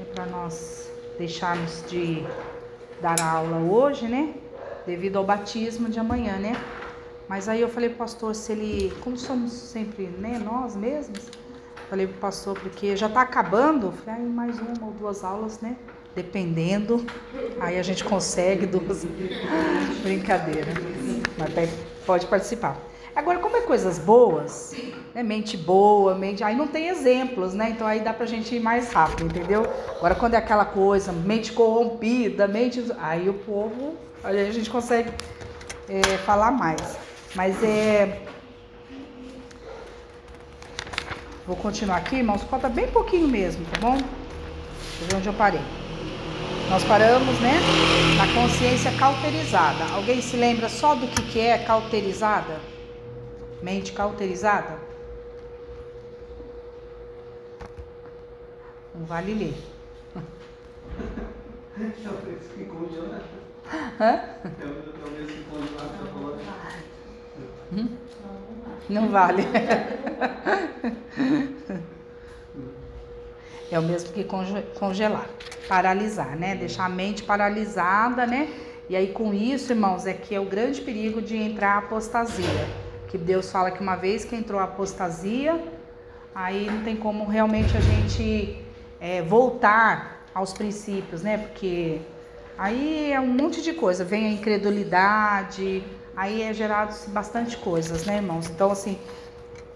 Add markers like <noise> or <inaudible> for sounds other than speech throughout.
é para nós deixarmos de dar aula hoje, né? Devido ao batismo de amanhã, né? Mas aí eu falei pro pastor se ele, como somos sempre, né, nós mesmos, falei pro pastor porque já tá acabando, falei, mais uma ou duas aulas, né? Dependendo, aí a gente consegue duas. <laughs> Brincadeira. Mas pode participar. Agora, como é coisas boas, né? mente boa, mente. Aí não tem exemplos, né? Então aí dá pra gente ir mais rápido, entendeu? Agora, quando é aquela coisa, mente corrompida, mente. Aí o povo, aí a gente consegue é, falar mais. Mas é. Vou continuar aqui, irmãos. Falta bem pouquinho mesmo, tá bom? Deixa eu ver onde eu parei. Nós paramos, né? Na consciência cauterizada. Alguém se lembra só do que, é cauterizada? Mente cauterizada? Não vale ler. Hã? Hum? Não vale. É o mesmo que congelar, paralisar, né? Deixar a mente paralisada, né? E aí com isso, irmãos, é que é o grande perigo de entrar a apostasia que Deus fala que uma vez que entrou a apostasia, aí não tem como realmente a gente é, voltar aos princípios, né? Porque aí é um monte de coisa, vem a incredulidade, aí é gerado bastante coisas, né, irmãos? Então, assim,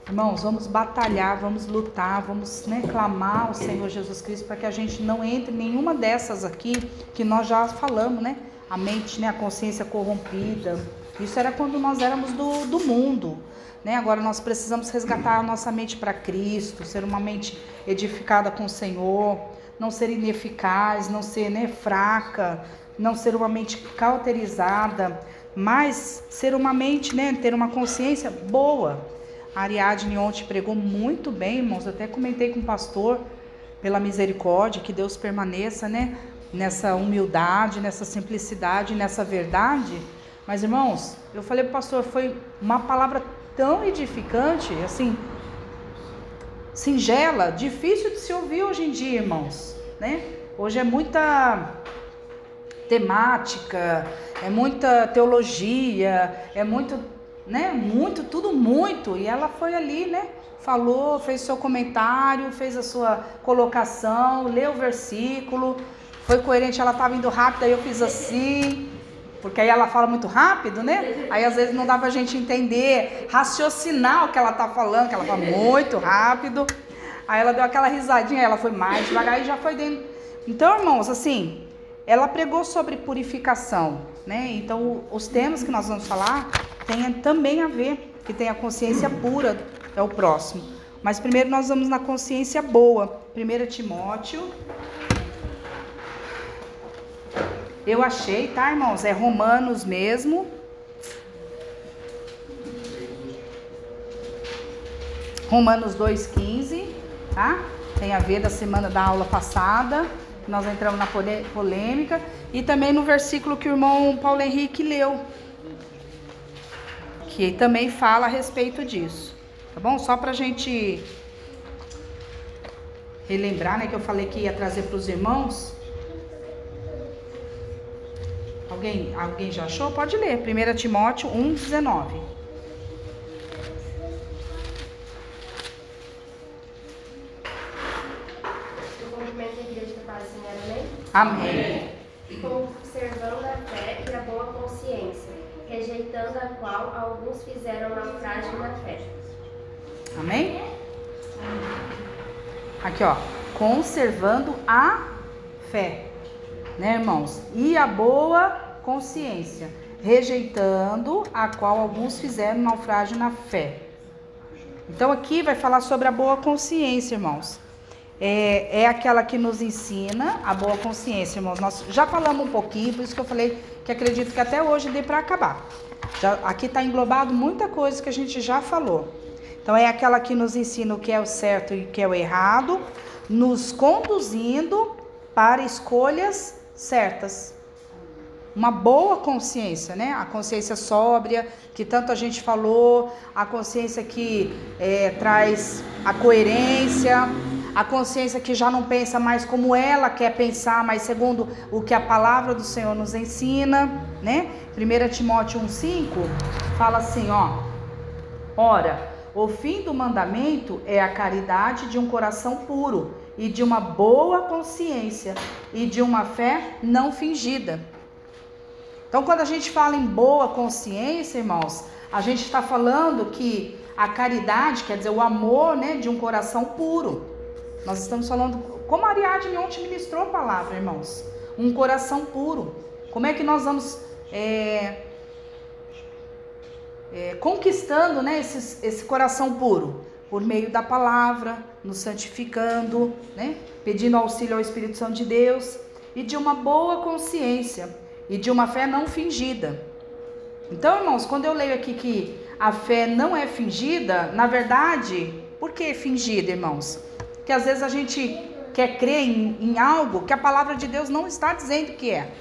irmãos, vamos batalhar, vamos lutar, vamos né, clamar ao Senhor Jesus Cristo para que a gente não entre em nenhuma dessas aqui que nós já falamos, né? A mente, né, a consciência corrompida isso era quando nós éramos do, do mundo. Né? Agora nós precisamos resgatar a nossa mente para Cristo, ser uma mente edificada com o Senhor, não ser ineficaz, não ser né, fraca, não ser uma mente cauterizada, mas ser uma mente, né, ter uma consciência boa. A Ariadne ontem pregou muito bem, irmãos. Eu até comentei com o pastor, pela misericórdia, que Deus permaneça né, nessa humildade, nessa simplicidade, nessa verdade mas, irmãos, eu falei pro pastor, foi uma palavra tão edificante, assim, singela, difícil de se ouvir hoje em dia, irmãos, né? Hoje é muita temática, é muita teologia, é muito, né? Muito, tudo muito. E ela foi ali, né? Falou, fez seu comentário, fez a sua colocação, leu o versículo, foi coerente, ela estava indo rápido, aí eu fiz assim. Porque aí ela fala muito rápido, né? Aí às vezes não dá pra gente entender, raciocinar o que ela tá falando, que ela fala muito rápido. Aí ela deu aquela risadinha, ela foi mais devagar e já foi dentro. Então, irmãos, assim, ela pregou sobre purificação, né? Então, os temas que nós vamos falar têm também a ver, que tem a consciência pura, é o próximo. Mas primeiro nós vamos na consciência boa. 1 Timóteo eu achei, tá, irmãos? É Romanos mesmo. Romanos 2,15, tá? Tem a ver da semana da aula passada. Nós entramos na polêmica. E também no versículo que o irmão Paulo Henrique leu. Que também fala a respeito disso. Tá bom? Só pra gente relembrar, né? Que eu falei que ia trazer para os irmãos. Alguém, alguém já achou? Pode ler. 1 Timóteo 1, 19. Amém. Conservando a fé e a boa consciência, rejeitando a qual alguns fizeram naufrágio na fé. Amém? Aqui, ó. Conservando a fé né, irmãos? E a boa consciência, rejeitando a qual alguns fizeram naufrágio na fé. Então aqui vai falar sobre a boa consciência, irmãos. É, é aquela que nos ensina a boa consciência, irmãos. Nós já falamos um pouquinho, por isso que eu falei que acredito que até hoje dê para acabar. Já, aqui está englobado muita coisa que a gente já falou. Então é aquela que nos ensina o que é o certo e o que é o errado, nos conduzindo para escolhas certas. Uma boa consciência, né? A consciência sóbria, que tanto a gente falou, a consciência que é, traz a coerência, a consciência que já não pensa mais como ela quer pensar, mas segundo o que a palavra do Senhor nos ensina, né? 1 Timóteo 1,5 fala assim, ó. Ora, o fim do mandamento é a caridade de um coração puro e de uma boa consciência e de uma fé não fingida. Então, quando a gente fala em boa consciência, irmãos, a gente está falando que a caridade, quer dizer, o amor né, de um coração puro. Nós estamos falando, como Ariadne ontem ministrou a palavra, irmãos, um coração puro. Como é que nós vamos é, é, conquistando né, esse, esse coração puro? Por meio da palavra, nos santificando, né, pedindo auxílio ao Espírito Santo de Deus e de uma boa consciência e de uma fé não fingida. Então, irmãos, quando eu leio aqui que a fé não é fingida, na verdade, por que fingida, irmãos? Que às vezes a gente quer crer em, em algo que a palavra de Deus não está dizendo que é.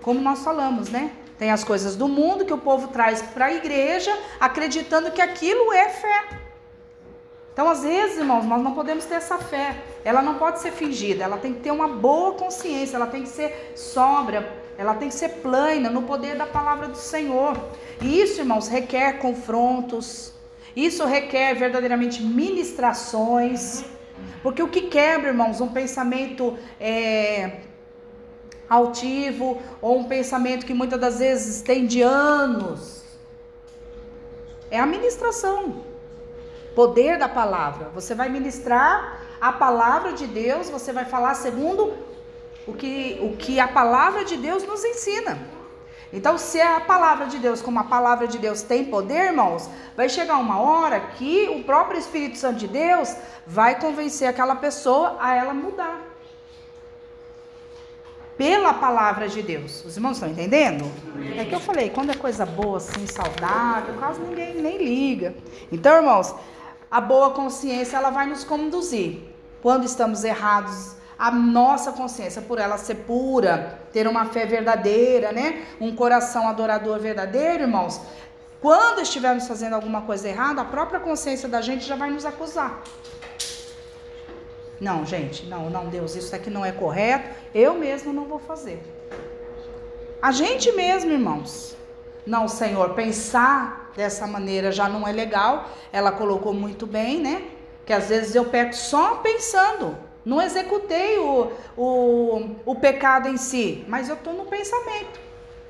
Como nós falamos, né? Tem as coisas do mundo que o povo traz para a igreja, acreditando que aquilo é fé. Então, às vezes, irmãos, nós não podemos ter essa fé. Ela não pode ser fingida, ela tem que ter uma boa consciência, ela tem que ser sóbria, ela tem que ser plena no poder da palavra do Senhor. E isso, irmãos, requer confrontos, isso requer verdadeiramente ministrações, porque o que quebra, irmãos, um pensamento é, altivo ou um pensamento que muitas das vezes tem de anos é a ministração poder da palavra. Você vai ministrar a palavra de Deus, você vai falar segundo o que, o que a palavra de Deus nos ensina. Então, se a palavra de Deus, como a palavra de Deus tem poder, irmãos, vai chegar uma hora que o próprio Espírito Santo de Deus vai convencer aquela pessoa a ela mudar pela palavra de Deus. Os irmãos estão entendendo? É que eu falei, quando é coisa boa, assim, saudável, quase ninguém nem liga. Então, irmãos, a boa consciência ela vai nos conduzir. Quando estamos errados, a nossa consciência, por ela ser pura, ter uma fé verdadeira, né? Um coração adorador verdadeiro, irmãos. Quando estivermos fazendo alguma coisa errada, a própria consciência da gente já vai nos acusar. Não, gente, não, não, Deus, isso aqui não é correto, eu mesmo não vou fazer. A gente mesmo, irmãos. Não, Senhor, pensar dessa maneira já não é legal. Ela colocou muito bem, né? Que às vezes eu peco só pensando. Não executei o, o, o pecado em si, mas eu estou no pensamento.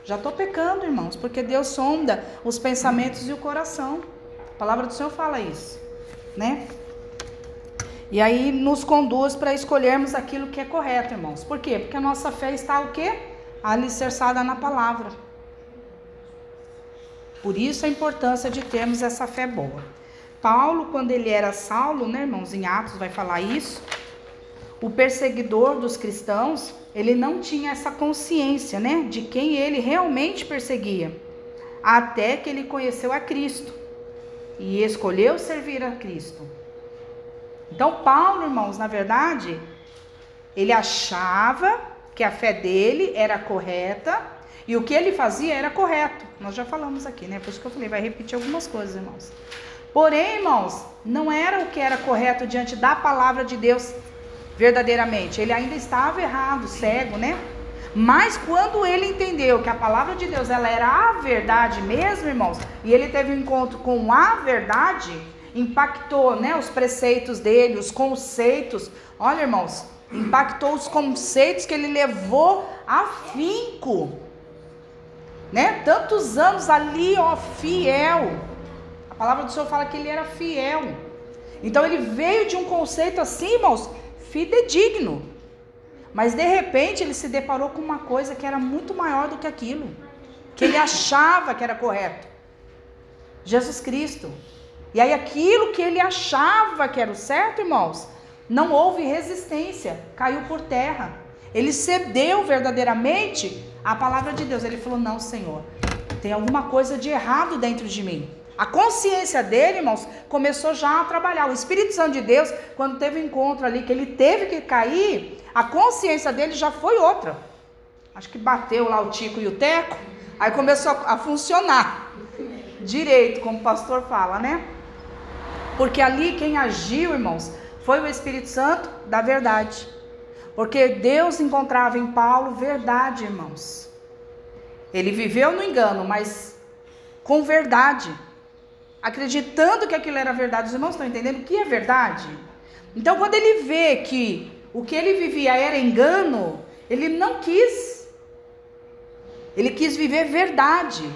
Já estou pecando, irmãos, porque Deus sonda os pensamentos e o coração. A palavra do Senhor fala isso, né? E aí nos conduz para escolhermos aquilo que é correto, irmãos. Por quê? Porque a nossa fé está o quê? Alicerçada na palavra. Por isso a importância de termos essa fé boa. Paulo, quando ele era Saulo, né, irmãos, em Atos vai falar isso. O perseguidor dos cristãos, ele não tinha essa consciência, né, de quem ele realmente perseguia, até que ele conheceu a Cristo e escolheu servir a Cristo. Então, Paulo, irmãos, na verdade, ele achava que a fé dele era correta e o que ele fazia era correto. Nós já falamos aqui, né? Por isso que eu falei, vai repetir algumas coisas, irmãos. Porém, irmãos, não era o que era correto diante da palavra de Deus verdadeiramente. Ele ainda estava errado, cego, né? Mas quando ele entendeu que a palavra de Deus ela era a verdade mesmo, irmãos, e ele teve um encontro com a verdade, impactou né, os preceitos dele, os conceitos. Olha, irmãos, impactou os conceitos que ele levou a finco. Né? Tantos anos ali, ó, fiel. A palavra do Senhor fala que ele era fiel. Então ele veio de um conceito assim, irmãos, fidedigno. Mas de repente ele se deparou com uma coisa que era muito maior do que aquilo, que ele achava que era correto. Jesus Cristo. E aí aquilo que ele achava que era o certo, irmãos, não houve resistência, caiu por terra. Ele cedeu verdadeiramente à palavra de Deus. Ele falou: Não, Senhor, tem alguma coisa de errado dentro de mim. A consciência dele, irmãos, começou já a trabalhar. O Espírito Santo de Deus, quando teve um encontro ali, que ele teve que cair, a consciência dele já foi outra. Acho que bateu lá o Tico e o Teco, aí começou a funcionar direito, como o pastor fala, né? Porque ali quem agiu, irmãos, Foi o Espírito Santo da verdade. Porque Deus encontrava em Paulo verdade, irmãos. Ele viveu no engano, mas com verdade. Acreditando que aquilo era verdade. Os irmãos estão entendendo o que é verdade? Então, quando ele vê que o que ele vivia era engano, ele não quis. Ele quis viver verdade.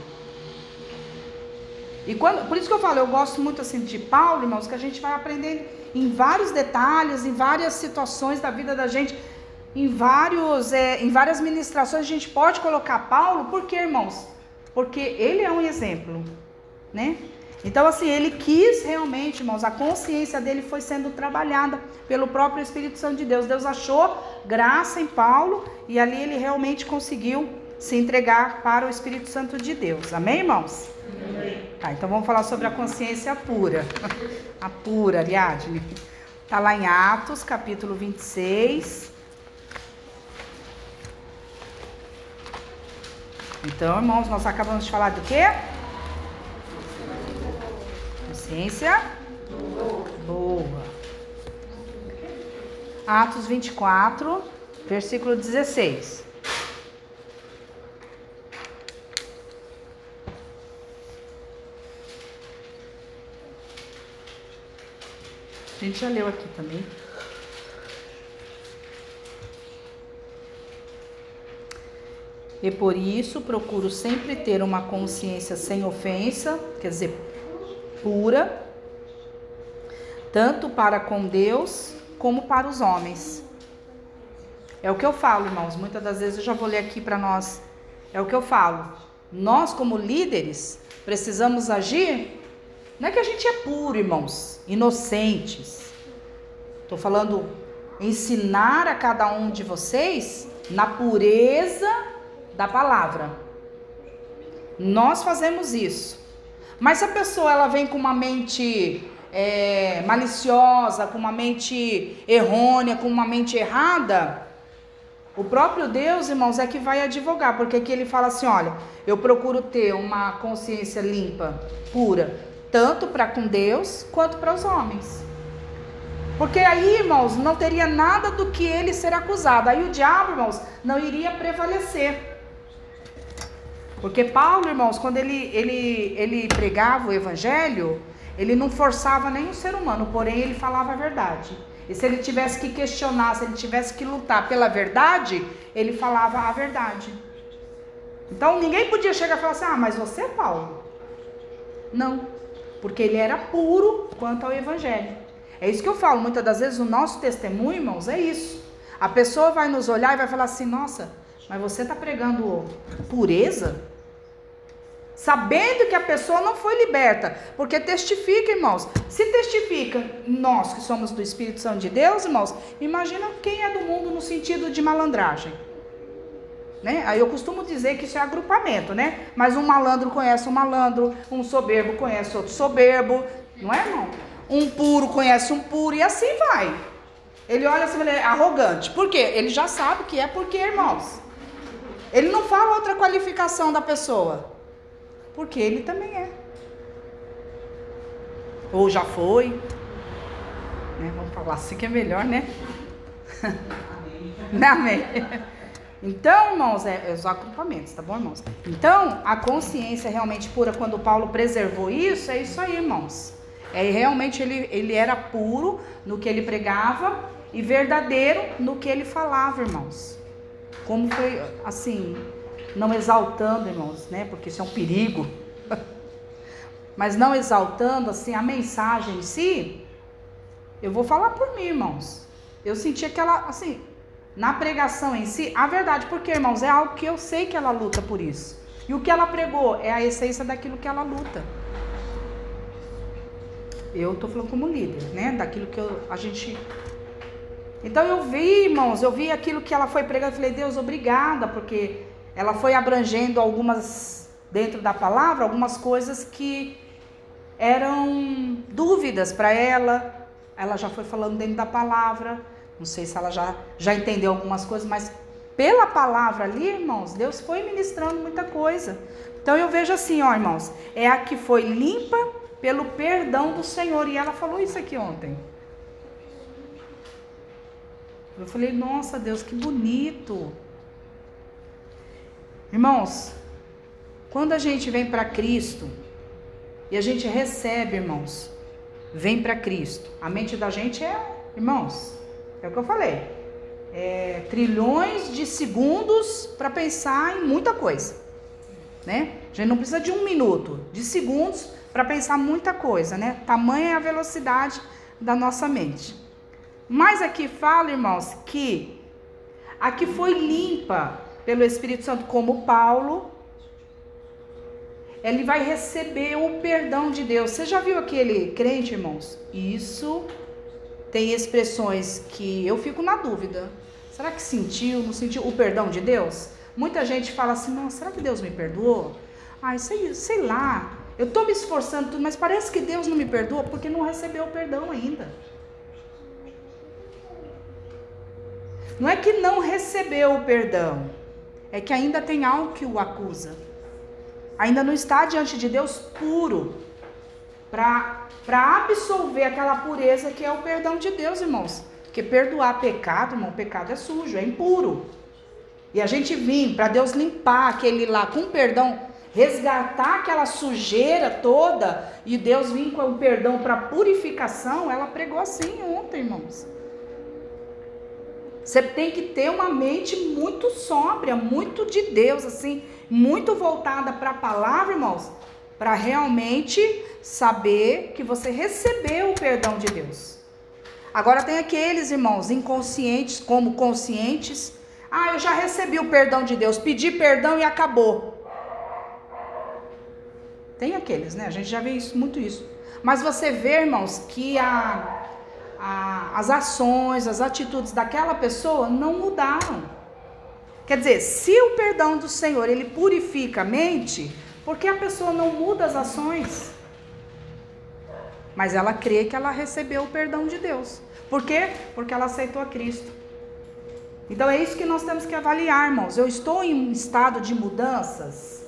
E quando, por isso que eu falo, eu gosto muito assim de Paulo, irmãos, que a gente vai aprendendo em vários detalhes, em várias situações da vida da gente, em, vários, é, em várias ministrações, a gente pode colocar Paulo, por quê, irmãos? Porque ele é um exemplo, né? Então, assim, ele quis realmente, irmãos, a consciência dele foi sendo trabalhada pelo próprio Espírito Santo de Deus. Deus achou graça em Paulo e ali ele realmente conseguiu se entregar para o Espírito Santo de Deus. Amém, irmãos? Amém. Tá, então vamos falar sobre a consciência pura. A pura, Ariadne. Está lá em Atos, capítulo 26. Então, irmãos, nós acabamos de falar do quê? Consciência boa. Atos 24, versículo 16. Gente já leu aqui também. E por isso procuro sempre ter uma consciência sem ofensa, quer dizer, pura, tanto para com Deus como para os homens. É o que eu falo, irmãos. Muitas das vezes eu já vou ler aqui para nós. É o que eu falo. Nós, como líderes, precisamos agir não é que a gente é puro, irmãos, inocentes. Estou falando ensinar a cada um de vocês na pureza da palavra. Nós fazemos isso. Mas se a pessoa ela vem com uma mente é, maliciosa, com uma mente errônea, com uma mente errada, o próprio Deus, irmãos, é que vai advogar, porque aqui ele fala assim: olha, eu procuro ter uma consciência limpa, pura, tanto para com Deus quanto para os homens. Porque aí, irmãos, não teria nada do que ele ser acusado. Aí o diabo, irmãos, não iria prevalecer. Porque Paulo, irmãos, quando ele, ele, ele pregava o evangelho, ele não forçava nenhum ser humano, porém ele falava a verdade. E se ele tivesse que questionar, se ele tivesse que lutar pela verdade, ele falava a verdade. Então ninguém podia chegar e falar assim: ah, mas você é Paulo. Não porque ele era puro quanto ao evangelho. É isso que eu falo, muitas das vezes o nosso testemunho, irmãos, é isso. A pessoa vai nos olhar e vai falar assim: nossa, mas você está pregando pureza? Sabendo que a pessoa não foi liberta, porque testifica, irmãos. Se testifica nós que somos do Espírito Santo de Deus, irmãos, imagina quem é do mundo no sentido de malandragem. Né? Aí eu costumo dizer que isso é agrupamento, né? Mas um malandro conhece um malandro, um soberbo conhece outro soberbo, não é, irmão? Um puro conhece um puro e assim vai. Ele olha assim, ele é arrogante. Por quê? Ele já sabe que é porque, irmãos. Ele não fala outra qualificação da pessoa. Porque ele também é. Ou já foi. Né? Vamos falar assim que é melhor, né? <laughs> Amém. <laughs> Amém. Então, irmãos, é, é os agrupamentos, tá bom, irmãos? Então, a consciência realmente pura, quando Paulo preservou isso, é isso aí, irmãos. É, realmente ele, ele era puro no que ele pregava e verdadeiro no que ele falava, irmãos. Como foi, assim, não exaltando, irmãos, né? Porque isso é um perigo. <laughs> Mas não exaltando, assim, a mensagem em si. Eu vou falar por mim, irmãos. Eu senti aquela, assim, na pregação em si, a verdade, porque, irmãos, é algo que eu sei que ela luta por isso. E o que ela pregou é a essência daquilo que ela luta. Eu estou falando como líder, né? Daquilo que eu, a gente. Então eu vi, irmãos, eu vi aquilo que ela foi pregando. Eu falei, Deus, obrigada, porque ela foi abrangendo algumas, dentro da palavra, algumas coisas que eram dúvidas para ela. Ela já foi falando dentro da palavra. Não sei se ela já, já entendeu algumas coisas, mas pela palavra ali, irmãos, Deus foi ministrando muita coisa. Então eu vejo assim, ó, irmãos, é a que foi limpa pelo perdão do Senhor. E ela falou isso aqui ontem. Eu falei, nossa Deus, que bonito. Irmãos, quando a gente vem para Cristo e a gente recebe, irmãos, vem para Cristo. A mente da gente é, irmãos, é o que eu falei. É, trilhões de segundos para pensar em muita coisa, né? A gente não precisa de um minuto, de segundos para pensar muita coisa, né? Tamanha é a velocidade da nossa mente. Mas aqui fala, irmãos, que aqui foi limpa pelo Espírito Santo, como Paulo, ele vai receber o perdão de Deus. Você já viu aquele crente, irmãos? Isso tem expressões que eu fico na dúvida. Será que sentiu, não sentiu o perdão de Deus? Muita gente fala assim: não, será que Deus me perdoou? Ai, sei, sei lá, eu estou me esforçando tudo, mas parece que Deus não me perdoa porque não recebeu o perdão ainda. Não é que não recebeu o perdão, é que ainda tem algo que o acusa. Ainda não está diante de Deus puro para absolver aquela pureza que é o perdão de Deus, irmãos. Porque perdoar pecado, irmão, pecado é sujo, é impuro. E a gente vir para Deus limpar aquele lá com perdão, resgatar aquela sujeira toda e Deus vir com o perdão para purificação, ela pregou assim ontem, irmãos. Você tem que ter uma mente muito sóbria, muito de Deus, assim, muito voltada para a palavra, irmãos, para realmente saber que você recebeu o perdão de Deus. Agora tem aqueles irmãos inconscientes, como conscientes. Ah, eu já recebi o perdão de Deus, pedi perdão e acabou. Tem aqueles, né? A gente já vê isso, muito isso. Mas você vê, irmãos, que a a, as ações, as atitudes daquela pessoa não mudaram. Quer dizer, se o perdão do Senhor ele purifica a mente, por que a pessoa não muda as ações? Mas ela crê que ela recebeu o perdão de Deus. Por quê? Porque ela aceitou a Cristo. Então é isso que nós temos que avaliar, irmãos. Eu estou em um estado de mudanças.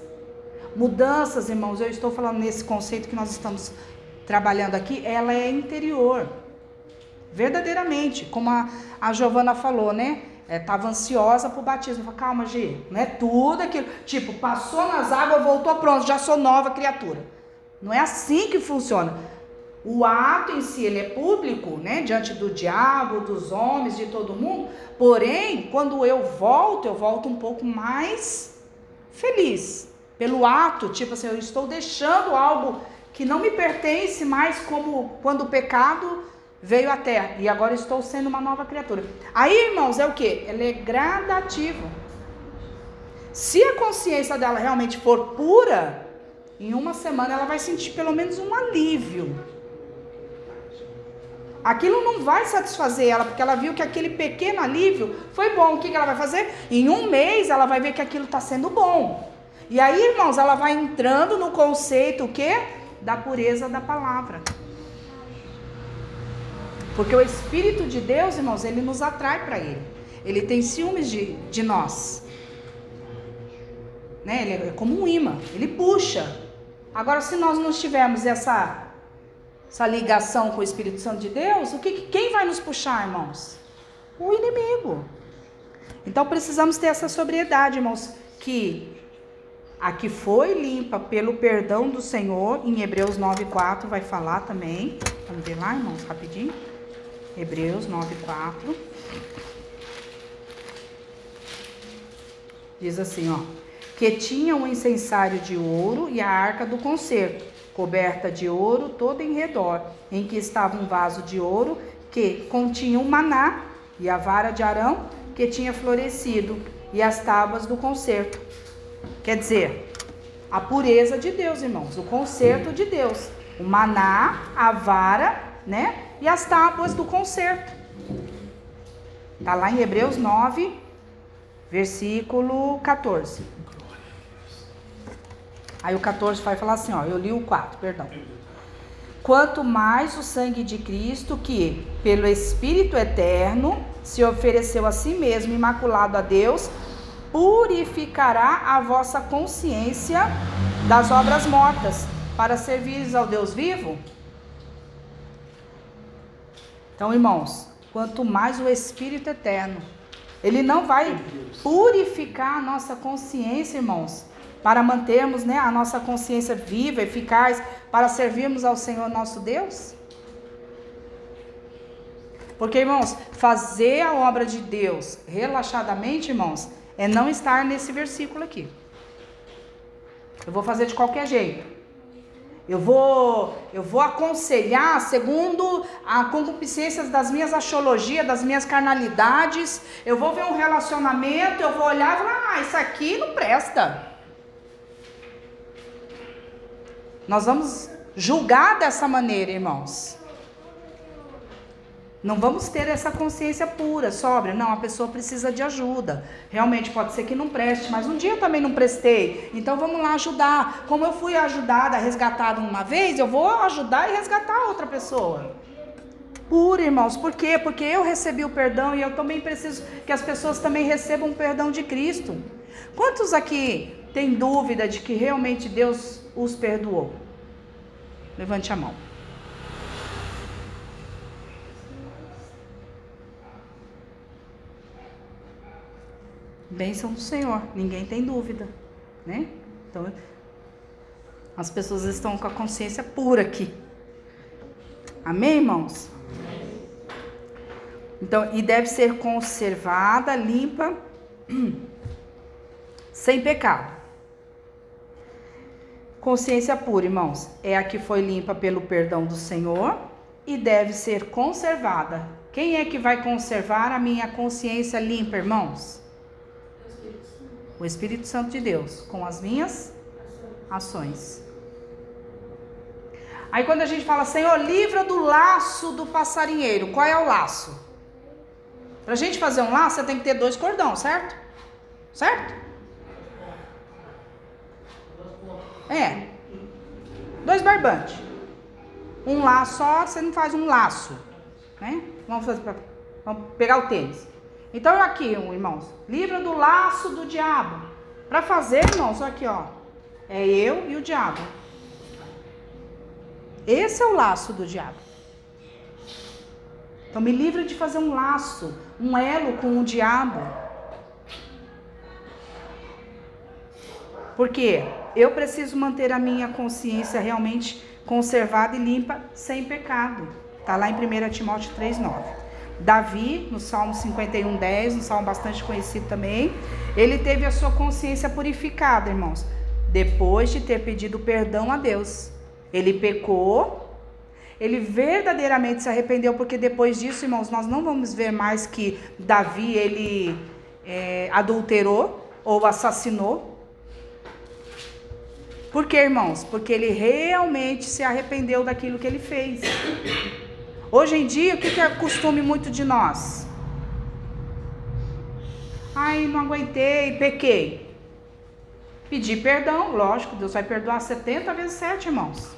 Mudanças, irmãos, eu estou falando nesse conceito que nós estamos trabalhando aqui, ela é interior. Verdadeiramente, como a, a Giovana falou, né? Estava é, ansiosa pro batismo. Falei, calma, Gi, não é tudo aquilo. Tipo, passou nas águas, voltou pronto, já sou nova criatura. Não é assim que funciona. O ato em si, ele é público, né? Diante do diabo, dos homens, de todo mundo. Porém, quando eu volto, eu volto um pouco mais feliz. Pelo ato, tipo assim, eu estou deixando algo que não me pertence mais, como quando o pecado veio à terra e agora estou sendo uma nova criatura. Aí, irmãos, é o que? Ele é gradativo. Se a consciência dela realmente for pura, em uma semana ela vai sentir pelo menos um alívio. Aquilo não vai satisfazer ela, porque ela viu que aquele pequeno alívio foi bom. O que, ela vai fazer? Em um mês ela vai ver que aquilo está sendo bom. E aí, irmãos, ela vai entrando no conceito o quê? Da pureza da palavra. Porque o Espírito de Deus, irmãos, ele nos atrai para ele. Ele tem ciúmes de, de nós. Né? Ele é como um imã, ele puxa. Agora, se nós não tivermos essa, essa ligação com o Espírito Santo de Deus, o que, quem vai nos puxar, irmãos? O inimigo. Então precisamos ter essa sobriedade, irmãos, que a que foi limpa pelo perdão do Senhor, em Hebreus 9,4 vai falar também. Vamos ver lá, irmãos, rapidinho. Hebreus 9, 4. Diz assim, ó. Que tinha um incensário de ouro e a arca do concerto, coberta de ouro toda em redor, em que estava um vaso de ouro que continha um maná e a vara de Arão que tinha florescido e as tábuas do concerto. Quer dizer, a pureza de Deus, irmãos, o concerto de Deus. O maná, a vara, né? E as tábuas do concerto. Está lá em Hebreus 9, versículo 14. Aí o 14 vai falar assim, ó, eu li o 4, perdão. Quanto mais o sangue de Cristo, que pelo Espírito eterno se ofereceu a si mesmo imaculado a Deus, purificará a vossa consciência das obras mortas, para servir ao Deus vivo? Então, irmãos, quanto mais o Espírito Eterno. Ele não vai purificar a nossa consciência, irmãos, para mantermos né, a nossa consciência viva, eficaz, para servirmos ao Senhor nosso Deus? Porque, irmãos, fazer a obra de Deus relaxadamente, irmãos, é não estar nesse versículo aqui. Eu vou fazer de qualquer jeito. Eu vou, eu vou aconselhar segundo a concupiscência das minhas axiologias, das minhas carnalidades. Eu vou ver um relacionamento, eu vou olhar e falar: ah, isso aqui não presta. Nós vamos julgar dessa maneira, irmãos. Não vamos ter essa consciência pura, sóbria. Não, a pessoa precisa de ajuda. Realmente pode ser que não preste, mas um dia eu também não prestei. Então vamos lá ajudar. Como eu fui ajudada, resgatada uma vez, eu vou ajudar e resgatar outra pessoa. Pura, irmãos. Por quê? Porque eu recebi o perdão e eu também preciso que as pessoas também recebam o perdão de Cristo. Quantos aqui têm dúvida de que realmente Deus os perdoou? Levante a mão. Bênção do Senhor, ninguém tem dúvida, né? Então, as pessoas estão com a consciência pura aqui. Amém, irmãos? Então, e deve ser conservada, limpa, <clears throat> sem pecado. Consciência pura, irmãos, é a que foi limpa pelo perdão do Senhor e deve ser conservada. Quem é que vai conservar a minha consciência limpa, irmãos? O Espírito Santo de Deus, com as minhas ações. Aí quando a gente fala, Senhor, livra do laço do passarinheiro, qual é o laço? Para a gente fazer um laço, você tem que ter dois cordões, certo? Certo? É. Dois barbantes. Um laço só, você não faz um laço. Né? Vamos, fazer vamos pegar o tênis. Então, aqui, irmãos, livra do laço do diabo. Para fazer, irmãos, aqui, ó. É eu e o diabo. Esse é o laço do diabo. Então, me livra de fazer um laço, um elo com o diabo. Porque eu preciso manter a minha consciência realmente conservada e limpa, sem pecado. Está lá em 1 Timóteo 3,9. Davi, no Salmo 51, 10, um salmo bastante conhecido também, ele teve a sua consciência purificada, irmãos, depois de ter pedido perdão a Deus. Ele pecou, ele verdadeiramente se arrependeu, porque depois disso, irmãos, nós não vamos ver mais que Davi ele é, adulterou ou assassinou, por que, irmãos? Porque ele realmente se arrependeu daquilo que ele fez. Hoje em dia, o que é costume muito de nós? Ai, não aguentei, pequei. Pedir perdão, lógico, Deus vai perdoar 70 vezes 7, irmãos.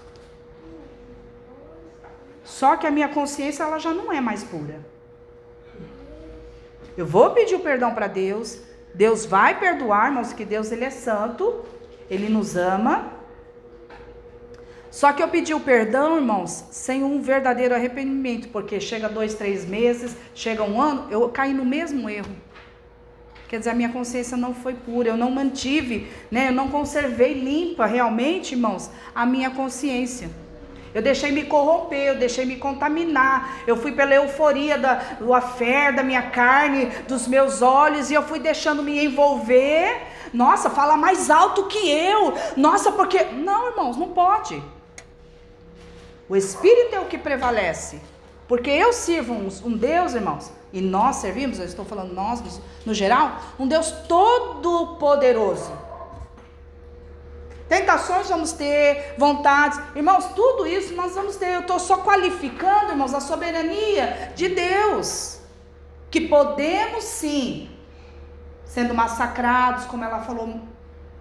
Só que a minha consciência ela já não é mais pura. Eu vou pedir o perdão para Deus, Deus vai perdoar, irmãos, que Deus ele é santo, ele nos ama. Só que eu pedi o perdão, irmãos, sem um verdadeiro arrependimento, porque chega dois, três meses, chega um ano, eu caí no mesmo erro. Quer dizer, a minha consciência não foi pura, eu não mantive, né? Eu não conservei limpa realmente, irmãos, a minha consciência. Eu deixei me corromper, eu deixei me contaminar. Eu fui pela euforia da, do afé da minha carne, dos meus olhos, e eu fui deixando me envolver nossa, fala mais alto que eu. Nossa, porque. Não, irmãos, não pode. O Espírito é o que prevalece. Porque eu sirvo um, um Deus, irmãos, e nós servimos, eu estou falando nós no, geral, um Deus todo-poderoso. Tentações vamos ter, vontades. Irmãos, tudo isso nós vamos ter. Eu estou só qualificando, irmãos, a soberania de Deus. Que podemos sim sendo massacrados, como ela falou.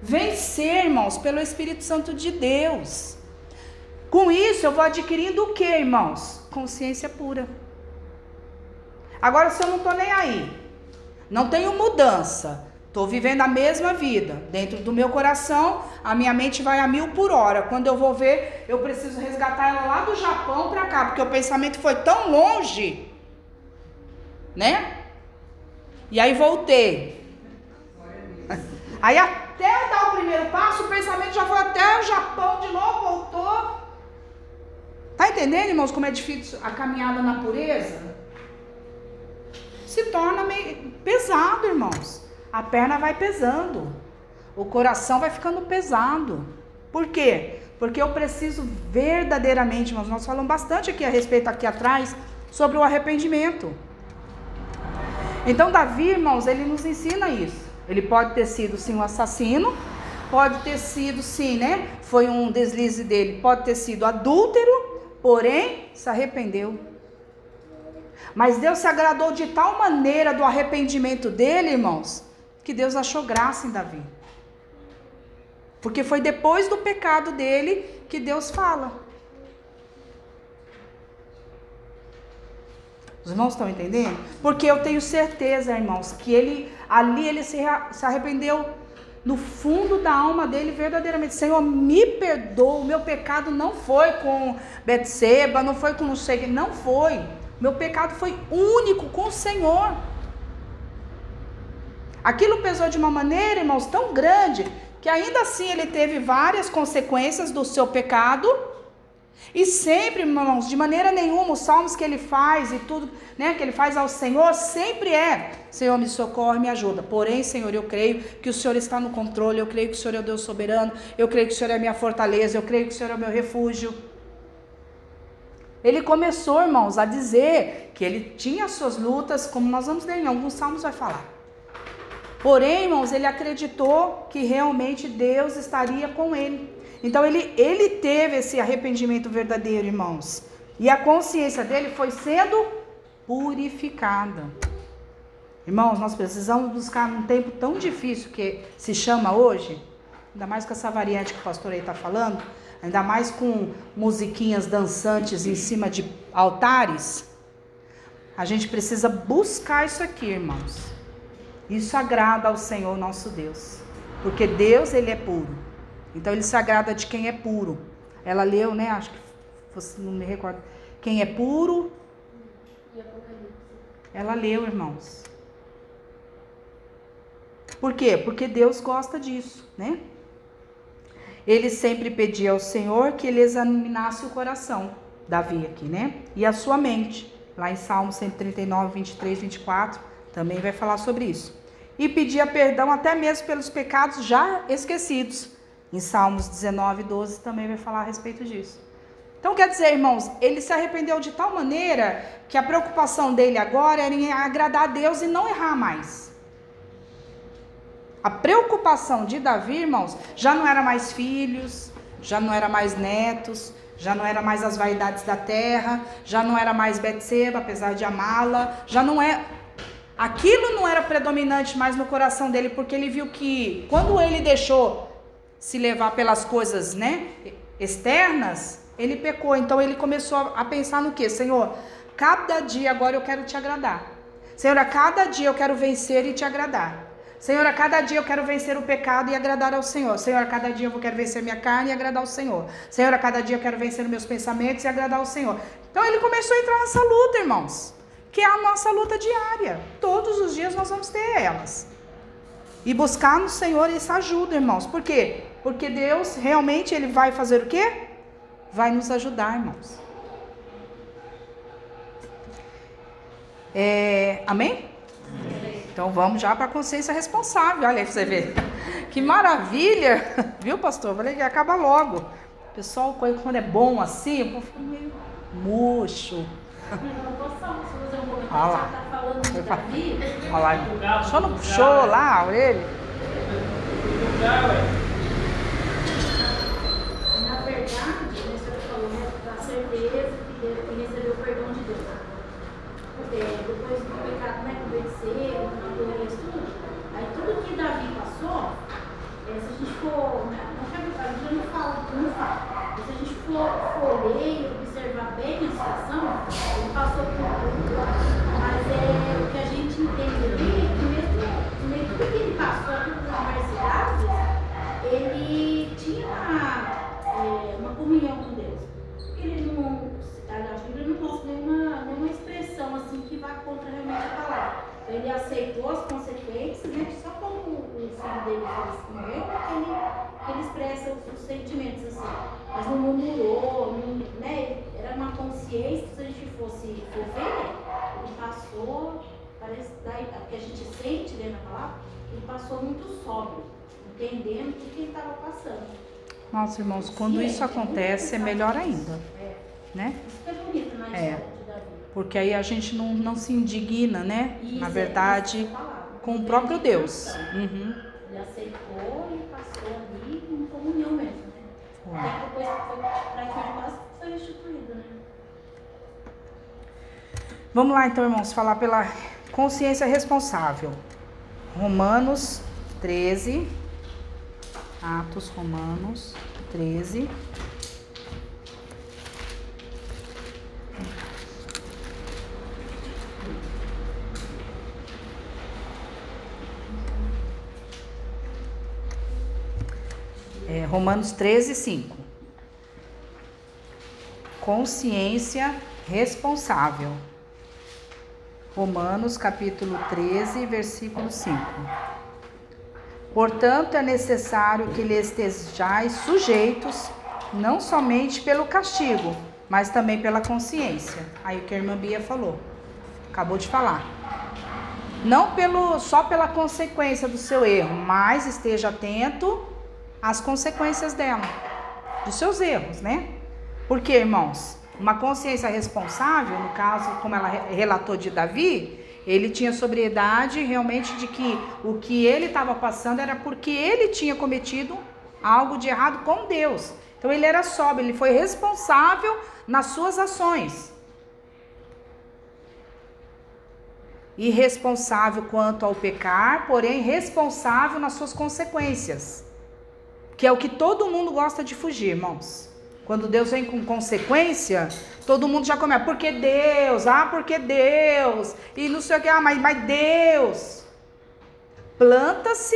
Vencer, irmãos, pelo Espírito Santo de Deus. Com isso, eu vou adquirindo o que, irmãos? Consciência pura. Agora, se eu não estou nem aí, não tenho mudança, estou vivendo a mesma vida, dentro do meu coração, a minha mente vai a mil por hora. Quando eu vou ver, eu preciso resgatar ela lá do Japão para cá, porque o pensamento foi tão longe né? E aí voltei. Aí até eu dar o primeiro passo, o pensamento já foi até o Japão de novo, voltou. Tá entendendo, irmãos, como é difícil a caminhada na pureza? Se torna meio pesado, irmãos. A perna vai pesando. O coração vai ficando pesado. Por quê? Porque eu preciso verdadeiramente, irmãos, nós falamos bastante aqui a respeito aqui atrás sobre o arrependimento. Então Davi, irmãos, ele nos ensina isso. Ele pode ter sido sim um assassino, pode ter sido sim, né? Foi um deslize dele, pode ter sido adúltero, porém se arrependeu. Mas Deus se agradou de tal maneira do arrependimento dele, irmãos, que Deus achou graça em Davi. Porque foi depois do pecado dele que Deus fala. Os irmãos estão entendendo? Porque eu tenho certeza, irmãos, que ele ali ele se, se arrependeu no fundo da alma dele verdadeiramente. Senhor, me perdoa, o meu pecado não foi com Betseba, não foi com não sei, não foi. Meu pecado foi único com o Senhor. Aquilo pesou de uma maneira, irmãos, tão grande que ainda assim ele teve várias consequências do seu pecado. E sempre, irmãos, de maneira nenhuma, os salmos que ele faz e tudo, né, que ele faz ao Senhor, sempre é: Senhor, me socorre, me ajuda. Porém, Senhor, eu creio que o Senhor está no controle, eu creio que o Senhor é o Deus soberano, eu creio que o Senhor é a minha fortaleza, eu creio que o Senhor é o meu refúgio. Ele começou, irmãos, a dizer que ele tinha suas lutas, como nós vamos ler em alguns salmos vai falar. Porém, irmãos, ele acreditou que realmente Deus estaria com ele. Então ele, ele teve esse arrependimento verdadeiro, irmãos. E a consciência dele foi sendo purificada. Irmãos, nós precisamos buscar num tempo tão difícil que se chama hoje, ainda mais com essa variante que o pastor aí está falando, ainda mais com musiquinhas dançantes em cima de altares. A gente precisa buscar isso aqui, irmãos. Isso agrada ao Senhor nosso Deus. Porque Deus, ele é puro. Então ele se agrada de quem é puro. Ela leu, né? Acho que não me recordo. Quem é puro. Ela leu, irmãos. Por quê? Porque Deus gosta disso, né? Ele sempre pedia ao Senhor que ele examinasse o coração, Davi aqui, né? E a sua mente. Lá em Salmo 139, 23, 24, também vai falar sobre isso e pedia perdão até mesmo pelos pecados já esquecidos. Em Salmos 19, 12 também vai falar a respeito disso. Então quer dizer, irmãos, ele se arrependeu de tal maneira que a preocupação dele agora era em agradar a Deus e não errar mais. A preocupação de Davi, irmãos, já não era mais filhos, já não era mais netos, já não era mais as vaidades da terra, já não era mais Betseba, apesar de amá-la, já não é Aquilo não era predominante mais no coração dele, porque ele viu que quando ele deixou se levar pelas coisas, né, externas, ele pecou. Então ele começou a pensar no que? Senhor, cada dia agora eu quero te agradar. Senhor, a cada dia eu quero vencer e te agradar. Senhor, a cada dia eu quero vencer o pecado e agradar ao Senhor. Senhor, a cada dia eu quero vencer minha carne e agradar ao Senhor. Senhor, a cada dia eu quero vencer meus pensamentos e agradar ao Senhor. Então ele começou a entrar nessa luta, irmãos que é a nossa luta diária. Todos os dias nós vamos ter elas. E buscar no Senhor essa ajuda, irmãos. Por quê? Porque Deus realmente ele vai fazer o quê? Vai nos ajudar, irmãos. É, amém? Então vamos já para a consciência responsável. Olha aí pra você ver. Que maravilha! <laughs> Viu, pastor? Falei que acaba logo. Pessoal, quando é bom assim, eu fico meio murcho. Olha lá. Olha lá. Só não puxou lá a orelha? Na verdade, o senhor falou, né, da certeza que recebeu o perdão de Deus. Porque depois do pecado, né, com vencer, com isso tudo, aí tudo que Davi passou, é, se a gente for, né, não quer a gente não fala, não fala. Se a gente for, for ler e observar bem a situação, ele passou por tudo é, o que a gente entende ali é que mesmo, mesmo tudo que ele passou, todas as adversidades, Então ele aceitou as consequências, né? Só como o filho dele morreu, que ele, que ele expressa os, os, sentimentos assim. Mas não murmurou, não, né? Era uma consciência, se a gente fosse for ver, ele passou, parece que a gente sente lendo a palavra, ele passou muito sóbrio, entendendo o que ele estava passando. Nossa, irmãos, quando isso acontece é melhor ainda. É. Né? É é. Porque aí a gente não, não se indigna, né? Na verdade, é com o próprio Deus. Uhum. Ele aceitou e passou ali em comunhão mesmo, né? E depois foi para que foi restituído, né? Vamos lá então, irmãos, falar pela consciência responsável. Romanos 13, Atos Romanos 13. É, Romanos 13, 5. Consciência responsável. Romanos capítulo 13, versículo 5. Portanto, é necessário que lhe estejais sujeitos, não somente pelo castigo, mas também pela consciência. Aí o que a irmã Bia falou, acabou de falar. Não pelo, só pela consequência do seu erro, mas esteja atento às consequências dela, dos seus erros, né? Porque, irmãos, uma consciência responsável, no caso, como ela relatou de Davi, ele tinha sobriedade realmente de que o que ele estava passando era porque ele tinha cometido algo de errado com Deus. Então ele era sóbrio, ele foi responsável nas suas ações. Irresponsável quanto ao pecar, porém responsável nas suas consequências. Que é o que todo mundo gosta de fugir, irmãos. Quando Deus vem com consequência, todo mundo já começa, porque Deus, ah, porque Deus, e não sei o que, ah, mas, mas Deus. Planta-se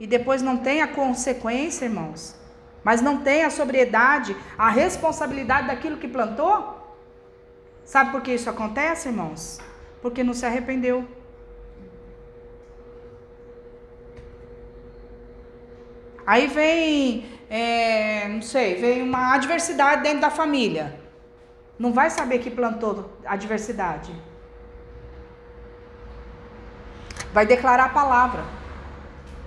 e depois não tem a consequência, irmãos. Mas não tem a sobriedade, a responsabilidade daquilo que plantou. Sabe por que isso acontece, irmãos? Porque não se arrependeu. Aí vem é, não sei, vem uma adversidade dentro da família. Não vai saber que plantou adversidade. Vai declarar a palavra.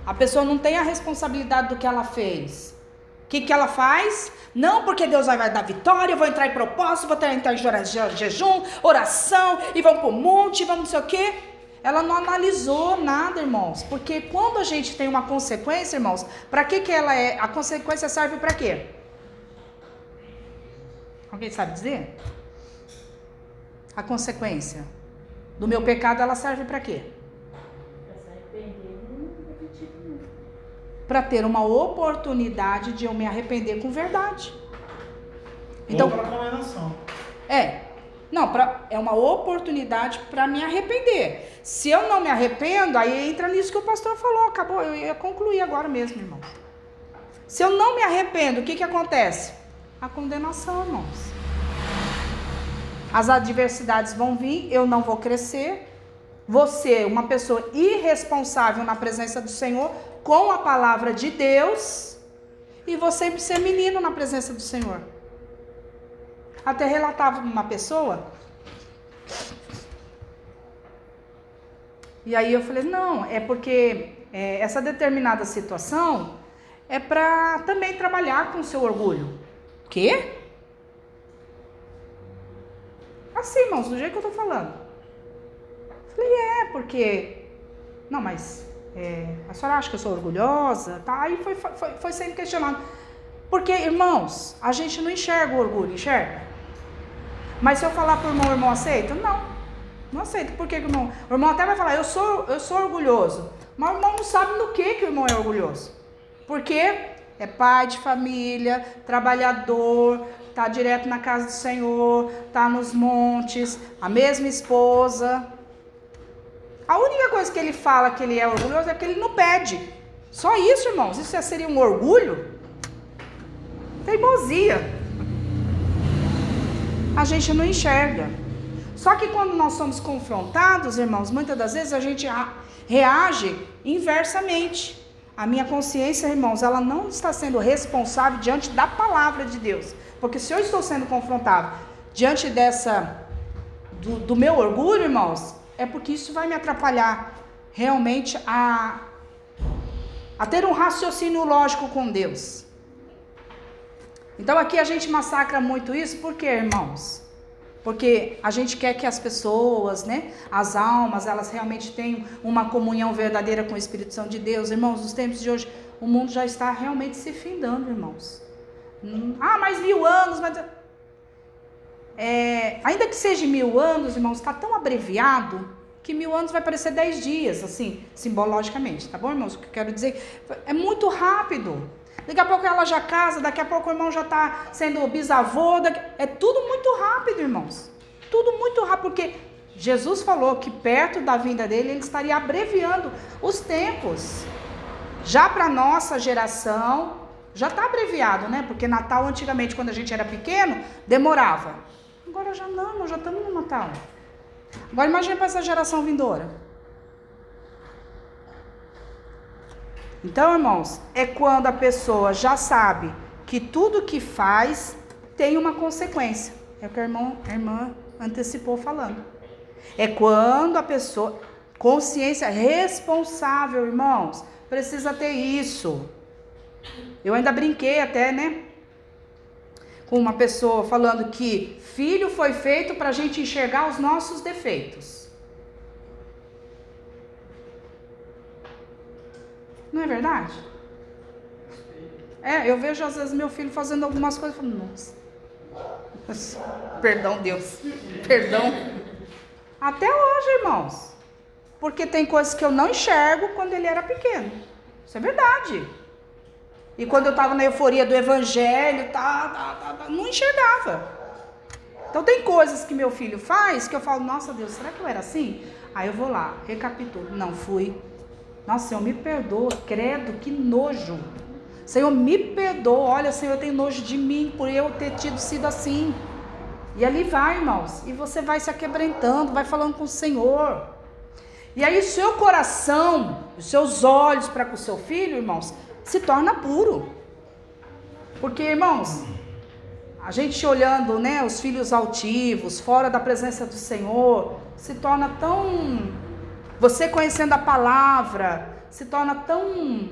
A pessoa não tem a responsabilidade do que ela fez. O que, que ela faz? Não, porque Deus vai, vai dar vitória, eu vou entrar em propósito, vou entrar em jejum, oração, e vamos para o monte, vamos não sei o quê. Ela não analisou nada, irmãos. Porque quando a gente tem uma consequência, irmãos, para que que ela é? A consequência serve para quê? Alguém sabe dizer? A consequência do meu pecado, ela serve para quê? Para ter uma oportunidade de eu me arrepender com verdade. Então, para condenação. É, não, pra, é uma oportunidade para me arrepender. Se eu não me arrependo, aí entra nisso que o pastor falou. Acabou, eu ia concluir agora mesmo, irmãos. Se eu não me arrependo, o que, que acontece? A condenação, irmãos. As adversidades vão vir, eu não vou crescer. Você, uma pessoa irresponsável na presença do Senhor, com a palavra de Deus, e você ser menino na presença do Senhor. Até relatava uma pessoa. E aí eu falei, não, é porque é, essa determinada situação é para também trabalhar com o seu orgulho. Quê? Assim, irmãos, do jeito que eu tô falando. Falei, é, porque. Não, mas é, a senhora acha que eu sou orgulhosa? Tá? Aí foi, foi, foi sendo questionado. Porque, irmãos, a gente não enxerga o orgulho, enxerga? Mas se eu falar para o irmão, o irmão aceita? Não, não aceita. Por que, que o irmão? O irmão até vai falar, eu sou, eu sou orgulhoso. Mas o irmão não sabe no que, que o irmão é orgulhoso. Porque é pai de família, trabalhador, tá direto na casa do Senhor, tá nos montes, a mesma esposa. A única coisa que ele fala que ele é orgulhoso é que ele não pede. Só isso, irmãos. Isso seria um orgulho? Teimosia a gente não enxerga. Só que quando nós somos confrontados, irmãos, muitas das vezes a gente reage inversamente. A minha consciência, irmãos, ela não está sendo responsável diante da palavra de Deus. Porque se eu estou sendo confrontado diante dessa do, do meu orgulho, irmãos, é porque isso vai me atrapalhar realmente a, a ter um raciocínio lógico com Deus. Então aqui a gente massacra muito isso, por quê, irmãos? Porque a gente quer que as pessoas, né, as almas, elas realmente tenham uma comunhão verdadeira com o Espírito Santo de Deus. Irmãos, nos tempos de hoje, o mundo já está realmente se findando, irmãos. Hum, ah, mais mil anos, mas. É, ainda que seja mil anos, irmãos, está tão abreviado que mil anos vai parecer dez dias, assim, simbologicamente, tá bom, irmãos? O que eu quero dizer é muito rápido. Daqui a pouco ela já casa, daqui a pouco o irmão já está sendo bisavô. Daqui... É tudo muito rápido, irmãos. Tudo muito rápido, porque Jesus falou que perto da vinda dele ele estaria abreviando os tempos. Já para nossa geração, já está abreviado, né? Porque Natal antigamente, quando a gente era pequeno, demorava. Agora já não, já estamos no Natal. Agora imagine para essa geração vindoura. Então, irmãos, é quando a pessoa já sabe que tudo que faz tem uma consequência. É o que a irmã, a irmã antecipou falando. É quando a pessoa, consciência responsável, irmãos, precisa ter isso. Eu ainda brinquei até, né? Com uma pessoa falando que filho foi feito para a gente enxergar os nossos defeitos. Não é verdade? É, eu vejo às vezes meu filho fazendo algumas coisas e falo, nossa. Perdão, Deus. Perdão. Até hoje, irmãos. Porque tem coisas que eu não enxergo quando ele era pequeno. Isso é verdade. E quando eu estava na euforia do evangelho, tá, tá, tá, tá, não enxergava. Então tem coisas que meu filho faz que eu falo, nossa Deus, será que eu era assim? Aí eu vou lá, recapitulo. Não, fui. Nossa, Senhor, me perdoa, credo, que nojo. Senhor, me perdoa. Olha, Senhor, eu tenho nojo de mim por eu ter tido sido assim. E ali vai, irmãos. E você vai se aquebrantando, vai falando com o Senhor. E aí o seu coração, os seus olhos para com o seu filho, irmãos, se torna puro. Porque, irmãos, a gente olhando, né, os filhos altivos, fora da presença do Senhor, se torna tão você conhecendo a palavra se torna tão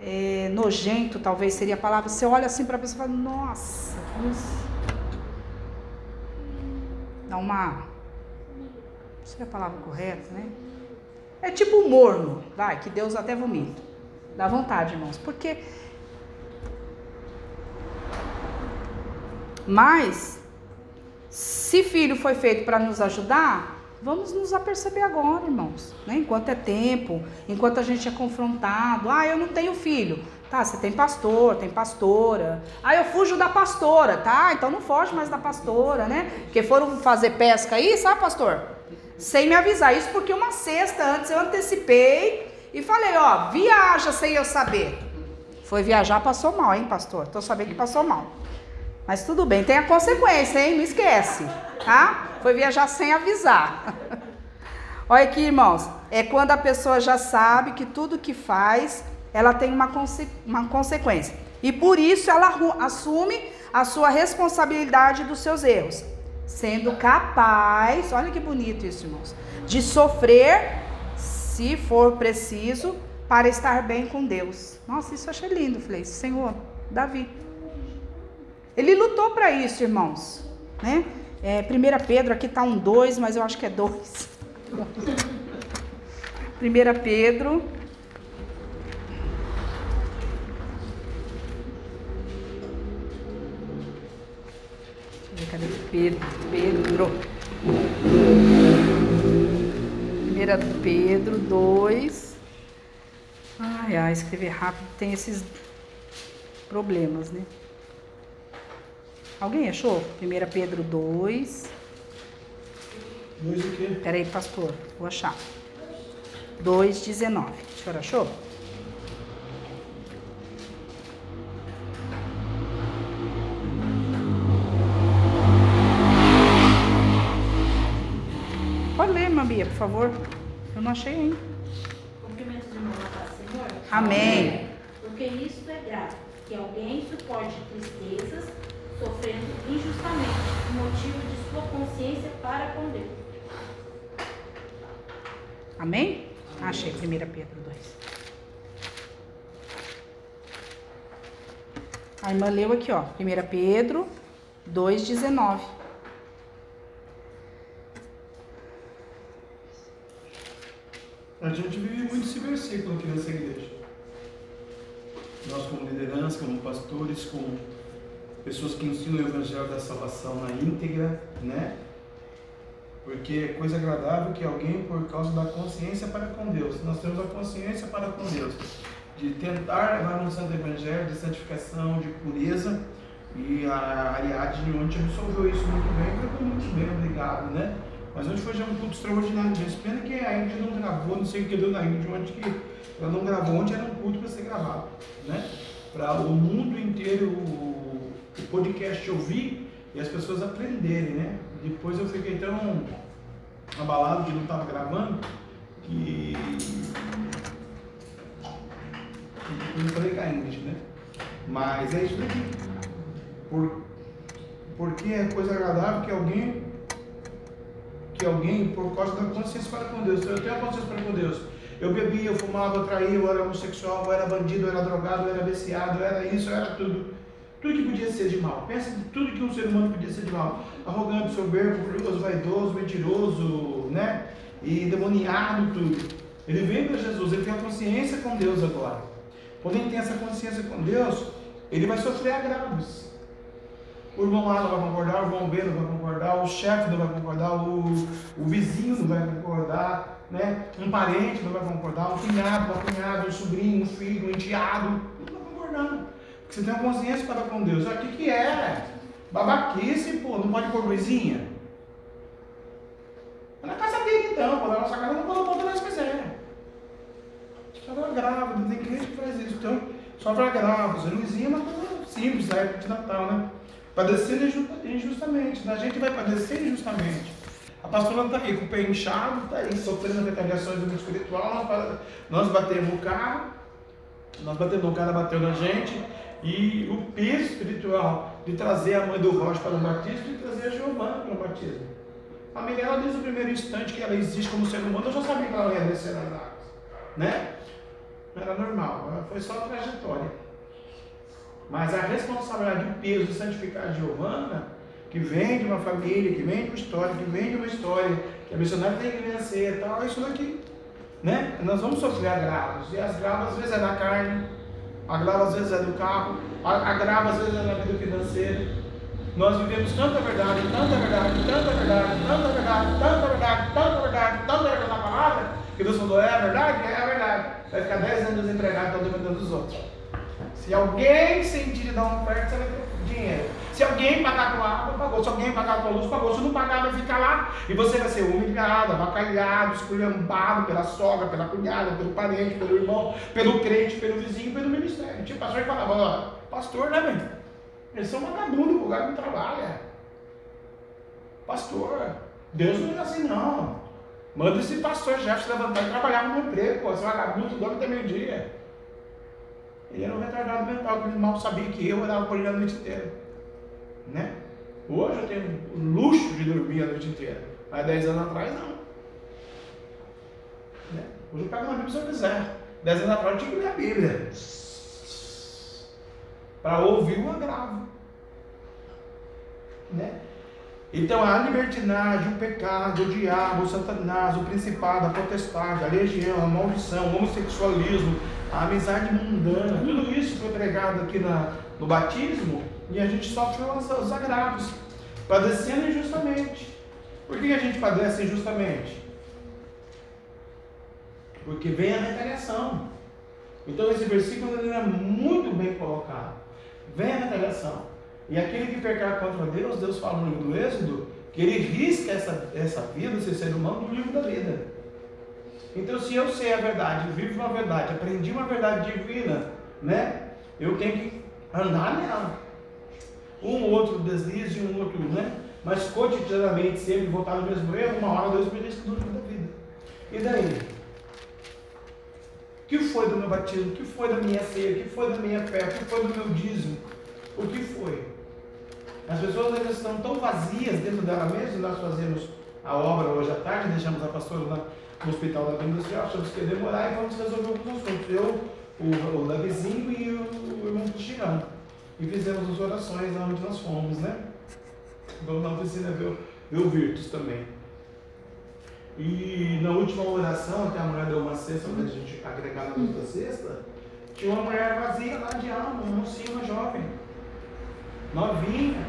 é, nojento, talvez seria a palavra. Você olha assim para a pessoa e fala: Nossa, isso. Dá uma. Não sei a palavra correta, né? É tipo morno, vai, que Deus até vomita. Dá vontade, irmãos, porque. Mas, se filho foi feito para nos ajudar, Vamos nos aperceber agora, irmãos, né? enquanto é tempo, enquanto a gente é confrontado. Ah, eu não tenho filho. Tá, você tem pastor, tem pastora. Ah, eu fujo da pastora, tá? Então não foge mais da pastora, né? Porque foram fazer pesca aí, sabe, pastor? Sem me avisar. Isso porque uma sexta antes eu antecipei e falei, ó, viaja sem eu saber. Foi viajar, passou mal, hein, pastor? Tô sabendo que passou mal. Mas tudo bem, tem a consequência, hein? Não esquece, tá? Foi viajar sem avisar. <laughs> Olha aqui, irmãos. É quando a pessoa já sabe que tudo que faz, ela tem uma, conse uma consequência. E por isso ela assume a sua responsabilidade dos seus erros. Sendo capaz, olha que bonito isso, irmãos, de sofrer, se for preciso, para estar bem com Deus. Nossa, isso eu achei lindo. Falei, Senhor, Davi. Ele lutou para isso, irmãos. Né? É, 1 Pedro, aqui está um 2, mas eu acho que é 2. 1 <laughs> Pedro. Cadê Pedro? Pedro. 1 Pedro 2. Ai, ai, escrever rápido tem esses problemas, né? Alguém achou? 1 Pedro 2. 2 o quê? Peraí, pastor, vou achar. 2,19. O senhor achou? favor. Eu não achei ainda. Cumprimentos de paz, Senhor. Amém. Porque isso é grave, que alguém suporte tristezas, sofrendo injustamente, motivo de sua consciência para com Deus. Amém? Achei 1 Pedro 2. A irmã leu aqui, ó. 1 Pedro 2,19. A gente vive muito esse versículo aqui nessa igreja. Nós, como liderança, como pastores, como pessoas que ensinam o Evangelho da Salvação na íntegra, né? Porque é coisa agradável que alguém, por causa da consciência para com Deus, nós temos a consciência para com Deus, de tentar levar um santo evangelho de santificação, de pureza, e a Ariadne ontem absolveu isso muito bem, foi muito bem, obrigado, né? Mas hoje foi já um culto extraordinário mesmo. Pena que a Ingrid não gravou, não sei o que deu na Ingrid ontem, que ela não gravou. Ontem era um culto para ser gravado, né? Para o mundo inteiro podcast ouvir e as pessoas aprenderem, né? Depois eu fiquei tão abalado de não estar gravando que. Eu não falei com a Ingrid, né? Mas é isso daqui. Por, porque é coisa agradável que alguém que alguém, por causa da consciência para com Deus, eu tenho a consciência para com Deus. Eu bebia, eu fumava, eu traía, eu era homossexual, eu era bandido, eu era drogado, eu era viciado, eu era isso, eu era tudo. Tudo que podia ser de mal. Pensa em tudo que um ser humano podia ser de mal. Arrogante, soberbo, orgulhoso, vaidoso, mentiroso, né? E demoniado, tudo. Ele vem para Jesus, ele tem a consciência com Deus agora. Quando ele tem essa consciência com Deus, ele vai sofrer agravos. O irmão A não vai concordar, o irmão B não vai concordar, o chefe não vai concordar, o, o vizinho não vai concordar, né? um parente não vai concordar, um cunhado, uma cunhada, um sobrinho, um filho, um enteado, não vai concordar. Você tem uma consciência para com Deus. O que, que é? Babaquice, pô, não pode pôr luzinha? É na casa dele então, quando na nossa casa não pôr nós quiser. Só para grávida, tem crente que faz isso. Então, só para grávidos, luzinha é uma coisa simples, na época de Natal, né? Padecendo injustamente. A gente vai padecer injustamente. A pastora está aí com o pé inchado, está aí sofrendo retaliações do mundo espiritual. Nós, nós batemos o carro, nós batemos o cara, bateu na gente. E o peso espiritual de trazer a mãe do Rocha para o batismo e trazer a Giovana para o batismo. A Miguel, desde o primeiro instante que ela existe como ser humano, eu já sabia que ela ia descer nas águas. Né? Era normal, foi só trajetória. Mas a responsabilidade, o peso de santificar a Giovana, que vem de uma família, que vem de uma história, que vem de uma história, que a missionária tem que vencer, tal, é isso daqui. Né? Nós vamos sofrer agravos, e as gravas às vezes é na carne, agrava às vezes é do carro, agrava às vezes é na vida financeira. Nós vivemos tanta verdade, tanta verdade, tanta verdade, tanta verdade, tanta verdade, tanta verdade, tanta verdade na palavra, que Deus falou, é verdade? É verdade. Vai ficar 10 anos desempregado, estão dependendo dos outros. Se alguém sentir dar uma oferta, você vai ter dinheiro. Se alguém pagar tua água, pagou. Se alguém pagar tua luz, pagou. Se não pagar, vai ficar lá. E você vai ser humilhado, avacalhado, esculhambado pela sogra, pela cunhada, pelo parente, pelo irmão, pelo crente, pelo vizinho, pelo ministério. Tipo, pastor que falava, ó, pastor, né, velho? Eles são vagabundos, o lugar não trabalha. Pastor, Deus não é assim, não. Manda esse pastor já se levantar e trabalhar no emprego, pô. Esse vagabundo dorme até meio-dia. Ele era um retardado mental, que ele mal sabia que eu orava por ele a noite inteira. Né? Hoje eu tenho o luxo de dormir a noite inteira. Mas 10 anos atrás, não. Né? Hoje eu pego uma Bíblia se eu quiser. 10 anos atrás eu tinha que ler a Bíblia. Para ouvir o agravo. Né? Então a libertinagem, o pecado, o diabo, o satanás, o principado, a potestade, a legião, a maldição, o homossexualismo, a amizade mundana, tudo isso foi pregado aqui na, no batismo e a gente sofre os, os agravos, padecendo injustamente. Por que a gente padece injustamente? Porque vem a retaliação. Então esse versículo ele é muito bem colocado. Vem a retaliação. E aquele que pecar contra Deus, Deus fala no livro do Êxodo, que ele risca essa, essa vida, esse ser humano, do livro da vida. Então, se eu sei a verdade, vivo uma verdade, aprendi uma verdade divina, né? Eu tenho que andar nela. Um outro deslize um outro, né? Mas cotidianamente, sempre voltar no mesmo erro, uma hora Deus me risca do livro da vida. E daí? O que foi do meu batismo? O que foi da minha ceia? O que foi da minha fé? O que foi do meu dízimo? O que foi? As pessoas ainda estão tão vazias dentro dela mesma, nós fazemos a obra hoje à tarde, deixamos a pastora lá no hospital da Vila Industrial, achamos que ia demorar e vamos resolver alguns assuntos. Eu, o, o Davizinho e o, o irmão Cristiano. E fizemos as orações onde nós fomos, né? Vamos na oficina ver, ver o Virtus também. E na última oração, até a mulher deu uma cesta para a gente agregar na outra cesta, tinha uma mulher vazia lá de alma, uma mocinha, uma jovem, novinha.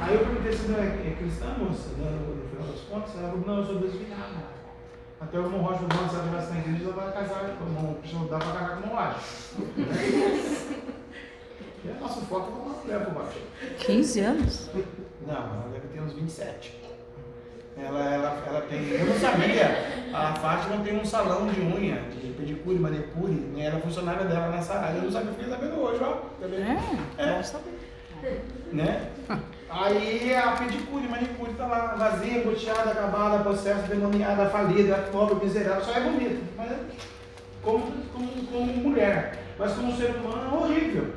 Aí eu perguntei se não é, é cristã, moça, no, final das contas, ela falou, não, eu sou desviada. Até o irmão Rocha falou, se ela estivesse na igreja, ela vai casar, o irmão dá para casar com o Rocha. <laughs> e a nossa foto é uma mulher por baixo. 15 anos? Não, ela deve ter uns 27. Ela, ela, ela tem. Eu não sabia. A Fátima tem um salão de unha, de pedicure, manicure. Né? Ela é funcionária dela nessa área. Eu não sabia, fiquei sabendo hoje, ó. Vendo? É, É. saber. Né? Aí a pedicure, manicure tá lá, vazia, angustiada, acabada, processo, demoniada, falida, pobre, miserável. Só é bonita. Mas é como, como, como mulher. Mas como ser humano é horrível.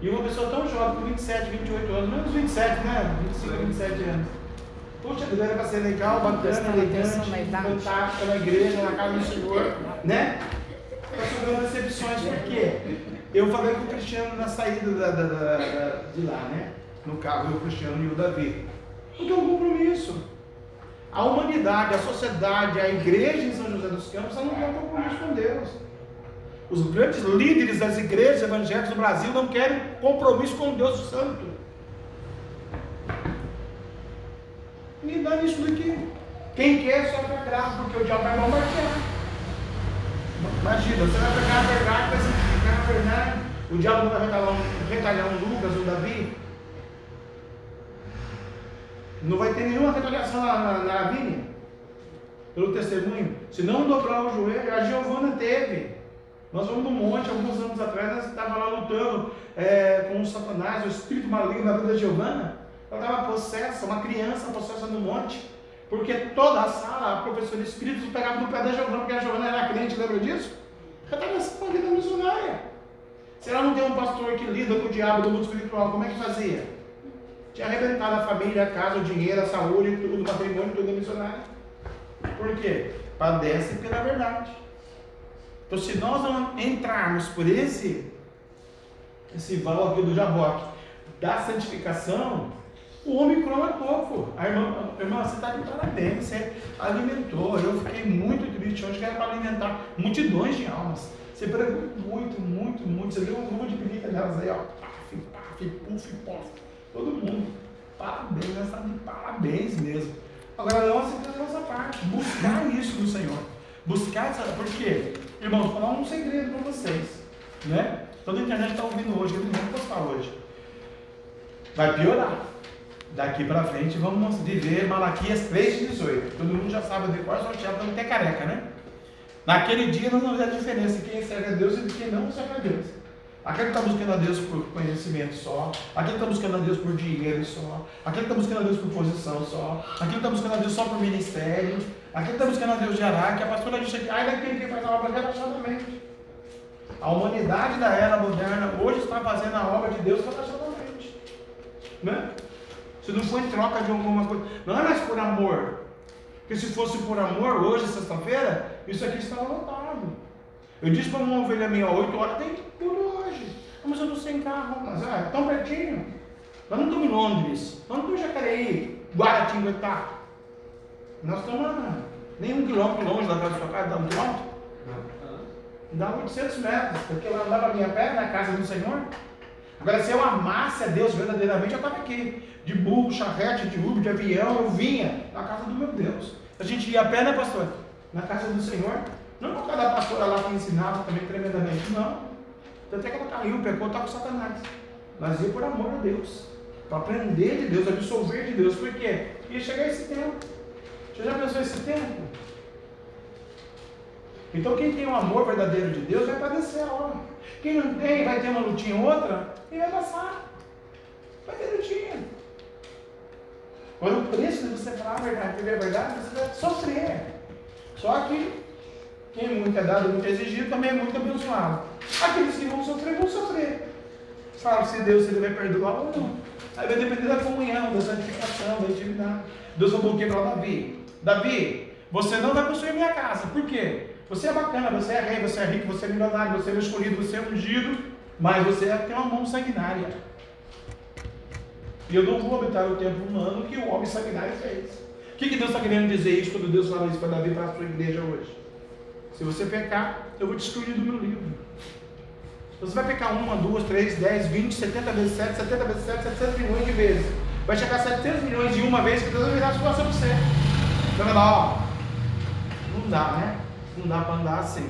E uma pessoa tão jovem, com 27, 28 anos, menos 27, né? 25, 27 anos. Puxa vida, era para ser legal, bacana, elegante, fantástica na igreja, na casa do Senhor, né? Está sofrendo decepções, por quê? Eu falei com o Cristiano na saída da, da- da- da- de lá, né? No carro, eu, o Cristiano e o Davi. Porque é um compromisso. A humanidade, a sociedade, a igreja em São José dos Campos, ela não tem um compromisso com Deus. Os grandes líderes das igrejas evangélicas do Brasil não querem compromisso com Deus Santo. Me dá nisso daqui. Quem quer só para grave, porque o diabo vai bombardear. Imagina, você vai pegar a verdade, vai santificar a verdade. O diabo não vai retalhar um, retalhar um Lucas, um Davi. Não vai ter nenhuma retaliação na, na, na pelo testemunho. Se não dobrar o joelho, a Giovana teve. Nós vamos no monte, alguns anos atrás, nós estávamos lá lutando é, com o Satanás, o espírito maligno na vida da Giovana. Ela estava possessa, uma criança possessa no monte. Porque toda a sala, a professora de espíritos pegava no pé da Giovana, porque a Giovana era crente, lembra disso? Retaliação com a vida missionária. Se ela não tem um pastor que lida com o diabo do mundo espiritual, como é que fazia? Tinha arrebentado a família, a casa, o dinheiro, a saúde, tudo, o patrimônio, tudo missionário. Por quê? Padece pela verdade. Então, se nós não entrarmos por esse, esse val aqui do Jaboque, da santificação, o Omicron é pouco. A irmã, irmã você está de parabéns, você alimentou. Eu fiquei muito triste hoje que era para alimentar multidões de almas. Você pregou muito, muito, muito. Você deu um grupo de pelita delas aí, ó. Paf, paf, puf, pof. Todo mundo. Parabéns, nós estamos de parabéns mesmo. Agora nós temos a nossa parte. Buscar isso do Senhor. Buscar essa. Por quê? Irmãos, vou falar um segredo para vocês. Né? Toda a internet está ouvindo hoje, eu não vou postar hoje. Vai piorar. Daqui para frente vamos viver Malaquias 3,18. Todo mundo já sabe de qual sorteado para não ter careca, né? Naquele dia nós vamos ver a diferença de quem serve a Deus e de quem não serve a Deus. Aquele que está buscando a Deus por conhecimento só, aquele que está buscando a Deus por dinheiro só, aquele que está buscando a Deus por posição só, aquele que está buscando a Deus só por ministério, que está buscando a Deus de arar, que a pastora disse aqui, ai daquele que faz a obra relaxadamente. A humanidade da era moderna hoje está fazendo a obra de Deus relaxadamente. Né? Se não for em troca de alguma coisa, não é mais por amor. Porque se fosse por amor, hoje, sexta-feira, isso aqui estava lotado. Eu disse para uma ovelha minha, 8 horas tem tudo hoje. Ah, mas eu estou sem carro. Mas é tão pertinho. Nós não estamos em Londres, nós não estamos em Jacareí, Guaratinguetá. Nós estamos a nem um quilômetro longe da casa da sua casa, dá um quilômetro? Dá 800 metros, porque eu andava a minha pé na casa do Senhor. Agora, se eu amasse a Deus verdadeiramente, eu estava aqui. De burro, charrete, de Uber, de avião, eu vinha na casa do meu Deus. A gente ia a pé, né, pastor? Na casa do Senhor. Não por causa da pastora lá que ensinava também tremendamente, não. Tanto é que ela caiu, pecou, está com Satanás. Mas ia por amor a Deus. Para aprender de Deus, absorver de Deus. Por quê? Ia chegar esse tempo. Você já pensou esse tempo? Então quem tem um amor verdadeiro de Deus vai padecer a hora. Quem não tem, vai ter uma lutinha ou outra e vai passar. Vai ter lutinha. Agora o preço de você falar a verdade, viver a verdade, você vai sofrer. Só que quem muito é dado, muito é exigido, também é muito abençoado. Aqueles que vão sofrer, vão sofrer. Sabe se Deus ele vai perdoar ou não. Aí vai depender da comunhão, da santificação, da intimidade. Deus falou o que para Davi? Davi, você não vai construir minha casa. Por quê? Você é bacana, você é rei, você é rico, você é milionário, você é escolhido, você é ungido, mas você tem uma mão sanguinária. E eu não vou habitar o tempo humano que o homem sanguinário fez. O que, que Deus está querendo dizer isso quando Deus fala isso para Davi para a sua igreja hoje? Se você pecar, eu vou te excluir do meu livro. Você vai pecar uma, duas, três, dez, vinte, setenta vezes sete, setenta vezes sete, setecentos milhões de vezes. Vai chegar a 700 milhões de uma vez que Deus vai virar a situação para você. Então lá, ó. Não dá, né? Não dá para andar assim.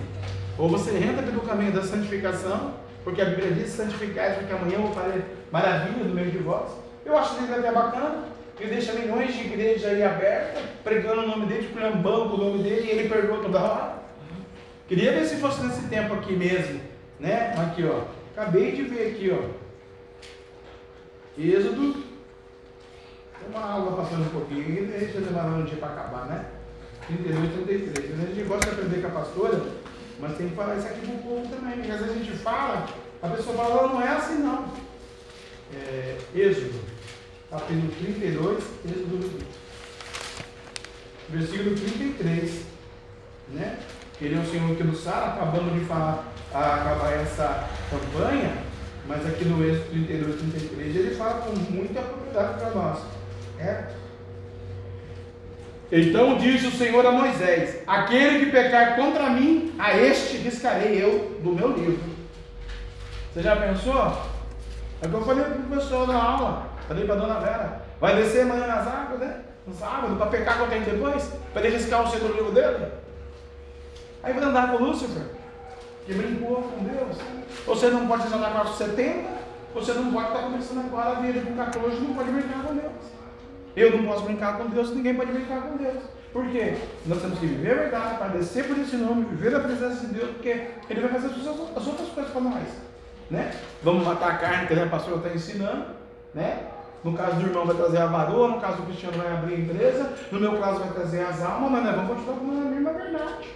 Ou você entra pelo caminho da santificação, porque a Bíblia diz santificar, porque amanhã eu vou fazer maravilha no meio de vós. Eu acho que isso é bacana. Ele deixa milhões de igrejas aí abertas, pregando o nome dele, esculhambando o nome dele, e ele perdoa toda hora. Queria ver se fosse nesse tempo aqui mesmo, né? Aqui, ó. Acabei de ver aqui, ó. Êxodo. Uma aula passando um pouquinho, deixa eu levar um dia para acabar, né? 32, 33. A gente gosta de aprender com a pastora, mas tem que falar isso aqui para o povo também. Porque às vezes a gente fala, a pessoa fala, não é assim não. É, êxodo, capítulo 32, Êxodo versículo 33. Né? Ele é o Senhor que nos sara, acabamos de falar, acabar essa campanha, mas aqui no Êxodo 32, 33, ele fala com muita propriedade para nós. É? Então disse o Senhor a Moisés: Aquele que pecar contra mim, a este riscarei eu do meu livro. Você já pensou? É o que eu falei para o pessoal na aula, falei para a dona Vera: vai descer amanhã nas águas, né? No sábado, para pecar contra ele depois? Para ele riscar o segundo livro dele? Aí vai andar com Lúcifer, que brincou com Deus. Você não pode andar com 70, você não pode estar começando agora a vida com 14, não pode brincar com Deus. Eu não posso brincar com Deus, ninguém pode brincar com Deus. Por quê? Nós temos que viver a verdade, padecer por esse nome, viver a presença de Deus, porque Ele vai fazer as outras coisas para nós. Né? Vamos matar a carne, que a pastora está ensinando. Né? No caso do irmão vai trazer a varoa, no caso do cristiano vai abrir a empresa, no meu caso vai trazer as almas, mas nós vamos continuar com a mesma verdade.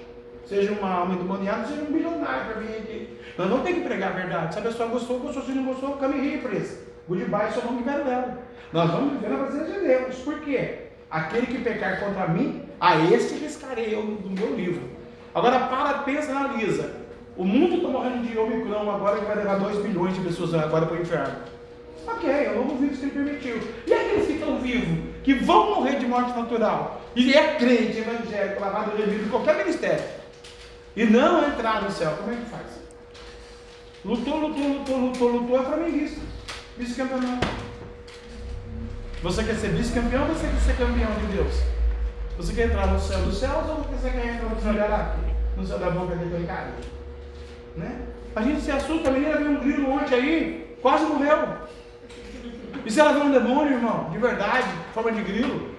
Seja uma alma endemoniada, seja um bilionário para vir aqui. Nós não temos que pregar a verdade. Se a pessoa gostou, gostou, se não gostou, cama e ri preso. Goodbye, não viver dela. Nós vamos viver na presença de Deus. Por quê? Aquele que pecar contra mim, a este riscarei eu do meu livro. Agora para, pensa, analisa. O mundo está morrendo de Omicron agora que vai levar 2 bilhões de pessoas agora para o inferno. Ok, eu não vírus que ele permitiu. E aqueles que estão vivos, que vão morrer de morte natural, e é crente, evangélico, lavado de vida, qualquer ministério, e não entrar no céu, como é que faz? Lutou, lutou, lutou, lutou, lutou, é flamenguista. Vice-campeonato. Você quer ser vice-campeão ou você quer ser campeão de Deus? Você quer entrar no céu dos céus ou você quer entrar no céu da Galáxia? No céu da boca de Toicari? Né? A gente se assusta, a menina viu um grilo ontem aí, quase morreu. E se ela viu um demônio, irmão, de verdade, forma de grilo?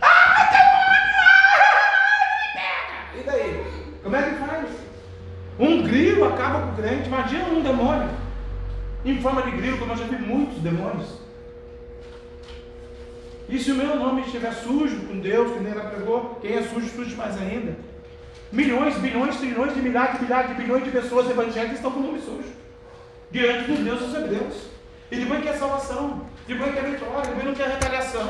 Ah, demônio! E daí? Como é que faz? Um grilo acaba com o crente, imagina um demônio. Em forma de grilo, como eu já vi muitos demônios. E se o meu nome estiver sujo com Deus, que nem ela pregou, quem é sujo, sujo mais ainda. Milhões, bilhões, trilhões de milhares, milhares de bilhões de pessoas evangélicas estão com o nome sujo. Diante dos Deus dos hebreus. E depois quer salvação, depois quer vitória, depois não quer retaliação.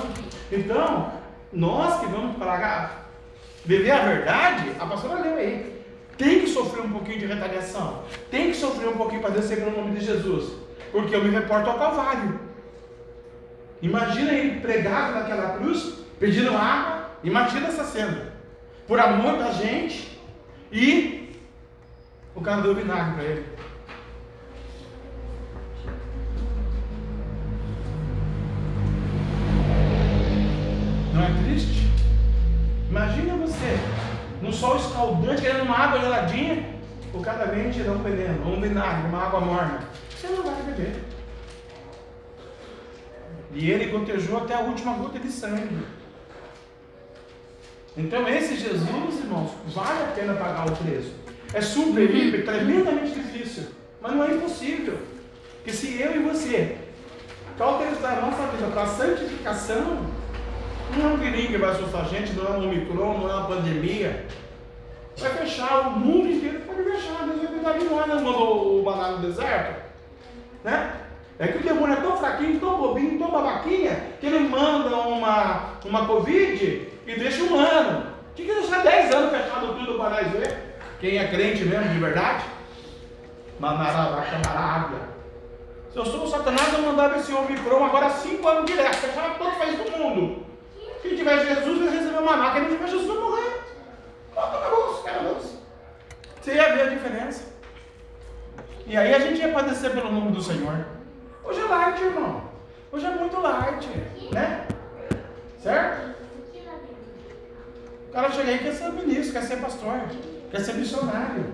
Então, nós que vamos pagar, viver a verdade, a pastora leu aí. Tem que sofrer um pouquinho de retaliação. Tem que sofrer um pouquinho para descer no nome de Jesus. Porque eu me reporto ao Calvário. Imagina ele pregado naquela cruz, pedindo água. Imagina essa cena. Por amor da gente. E o cara deu vinagre para ele. Não é triste? Imagina você, num sol escaldante, querendo uma água geladinha, o cara vem te dar um veneno, um vinagre, uma água morna. Você não vai beber. E ele gotejou até a última gota de sangue. Então esse Jesus, irmãos, vale a pena pagar o preço. É super, hiper, tremendamente difícil. Mas não é impossível. Porque se eu e você cauterizar a nossa vida para a santificação, Não é um perigo que vai assustar a gente, não é um Omicron, não é uma pandemia. Vai fechar, o mundo inteiro pode fechar. Deus vai cuidar de nós, né? mandou o maná no deserto. Né? É que o demônio é tão fraquinho, tão bobinho, tão babaquinha, que ele manda uma, uma Covid e deixa um ano. Tinha que deixar 10 anos fechado tudo para nós ver. Quem é crente mesmo, de verdade. Manará, camarada. Se eu sou o Satanás, eu mandava esse Omicron agora 5 anos direto, fechava todo o país do mundo. Quem tiver Jesus vai receber maná, quem não tiver Jesus vai morrer. Acabou, acabou. Você ia ver a diferença. E aí a gente ia padecer pelo nome do Senhor. Hoje é light, irmão. Hoje é muito light, né? Certo? O cara chega aí quer ser ministro, quer ser pastor, quer ser missionário.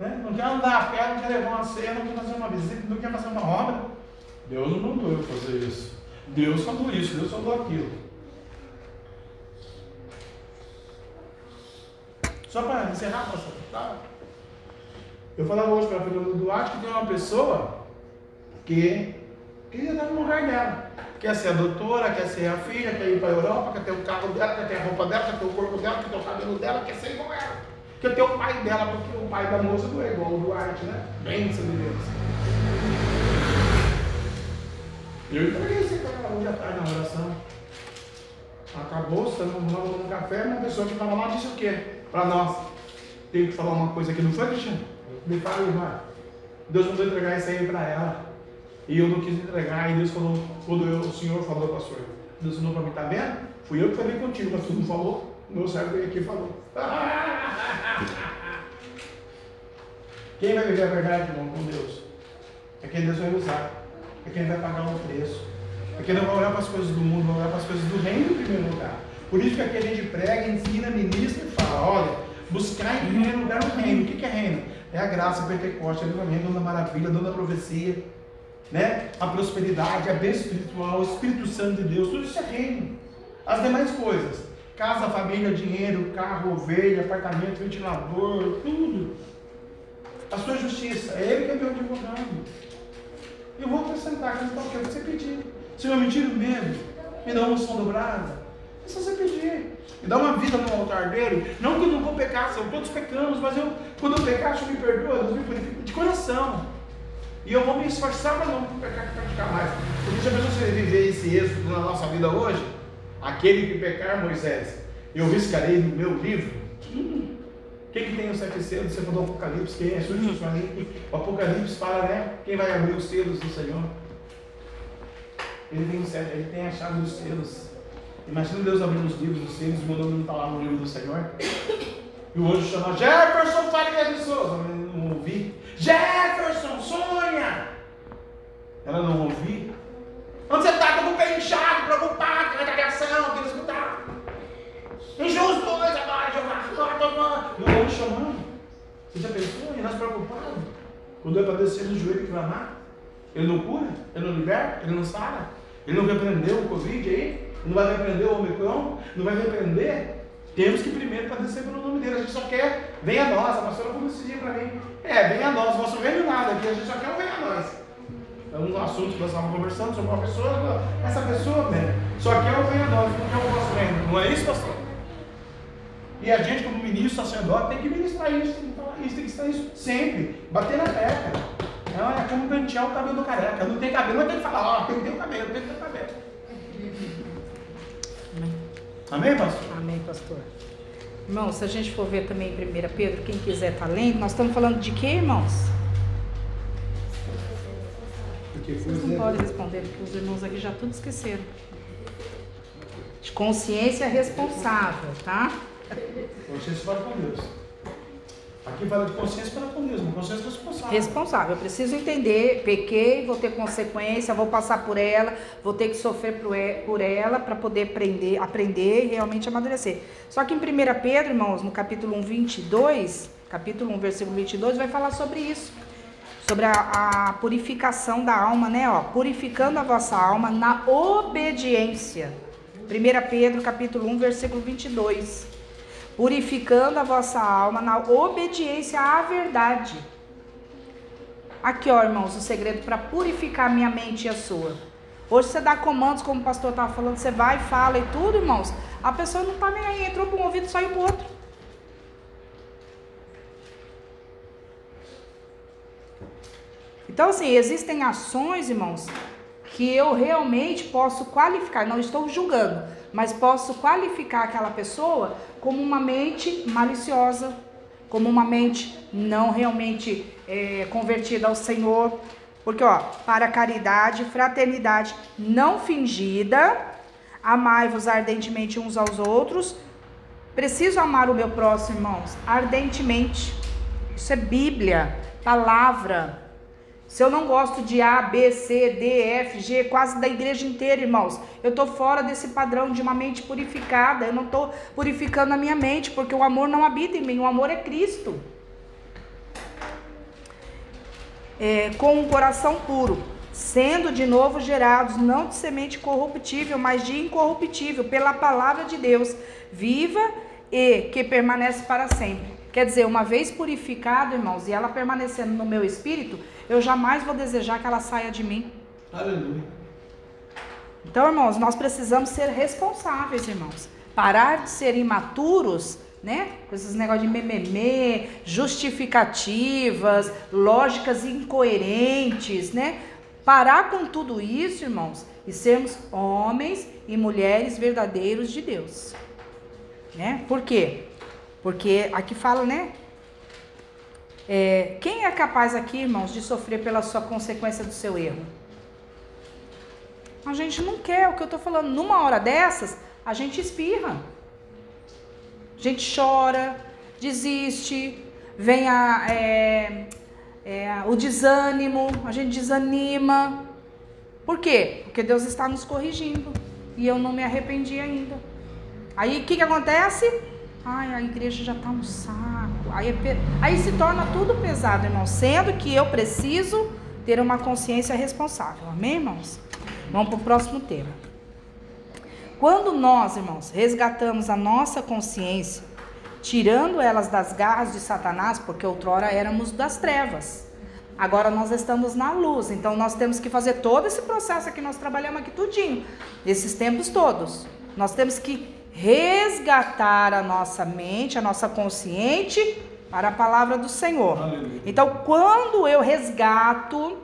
Né? Não quer andar a pé, não quer levar uma ceia, não quer fazer uma visita, não quer fazer uma obra. Deus não mandou eu fazer isso. Deus falou isso, Deus falou aquilo. Só para encerrar, pastor, tá? Eu falava hoje para a Fernanda Duarte que tem uma pessoa que queria estar no lugar dela. Quer ser a doutora, quer ser a filha, quer ir para a Europa, quer ter o carro dela, quer ter a roupa dela, quer ter o corpo dela, quer ter o cabelo dela, quer ser igual ela. Quer ter o pai dela, porque o pai da moça não é igual o Duarte, né? Bênção de Deus. Eu entreguei esse cara hoje à tarde na oração. Acabou, estamos tomando um café, uma pessoa que estava lá disse o quê? Para nós. Tenho que falar uma coisa aqui, não foi, Cristiano? Me fala, irmã. Deus mandou entregar isso aí para ela. E eu não quis entregar, e Deus falou, quando eu, o Senhor falou, pastor, Deus falou para mim, tá vendo? Fui eu que falei contigo, mas tu não falou. Meu servo veio aqui e falou. <laughs> Quem vai viver a verdade, irmão, com Deus? É quem Deus vai usar. É quem vai pagar o preço. É quem não vai olhar para as coisas do mundo, vai olhar para as coisas do reino em primeiro lugar. Por isso que aqui a gente prega, ensina, ministra e fala, olha, buscar em primeiro lugar o reino. O que é reino? É a graça, a Pentecoste, a livramento, a maravilha, a profecia né? a prosperidade, a bênção espiritual, o Espírito Santo de Deus, tudo isso é reino. As demais coisas, casa, família, dinheiro, carro, ovelha, apartamento, ventilador, tudo. A sua justiça, é Ele que é meu advogado. Eu vou acrescentar, mas qualquer que você pedir. Senhor, me tira o medo, me dá uma unção dobrada. É só você pedir. Me dá uma vida no altar dele. Não que eu não vou pecar, são todos pecamos, mas eu, quando eu pecar, Senhor me perdoa, Deus me purifica de coração. E eu vou me esforçar para não pecar, praticar mais. Porque a pessoa você viver esse êxito na nossa vida hoje, aquele que pecar, Moisés, eu riscarei no meu livro. Hum. Quem que tem os sete selos? Você falou Apocalipse, quem é hum. O Apocalipse fala, né? Quem vai abrir os selos do Senhor? Ele tem, ele tem a chave dos selos. Imagina Deus abrindo os livros dos selos e o meu nome não está lá no livro do Senhor. E o anjo chama Jefferson Faria de Souza. Não ouvi. Jefferson, Sônia! Ela não ouviu. Onde você está? Estou com o pé inchado, preocupado, com a retaliação, quero escutar. Injusto hoje agora, Jeová. E o anjo chamando. Você já pensou? E nós preocupados. Quando é para descer no joelho e clamar, ele não cura, ele não liberta, ele não sara. Ele não repreendeu o Covid aí, não vai repreender o Omicron, não vai repreender temos que primeiro padecer pelo nome dele. A gente só quer, venha a nós. A pastora esse dia para mim. É, venha a nós. O nosso reino nada aqui. A gente só quer o venha a nós. É um assunto que nós estávamos conversando sobre uma pessoa. Essa pessoa, né, só quer o venha a nós, não quer o nosso reino. Não é isso, pastor? E a gente, como ministro sacerdote, tem que ministrar isso, falar isso, tem que estar isso sempre. Bater na tecla. É como pentear o cabelo do careca. Não tem cabelo, mas tem que falar, ó, tem que ter o cabelo, tem que ter o cabelo. Amém, pastor? Amém, pastor. Irmão, se a gente for ver também em 1 Pedro, quem quiser tá lendo, nós estamos falando de quê, irmãos? Vocês não podem responder, porque os irmãos aqui já tudo esqueceram. De consciência responsável, tá? Consciência para com Deus. Aqui fala de consciência para com Deus, uma consciência responsável. Responsável. Eu preciso entender, pequei, vou ter consequência, vou passar por ela, vou ter que sofrer por ela para poder aprender, aprender e realmente amadurecer. Só que em 1 Pedro, irmãos, no capítulo 1, 22, capítulo 1, versículo 22, vai falar sobre isso. Sobre a, a purificação da alma, né? Ó, purificando a vossa alma na obediência. 1 Pedro, capítulo 1, versículo 22 purificando a vossa alma na obediência à verdade. Aqui, ó, irmãos, o segredo para purificar minha mente e a sua. Hoje você dá comandos, como o pastor estava falando, você vai, fala e tudo, irmãos. A pessoa não está nem aí, entrou para um ouvido saiu para o outro. Então, assim, existem ações, irmãos, que eu realmente posso qualificar, não estou julgando, mas posso qualificar aquela pessoa como uma mente maliciosa, como uma mente não realmente é, convertida ao Senhor. Porque, ó, para caridade, fraternidade não fingida, amai-vos ardentemente uns aos outros. Preciso amar o meu próximo, irmãos, ardentemente. Isso é Bíblia, palavra. Se eu não gosto de A, B, C, D, F, G, quase da igreja inteira, irmãos, eu estou fora desse padrão de uma mente purificada. Eu não estou purificando a minha mente, porque o amor não habita em mim, o amor é Cristo. É, com um coração puro, sendo de novo gerados, não de semente corruptível, mas de incorruptível, pela palavra de Deus, viva e que permanece para sempre. Quer dizer, uma vez purificado, irmãos, e ela permanecendo no meu espírito, eu jamais vou desejar que ela saia de mim. Aleluia. Então, irmãos, nós precisamos ser responsáveis, irmãos. Parar de ser imaturos, né? Com esses negócios de mememê, justificativas, lógicas incoerentes, né? Parar com tudo isso, irmãos, e sermos homens e mulheres verdadeiros de Deus. Né? Por quê? Porque aqui fala, né? É, quem é capaz aqui, irmãos, de sofrer pela sua consequência do seu erro? A gente não quer, o que eu estou falando. Numa hora dessas, a gente espirra. A gente chora, desiste, vem a, é, é, o desânimo, a gente desanima. Por quê? Porque Deus está nos corrigindo. E eu não me arrependi ainda. Aí o que, que acontece? Ai, a igreja já está um saco. Aí, aí se torna tudo pesado, irmão. Sendo que eu preciso ter uma consciência responsável. Amém, irmãos? Vamos para o próximo tema. Quando nós, irmãos, resgatamos a nossa consciência, tirando elas das garras de Satanás, porque outrora éramos das trevas. Agora nós estamos na luz, então nós temos que fazer todo esse processo aqui, nós trabalhamos aqui tudinho, esses tempos todos. Nós temos que resgatar a nossa mente, a nossa consciente para a palavra do Senhor. Aleluia. Então, quando eu resgato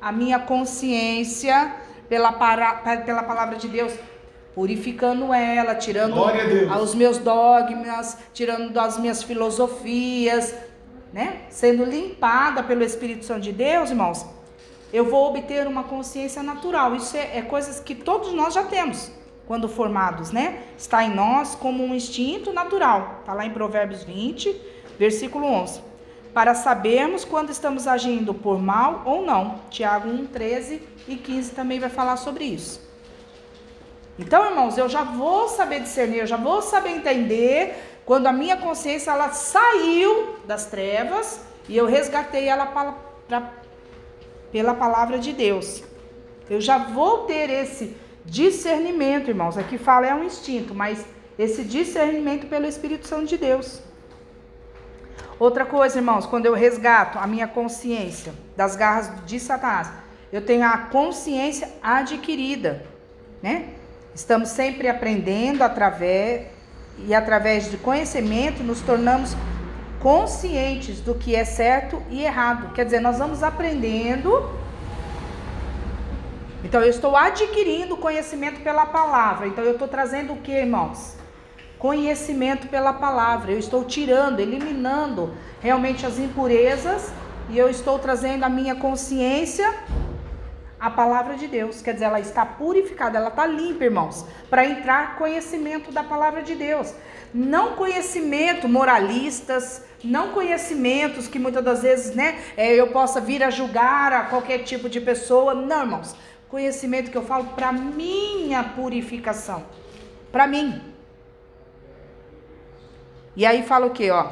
a minha consciência pela, para, pela palavra de Deus, purificando ela, tirando os meus dogmas, tirando das minhas filosofias, né? Sendo limpada pelo Espírito Santo de Deus, irmãos, eu vou obter uma consciência natural. Isso é, é coisas que todos nós já temos quando formados, né? Está em nós como um instinto natural. Está lá em Provérbios 20, versículo 11. Para sabermos quando estamos agindo por mal ou não. Tiago 1, 13 e 15 também vai falar sobre isso. Então, irmãos, eu já vou saber discernir, eu já vou saber entender quando a minha consciência ela saiu das trevas e eu resgatei ela pra, pra, pela palavra de Deus. Eu já vou ter esse Discernimento, irmãos, aqui fala é um instinto, mas esse discernimento pelo Espírito Santo de Deus. Outra coisa, irmãos, quando eu resgato a minha consciência das garras de Satanás, eu tenho a consciência adquirida, né? Estamos sempre aprendendo através e através de conhecimento nos tornamos conscientes do que é certo e errado. Quer dizer, nós vamos aprendendo então eu estou adquirindo conhecimento pela palavra. Então eu estou trazendo o que, irmãos? Conhecimento pela palavra. Eu estou tirando, eliminando realmente as impurezas e eu estou trazendo a minha consciência a palavra de Deus. Quer dizer, ela está purificada, ela está limpa, irmãos, para entrar conhecimento da palavra de Deus. Não conhecimento moralistas, não conhecimentos que muitas das vezes, né, é, eu possa vir a julgar a qualquer tipo de pessoa. Não, irmãos. Conhecimento que eu falo para minha purificação. Para mim. E aí fala o que, ó?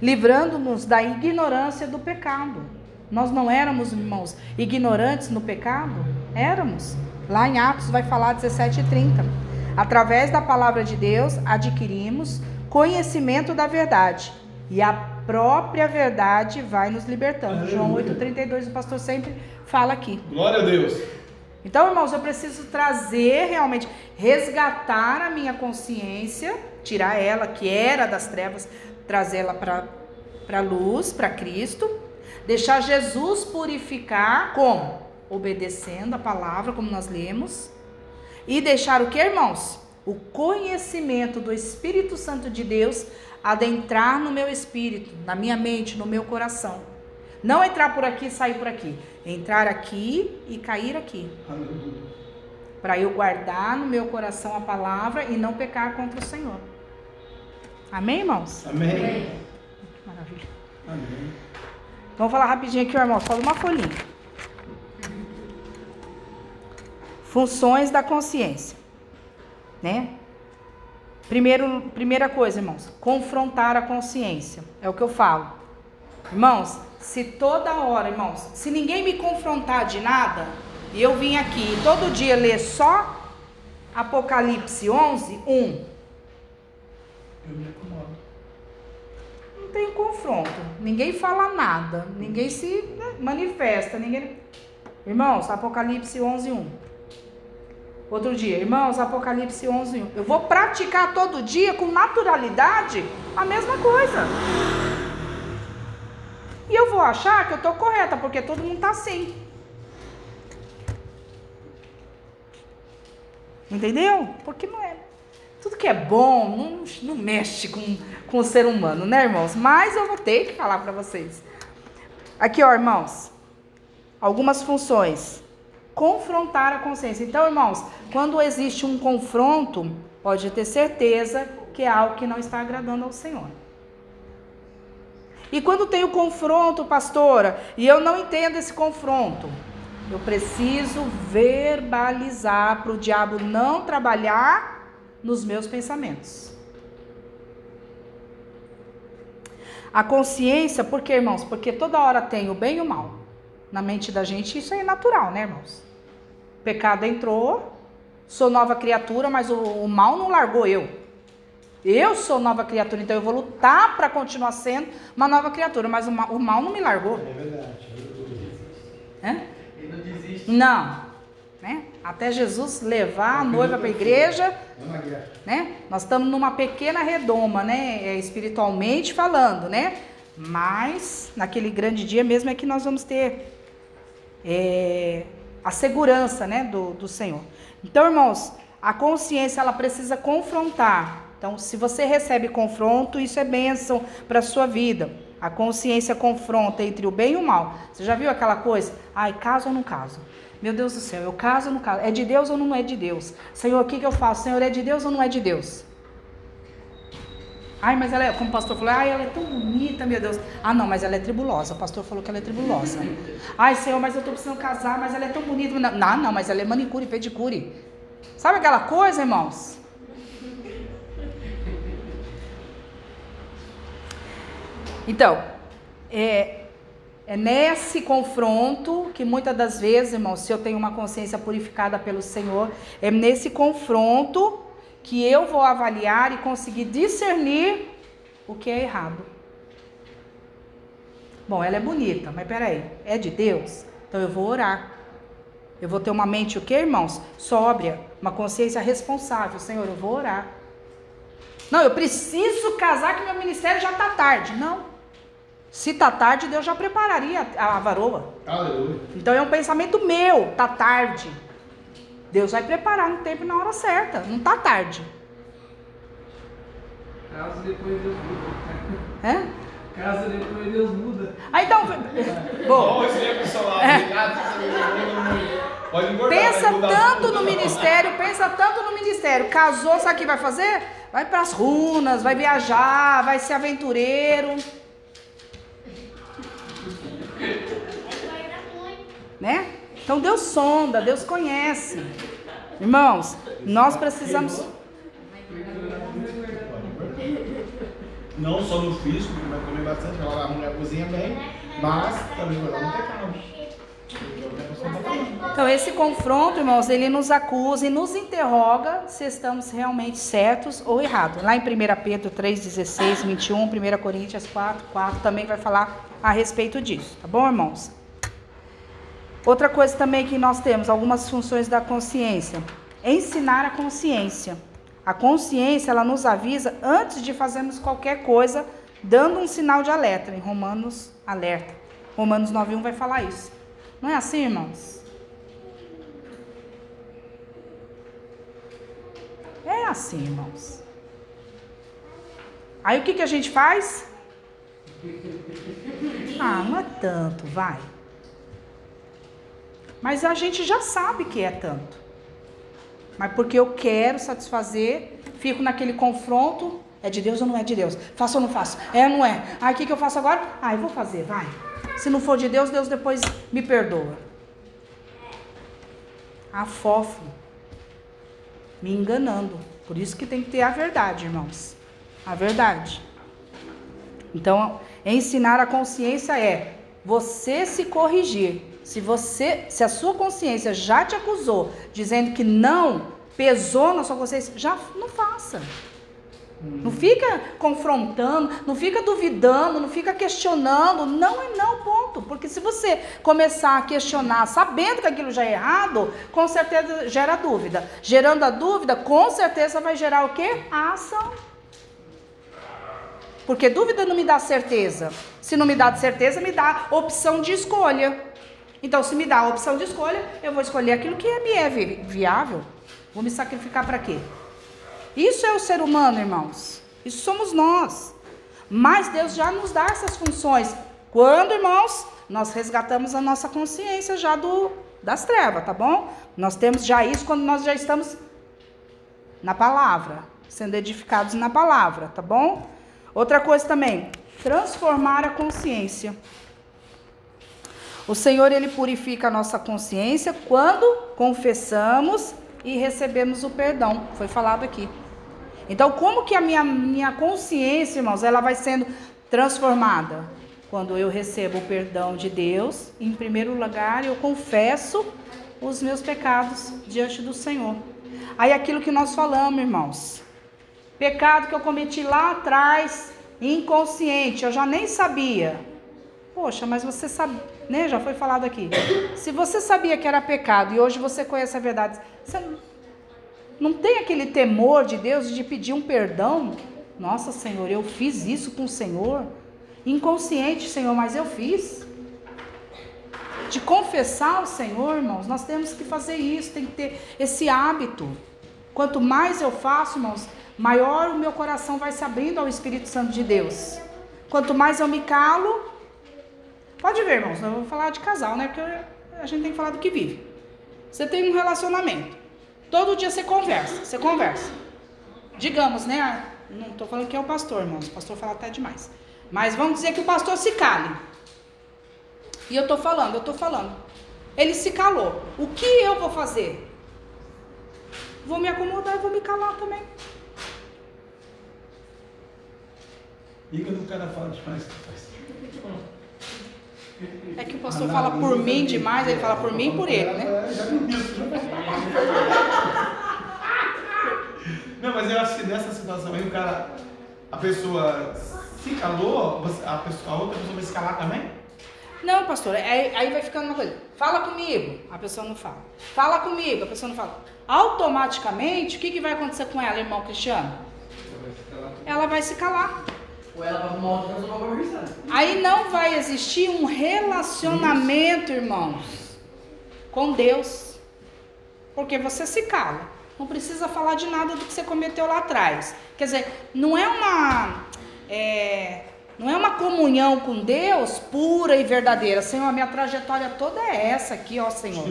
Livrando-nos da ignorância do pecado. Nós não éramos, irmãos, ignorantes no pecado? Éramos. Lá em Atos vai falar 17 e 30. Através da palavra de Deus adquirimos conhecimento da verdade. E a própria verdade vai nos libertando. Aleluia. João 8,32, o pastor sempre fala aqui. Glória a Deus. Então, irmãos, eu preciso trazer realmente, resgatar a minha consciência, tirar ela que era das trevas, trazê-la para a luz, para Cristo, deixar Jesus purificar como? Obedecendo a palavra, como nós lemos, e deixar o que, irmãos? O conhecimento do Espírito Santo de Deus adentrar no meu espírito, na minha mente, no meu coração. Não entrar por aqui e sair por aqui. Entrar aqui e cair aqui. Para eu guardar no meu coração a palavra e não pecar contra o Senhor. Amém, irmãos? Amém. Amém. Maravilha. Amém. Vamos falar rapidinho aqui, irmão. Fala uma folhinha. Funções da consciência. Né? Primeiro, primeira coisa, irmãos, confrontar a consciência. É o que eu falo. Irmãos, se toda hora, irmãos, se ninguém me confrontar de nada, e eu vim aqui todo dia ler só Apocalipse 11, 1, Eu me acomodo. não tem confronto. Ninguém fala nada, ninguém se né, manifesta, ninguém. Irmãos, Apocalipse 11, 1. Outro dia, irmãos, Apocalipse 11, 1. Eu vou praticar todo dia com naturalidade a mesma coisa. E eu vou achar que eu estou correta, porque todo mundo está assim. Entendeu? Porque não é. Tudo que é bom não, não mexe com, com o ser humano, né, irmãos? Mas eu vou ter que falar para vocês. Aqui, ó, irmãos. Algumas funções. Confrontar a consciência. Então, irmãos, quando existe um confronto, pode ter certeza que é algo que não está agradando ao Senhor. E quando tem o confronto, pastora, e eu não entendo esse confronto, eu preciso verbalizar para o diabo não trabalhar nos meus pensamentos. A consciência, por quê, irmãos? Porque toda hora tem o bem e o mal. Na mente da gente, isso é natural, né, irmãos? O pecado entrou, sou nova criatura, mas o, o mal não largou eu. Eu sou nova criatura, então eu vou lutar para continuar sendo uma nova criatura, mas o mal, o mal não me largou. É verdade. Hã? Ele não desiste. Não. Né? Até Jesus levar a noiva para a igreja, guerra. né? Nós estamos numa pequena redoma, né? É, espiritualmente falando, né? Mas naquele grande dia mesmo é que nós vamos ter é, a segurança, né? Do, do Senhor. Então, irmãos, a consciência ela precisa confrontar. Então, se você recebe confronto, isso é bênção para a sua vida. A consciência confronta entre o bem e o mal. Você já viu aquela coisa? Ai, caso ou não caso? Meu Deus do céu, eu caso ou não caso? É de Deus ou não é de Deus? Senhor, o que, que eu faço? Senhor, é de Deus ou não é de Deus? Ai, mas ela é, como o pastor falou, ai, ela é tão bonita, meu Deus. Ah, não, mas ela é tribulosa. O pastor falou que ela é tribulosa. Ai, Senhor, mas eu estou precisando casar, mas ela é tão bonita. Não, não, mas ela é manicure, pedicure. Sabe aquela coisa, irmãos? Então, é, é nesse confronto que muitas das vezes, irmãos, se eu tenho uma consciência purificada pelo Senhor, é nesse confronto que eu vou avaliar e conseguir discernir o que é errado. Bom, ela é bonita, mas peraí, é de Deus? Então eu vou orar. Eu vou ter uma mente o que, irmãos? Sóbria, uma consciência responsável. Senhor, eu vou orar. Não, eu preciso casar que meu ministério já está tarde. Não. Se está tarde, Deus já prepararia a, a varoa. Aleluia. Então é um pensamento meu, tá tarde. Deus vai preparar no tempo e na hora certa. Não tá tarde. Caso depois Deus muda. É? Caso depois Deus muda. Aí então. Bom, é pessoal É. Pode engordar. pensa vai mudar tanto no ministério, pensa tanto no ministério. Casou, sabe o que vai fazer? Vai pras runas, vai viajar, vai ser aventureiro. Né? Então Deus sonda, Deus conhece. Irmãos, nós precisamos. Não só no físico, que vai comer bastante, ela a mulher cozinha bem, mas também vai dar no pecado. Então, esse confronto, irmãos, ele nos acusa e nos interroga se estamos realmente certos ou errados. Lá em 1 Pedro 3, 16, 21, 1 Coríntios 4, 4 também vai falar a respeito disso, tá bom, irmãos? Outra coisa também que nós temos, algumas funções da consciência. Ensinar a consciência. A consciência, ela nos avisa antes de fazermos qualquer coisa, dando um sinal de alerta. Em Romanos, alerta. Romanos 9.1 vai falar isso. Não é assim, irmãos? É assim, irmãos. Aí o que, que a gente faz? Ah, não é tanto, vai. Mas a gente já sabe que é tanto. Mas porque eu quero satisfazer, fico naquele confronto, é de Deus ou não é de Deus? Faço ou não faço? É ou não é? Aí o que, que eu faço agora? Ah, eu vou fazer, vai. Se não for de Deus, Deus depois me perdoa. Afofo. Me enganando. Por isso que tem que ter a verdade, irmãos. A verdade. Então, ensinar a consciência é você se corrigir. Se você, se a sua consciência já te acusou, dizendo que não pesou na sua consciência, já não faça. Não fica confrontando, não fica duvidando, não fica questionando. Não é não, ponto. Porque se você começar a questionar sabendo que aquilo já é errado, com certeza gera dúvida. Gerando a dúvida, com certeza vai gerar o quê? A ação. Porque dúvida não me dá certeza. Se não me dá certeza, me dá opção de escolha. Então, se me dá a opção de escolha, eu vou escolher aquilo que me é viável. Vou me sacrificar para quê? Isso é o ser humano, irmãos. Isso somos nós. Mas Deus já nos dá essas funções. Quando, irmãos, nós resgatamos a nossa consciência já do das trevas, tá bom? Nós temos já isso quando nós já estamos na palavra, sendo edificados na palavra, tá bom? Outra coisa também, transformar a consciência. O Senhor ele purifica a nossa consciência quando confessamos e recebemos o perdão. Foi falado aqui. Então, como que a minha, minha consciência, irmãos, ela vai sendo transformada? Quando eu recebo o perdão de Deus, em primeiro lugar, eu confesso os meus pecados diante do Senhor. Aí aquilo que nós falamos, irmãos. Pecado que eu cometi lá atrás, inconsciente, eu já nem sabia. Poxa, mas você sabe, né? Já foi falado aqui. Se você sabia que era pecado e hoje você conhece a verdade, você não tem aquele temor de Deus de pedir um perdão? Nossa, Senhor, eu fiz isso com o Senhor. Inconsciente, Senhor, mas eu fiz. De confessar ao Senhor, irmãos, nós temos que fazer isso, tem que ter esse hábito. Quanto mais eu faço, irmãos, maior o meu coração vai se abrindo ao Espírito Santo de Deus. Quanto mais eu me calo, pode ver, irmãos, não vou falar de casal, né? Porque a gente tem que falar do que vive. Você tem um relacionamento. Todo dia você conversa, você conversa. Digamos, né? Não estou falando que é o pastor, irmãos. O pastor fala até demais. Mas vamos dizer que o pastor se cale. E eu estou falando, eu estou falando. Ele se calou. O que eu vou fazer? Vou me acomodar e vou me calar também. E quando o cara fala demais, É que o pastor fala por mim demais, ele fala por mim e por ele, né? Não, mas eu acho que nessa situação aí o cara, a pessoa se calou, a, pessoa, a outra pessoa vai se calar também? Não, pastor, aí, aí vai ficando uma coisa. Fala comigo, a pessoa não fala. Fala comigo, a pessoa não fala. Automaticamente, o que, que vai acontecer com ela, irmão Cristiano? Ela vai se calar. Ou ela vai arrumar outra pessoa pra conversar. Aí não vai existir um relacionamento, irmãos, com Deus. Porque você se cala. Não precisa falar de nada do que você cometeu lá atrás. Quer dizer, não é uma. É, não é uma comunhão com Deus pura e verdadeira. Senhor, a minha trajetória toda é essa aqui, ó Senhor.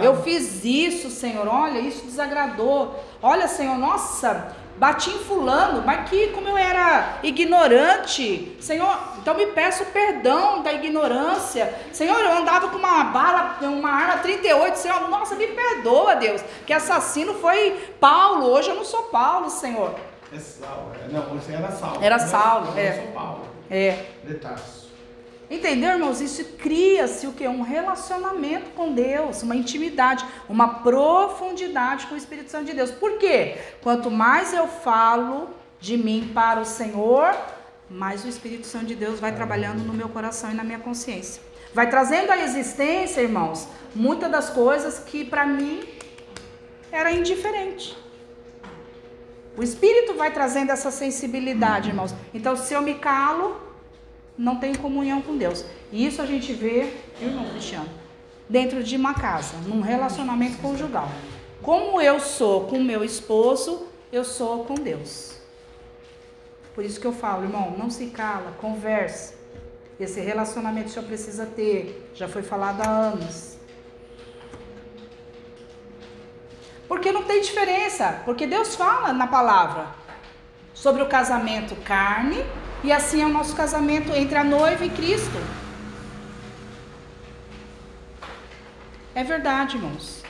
Eu fiz isso, Senhor. Olha, isso desagradou. Olha, Senhor, nossa, bati em fulano, mas que como eu era ignorante, Senhor, então me peço perdão da ignorância. Senhor, eu andava com uma bala, uma arma 38, Senhor, nossa, me perdoa, Deus, que assassino foi Paulo, hoje eu não sou Paulo, Senhor. É Saulo, é, não, você era Saulo. Era Saulo, não, é. Eu sou Paulo. É. De Tarso. Entendeu, irmãos? Isso cria-se o que? Um relacionamento com Deus, uma intimidade, uma profundidade com o Espírito Santo de Deus. Por quê? Quanto mais eu falo de mim para o Senhor, mais o Espírito Santo de Deus vai trabalhando no meu coração e na minha consciência. Vai trazendo à existência, irmãos, muitas das coisas que para mim era indiferente. O Espírito vai trazendo essa sensibilidade, irmãos. Então, se eu me calo, não tenho comunhão com Deus. E isso a gente vê, irmão Cristiano, dentro de uma casa, num relacionamento conjugal. Como eu sou com meu esposo, eu sou com Deus. Por isso que eu falo, irmão, não se cala, converse. Esse relacionamento senhor precisa ter. Já foi falado há anos. Porque não tem diferença. Porque Deus fala na palavra sobre o casamento carne e assim é o nosso casamento entre a noiva e Cristo. É verdade, irmãos.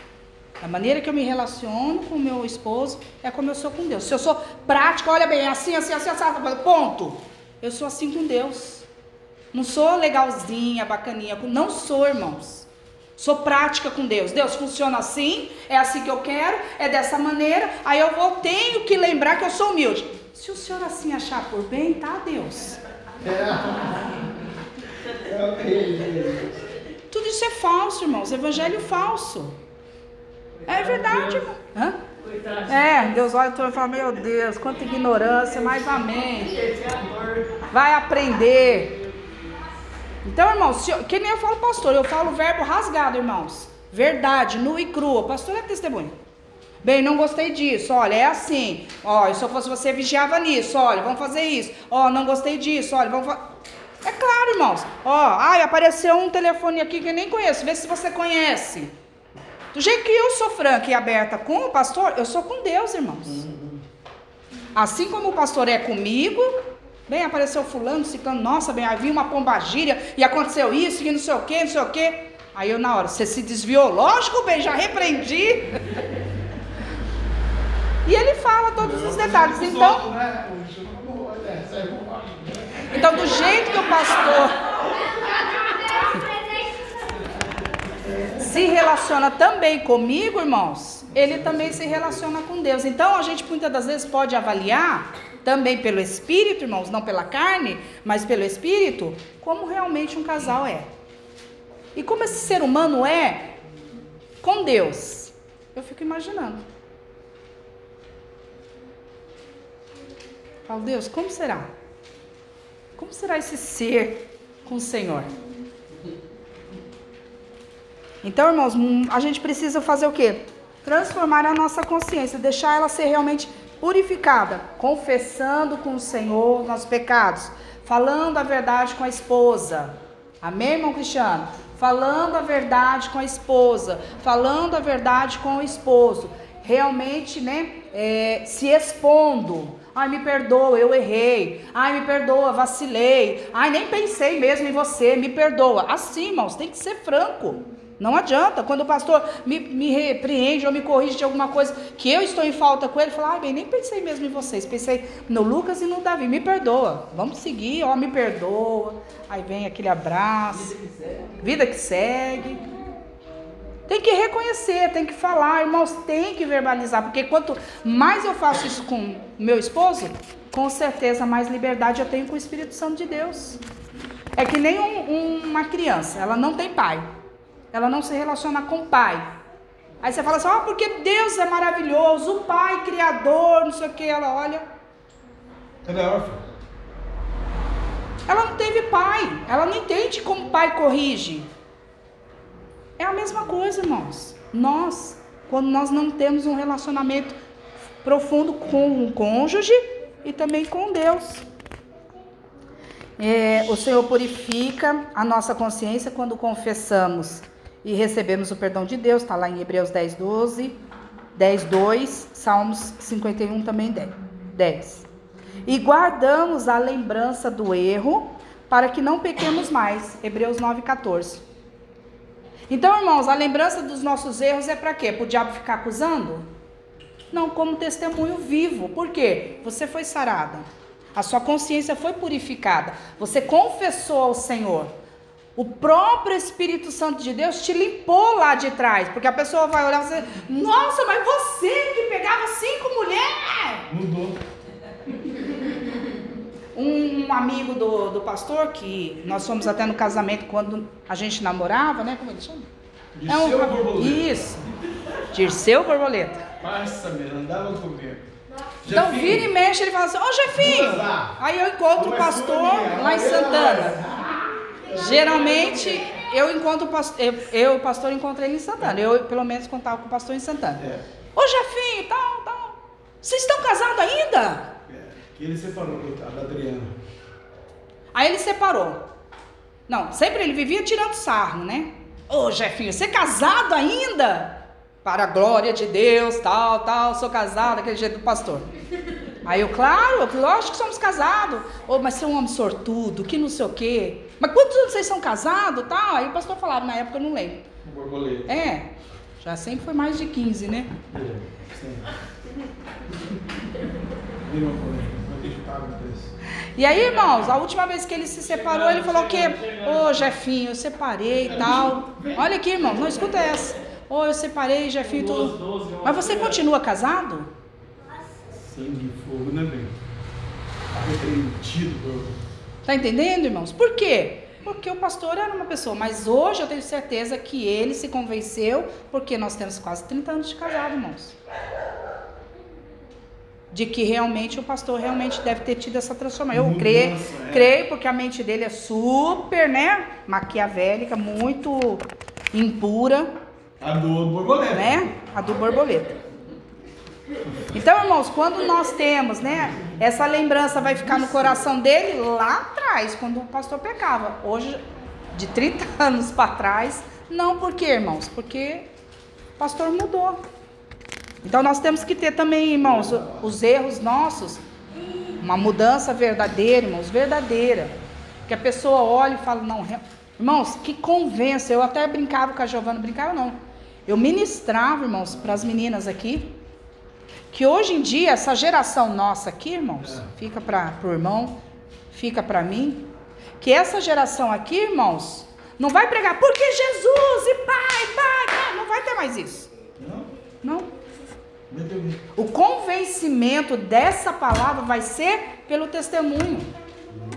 A maneira que eu me relaciono com o meu esposo é como eu sou com Deus. Se eu sou prática, olha bem, assim, assim, assim, assim, ponto. Eu sou assim com Deus. Não sou legalzinha, bacaninha. Não sou, irmãos. Sou prática com Deus. Deus funciona assim, é assim que eu quero, é dessa maneira. Aí eu vou, tenho que lembrar que eu sou humilde. Se o senhor assim achar por bem, tá, Deus. <laughs> Tudo isso é falso, irmãos. Evangelho falso. É verdade, irmão. Hã? É, Deus olha e fala, meu Deus, quanta ignorância, mas amém. Vai aprender. Então, irmãos, eu, que nem eu falo, pastor, eu falo o verbo rasgado, irmãos. Verdade, nu e crua. Pastor é testemunho. Bem, não gostei disso. Olha, é assim. Ó, se eu fosse você, vigiava nisso. Olha, vamos fazer isso. Ó, não gostei disso. Olha, vamos fazer. É claro, irmãos. Ó, ai, apareceu um telefone aqui que eu nem conheço. Vê se você conhece. Do jeito que eu sou franca e aberta com o pastor, eu sou com Deus, irmãos. Assim como o pastor é comigo, Bem, apareceu fulano, ciclano, nossa, bem, havia uma pombagíria e aconteceu isso e não sei o que, não sei o que. Aí eu na hora, você se desviou, lógico, bem, já repreendi. E ele fala todos os detalhes. Então, então do jeito que o pastor se relaciona também comigo, irmãos, ele também se relaciona com Deus. Então a gente muitas das vezes pode avaliar também pelo Espírito, irmãos, não pela carne, mas pelo Espírito, como realmente um casal é. E como esse ser humano é com Deus. Eu fico imaginando. Falo, Deus, como será? Como será esse ser com o Senhor? Então, irmãos, hum, a gente precisa fazer o quê? Transformar a nossa consciência, deixar ela ser realmente purificada, confessando com o Senhor nossos pecados, falando a verdade com a esposa. Amém, irmão Cristiano? Falando a verdade com a esposa, falando a verdade com o esposo, realmente, né, é, se expondo. Ai, me perdoa, eu errei. Ai, me perdoa, vacilei. Ai, nem pensei mesmo em você, me perdoa. Assim, irmãos, tem que ser franco. Não adianta. Quando o pastor me, me repreende ou me corrige de alguma coisa que eu estou em falta com ele, fala, ah, bem, nem pensei mesmo em vocês. Pensei no Lucas e no Davi. Me perdoa. Vamos seguir, ó, me perdoa. Aí vem aquele abraço. Vida que segue. Vida que segue. Tem que reconhecer, tem que falar, irmãos, tem que verbalizar, porque quanto mais eu faço isso com meu esposo, com certeza mais liberdade eu tenho com o Espírito Santo de Deus. É que nem um, uma criança, ela não tem pai. Ela não se relaciona com o pai. Aí você fala assim, ah, porque Deus é maravilhoso, o pai, criador, não sei o que. Ela olha. Ela é órfã. Ela não teve pai. Ela não entende como o pai corrige. É a mesma coisa, irmãos. Nós, quando nós não temos um relacionamento profundo com o cônjuge e também com Deus. É, o Senhor purifica a nossa consciência quando confessamos e recebemos o perdão de Deus, está lá em Hebreus 10, 12, 10, 2, Salmos 51 também 10. 10. E guardamos a lembrança do erro para que não pequemos mais, Hebreus 9, 14. Então, irmãos, a lembrança dos nossos erros é para quê? Para o diabo ficar acusando? Não, como testemunho vivo. Por quê? Você foi sarada. A sua consciência foi purificada. Você confessou ao Senhor. O próprio Espírito Santo de Deus te limpou lá de trás. Porque a pessoa vai olhar e dizer: Nossa, mas você que pegava cinco mulheres. Mudou. Um, um amigo do, do pastor, que nós fomos até no casamento quando a gente namorava, né? Como ele chama? Dirceu é um, Borboleta. Isso. Dirceu Borboleta. Passa mesmo, andava comigo. Então vira e mexe, ele fala assim, ô Jefinho! Vamos lá. Aí eu encontro o pastor minha, lá em Santana. Geralmente eu encontro o pastor, eu, eu, o pastor encontrei ele em Santana. Eu pelo menos contava com o pastor em Santana. É, Ô Jefinho, tal, tal. Vocês estão casados ainda? Que ele separou, coitado, da Adriana. Aí ele separou. Não, sempre ele vivia tirando sarro, né? Ô Jefinho, você é casado ainda? Para a glória de Deus, tal, tal, sou casado, aquele jeito do pastor. Aí eu, claro, lógico que somos casados. Ô, mas você é um homem sortudo, que não sei o quê. Mas quantos anos vocês são casados, tal? Aí o pastor falava, na época eu não lembro. Um borboleta. É, já sempre foi mais de 15, né? É, sim. E aí, irmãos, a última vez que ele se separou, ele falou que, ô Jefinho, eu separei e tal. Olha aqui, irmão, não escuta essa. Ô, eu separei, Jefinho, tudo. Mas você continua casado? Sangue e fogo, né, bem? Arrependido. Tá entendendo, irmãos? Por quê? Porque o pastor era uma pessoa, mas hoje eu tenho certeza que ele se convenceu, porque nós temos quase 30 anos de casado, irmãos. De que realmente o pastor realmente deve ter tido essa transformação. Eu creio, é. creio, porque a mente dele é super, né? Maquiavélica, muito impura, A do borboleta. né? A do borboleta. Então, irmãos, quando nós temos, né? Essa lembrança vai ficar no coração dele lá atrás, quando o pastor pecava. Hoje, de 30 <laughs> anos para trás, não por quê, irmãos? Porque o pastor mudou. Então nós temos que ter também, irmãos, os erros nossos, uma mudança verdadeira, irmãos, verdadeira. Que a pessoa olha e fala, não, irmãos, que convença. Eu até brincava com a Giovana, brincava não. Eu ministrava, irmãos, para as meninas aqui, que hoje em dia, essa geração nossa aqui, irmãos, fica para o irmão, fica para mim, que essa geração aqui, irmãos, não vai pregar, porque Jesus e pai, pai, pai, não vai ter mais isso. Não? Não. O convencimento dessa palavra vai ser pelo testemunho,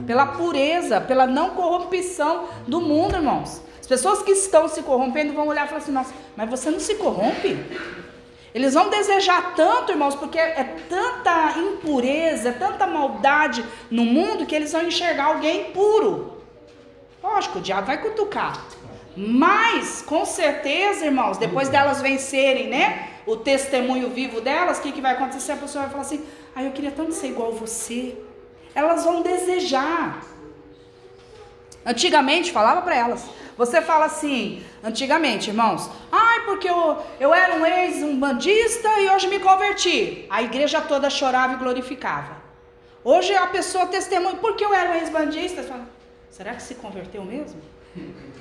pela pureza, pela não corrupção do mundo, irmãos. As pessoas que estão se corrompendo vão olhar e falar assim: nossa, mas você não se corrompe? Eles vão desejar tanto, irmãos, porque é tanta impureza, é tanta maldade no mundo que eles vão enxergar alguém puro. Lógico, o diabo vai cutucar. Mas, com certeza, irmãos, depois delas vencerem, né? O testemunho vivo delas, o que, que vai acontecer? A pessoa vai falar assim: ah, eu queria tanto ser igual você. Elas vão desejar. Antigamente, falava para elas. Você fala assim, antigamente, irmãos, ai, porque eu, eu era um ex-umbandista e hoje me converti. A igreja toda chorava e glorificava. Hoje a pessoa testemunha, porque eu era um ex-bandista. Será que se converteu mesmo?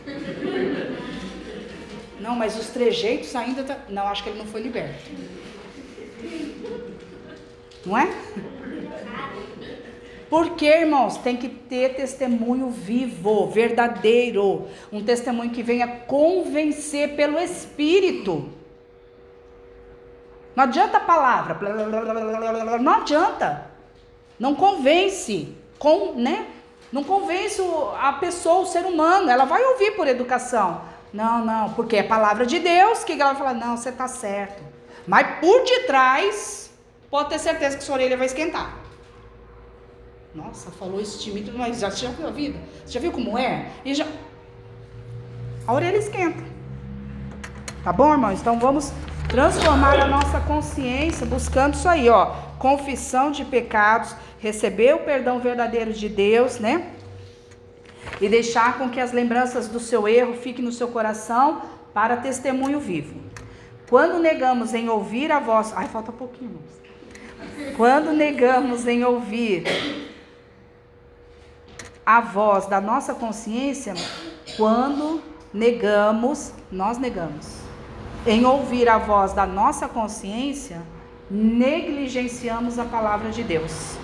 <laughs> Não, mas os trejeitos ainda. Tá... Não, acho que ele não foi liberto. Não é? Porque, irmãos, tem que ter testemunho vivo, verdadeiro. Um testemunho que venha convencer pelo Espírito. Não adianta a palavra. Não adianta. Não convence. Com, né? Não convence a pessoa, o ser humano. Ela vai ouvir por educação. Não, não, porque é palavra de Deus que ela vai falar, não, você está certo. Mas por detrás, pode ter certeza que sua orelha vai esquentar. Nossa, falou isso mim, mas já, já viu a vida? Você já viu como é? E já... A orelha esquenta. Tá bom, irmãos? Então vamos transformar a nossa consciência buscando isso aí, ó. Confissão de pecados, receber o perdão verdadeiro de Deus, né? E deixar com que as lembranças do seu erro fiquem no seu coração para testemunho vivo. Quando negamos em ouvir a voz. Ai, falta pouquinho. Quando negamos em ouvir a voz da nossa consciência, quando negamos, nós negamos, em ouvir a voz da nossa consciência, negligenciamos a palavra de Deus.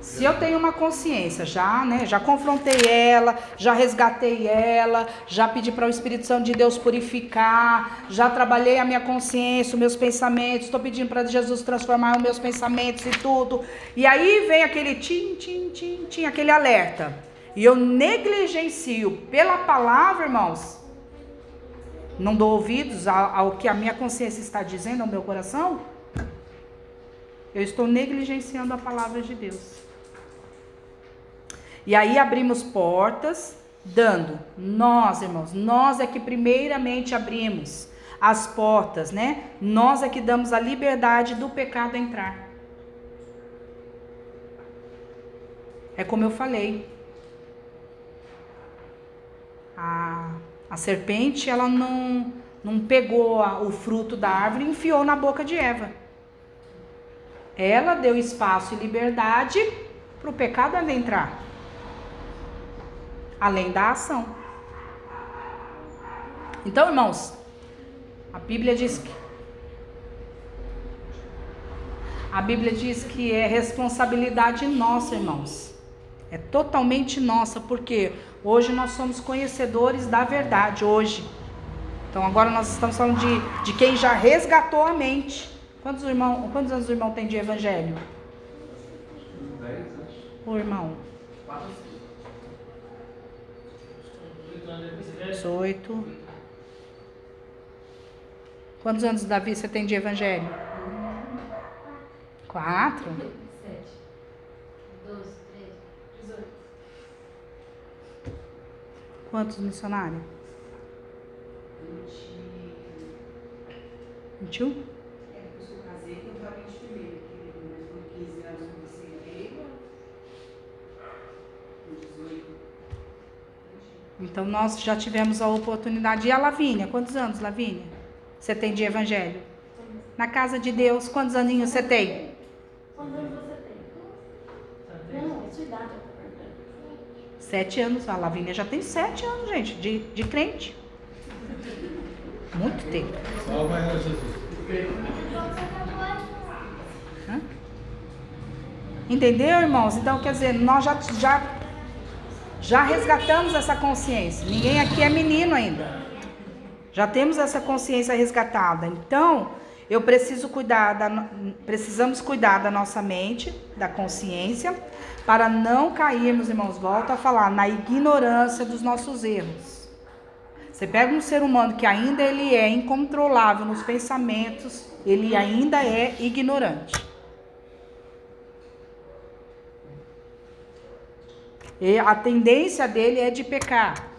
Se eu tenho uma consciência, já, né, já confrontei ela, já resgatei ela, já pedi para o Espírito Santo de Deus purificar, já trabalhei a minha consciência, os meus pensamentos, estou pedindo para Jesus transformar os meus pensamentos e tudo. E aí vem aquele tim, tim, tim, tim, aquele alerta. E eu negligencio pela palavra, irmãos. Não dou ouvidos ao, ao que a minha consciência está dizendo ao meu coração. Eu estou negligenciando a palavra de Deus. E aí abrimos portas, dando. Nós, irmãos, nós é que primeiramente abrimos as portas, né? Nós é que damos a liberdade do pecado entrar. É como eu falei. A, a serpente, ela não, não pegou a, o fruto da árvore e enfiou na boca de Eva. Ela deu espaço e liberdade para o pecado adentrar além da ação. Então, irmãos, a Bíblia diz que a Bíblia diz que é responsabilidade nossa, irmãos. É totalmente nossa, porque hoje nós somos conhecedores da verdade, hoje. Então agora nós estamos falando de, de quem já resgatou a mente. Quantos, irmão, quantos anos o irmão tem de evangelho? Dez, O irmão. 18. Quantos anos, Davi, você tem de evangelho? Quatro? Quantos missionários? Vinte e um? Então nós já tivemos a oportunidade. E a Lavínia, quantos anos, Lavínia? Você tem de evangelho? Na casa de Deus, quantos aninhos você tem? Quantos anos você tem? Não, é sua idade. Sete anos. A Lavínia já tem sete anos, gente, de, de crente. Muito tempo. Salve Jesus. Entendeu, irmãos? Então, quer dizer, nós já, já já resgatamos essa consciência. Ninguém aqui é menino ainda. Já temos essa consciência resgatada. Então, eu preciso cuidar da, precisamos cuidar da nossa mente, da consciência, para não cairmos, irmãos, volta a falar, na ignorância dos nossos erros. Você pega um ser humano que ainda ele é incontrolável nos pensamentos, ele ainda é ignorante. E a tendência dele é de pecar.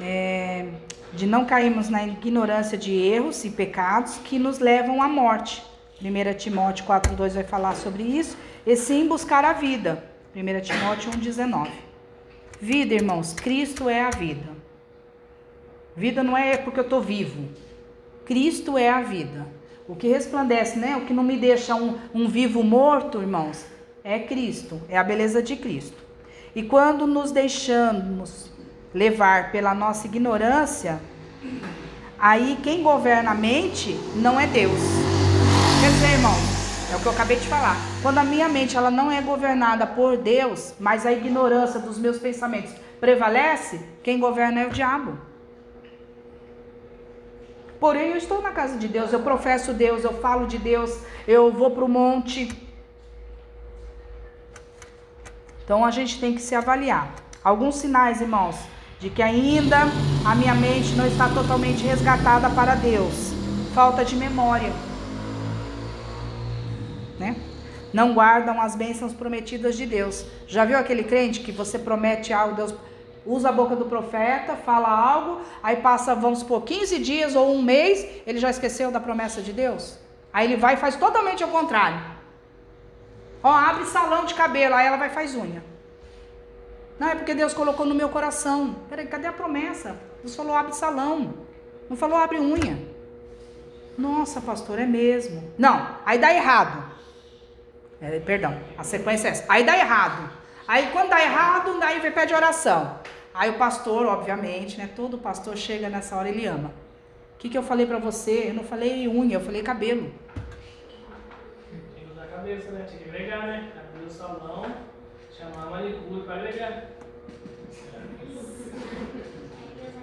É, de não cairmos na ignorância de erros e pecados que nos levam à morte. 1 Timóteo 4,2 vai falar sobre isso. E sim buscar a vida. 1 Timóteo 1,19. Vida, irmãos, Cristo é a vida. Vida não é porque eu estou vivo. Cristo é a vida. O que resplandece, né? O que não me deixa um, um vivo morto, irmãos, é Cristo, é a beleza de Cristo. E quando nos deixamos levar pela nossa ignorância, aí quem governa a mente não é Deus. Quer dizer, irmãos, é o que eu acabei de falar. Quando a minha mente ela não é governada por Deus, mas a ignorância dos meus pensamentos prevalece, quem governa é o diabo. Porém, eu estou na casa de Deus, eu professo Deus, eu falo de Deus, eu vou para o monte. Então a gente tem que se avaliar. Alguns sinais, irmãos, de que ainda a minha mente não está totalmente resgatada para Deus. Falta de memória. Né? Não guardam as bênçãos prometidas de Deus. Já viu aquele crente que você promete algo, Deus usa a boca do profeta, fala algo, aí passa, vamos supor, 15 dias ou um mês, ele já esqueceu da promessa de Deus? Aí ele vai e faz totalmente ao contrário. Ó, abre salão de cabelo, aí ela vai e faz unha. Não, é porque Deus colocou no meu coração. Peraí, cadê a promessa? Deus falou abre salão. Não falou abre unha. Nossa, pastor, é mesmo. Não, aí dá errado. É, perdão, a sequência é essa. Aí dá errado. Aí quando dá errado, daí pede oração. Aí o pastor, obviamente, né? Todo pastor chega nessa hora, ele ama. O que, que eu falei para você? Eu não falei unha, eu falei cabelo. cabeça, né? Tinha que agregar, né? Abrir o salão, chamar manicure.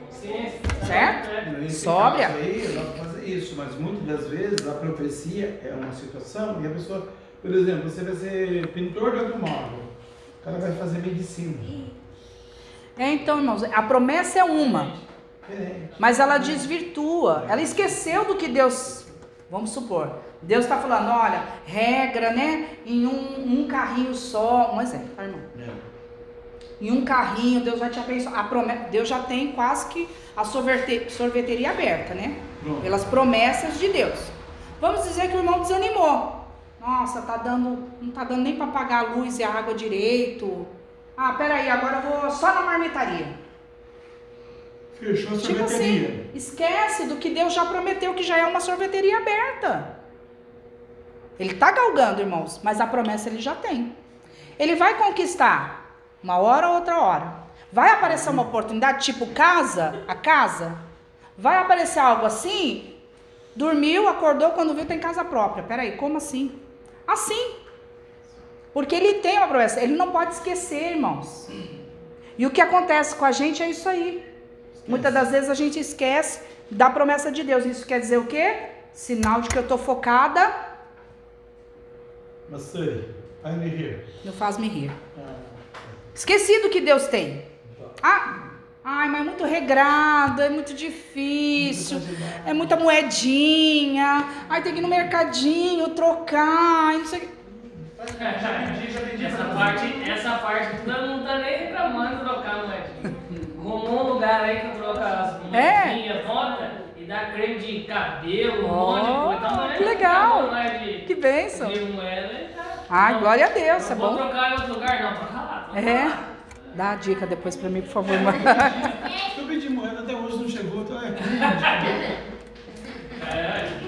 Consciência. Certo? Sóbria. caso aí, dá fazer isso, mas muitas das vezes a profecia é uma situação e a pessoa, por exemplo, você vai ser pintor de automóvel, o cara vai fazer medicina. É, então, irmãos, a promessa é uma, Diferente. mas ela desvirtua. Ela esqueceu do que Deus. Vamos supor, Deus está falando, olha, regra, né? Em um, um carrinho só. Um exemplo, tá, irmão? Em um carrinho, Deus vai te abençoar. Promessa, Deus já tem quase que a sorvete- sorveteria aberta, né? Pronto. Pelas promessas de Deus. Vamos dizer que o irmão desanimou. Nossa, tá dando, não tá dando nem para pagar a luz e a água direito. Ah, peraí, agora eu vou só na marmitaria. Fechou a Tipo sorveteria. assim, esquece do que Deus já prometeu, que já é uma sorveteria aberta. Ele tá galgando, irmãos, mas a promessa ele já tem. Ele vai conquistar uma hora ou outra hora. Vai aparecer uma oportunidade, tipo casa, a casa. Vai aparecer algo assim? Dormiu, acordou, quando viu tem casa própria. Peraí, como assim? Assim. Porque ele tem uma promessa, ele não pode esquecer, irmãos. E o que acontece com a gente é isso aí. Muitas das vezes a gente esquece da promessa de Deus. Isso quer dizer o quê? Sinal de que eu estou focada Mas sei, faz me rir. no faz-me rir. Ah, Esqueci do que Deus tem. Ah, ai, mas é muito regrado, é muito difícil, é muita moedinha. Ai, tem que ir no mercadinho, trocar, não sei o quê. Essa parte, essa parte, todo mundo tá nem reclamando de trocar moedinha. Arrumou um lugar aí que troca as É. moedinhas, nota, e dá creme de cabelo, um Ó, monte de coisa. Então, é que legal. É de, Que bênção. de moeda e tá. Ai, Não, glória a Deus, é vou bom. trocar em outro lugar, não, troca lá. É. lá. Dá a dica depois pra mim, por favor. Eu pedi moeda até hoje não chegou, tô aqui.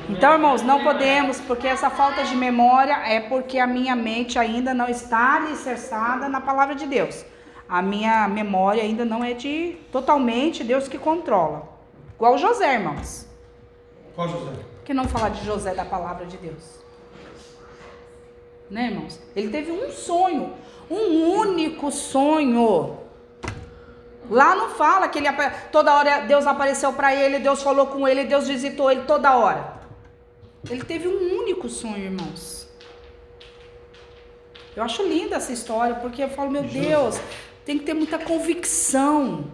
Então, irmãos, não podemos, porque essa falta de memória é porque a minha mente ainda não está alicerçada na palavra de Deus. A minha memória ainda não é de totalmente Deus que controla. Igual José, irmãos. Qual José? Por que não falar de José da palavra de Deus? Né, irmãos? Ele teve um sonho, um único sonho. Lá não fala que ele toda hora Deus apareceu para ele, Deus falou com ele, Deus visitou ele toda hora. Ele teve um único sonho, irmãos. Eu acho linda essa história, porque eu falo, meu Deus, tem que ter muita convicção,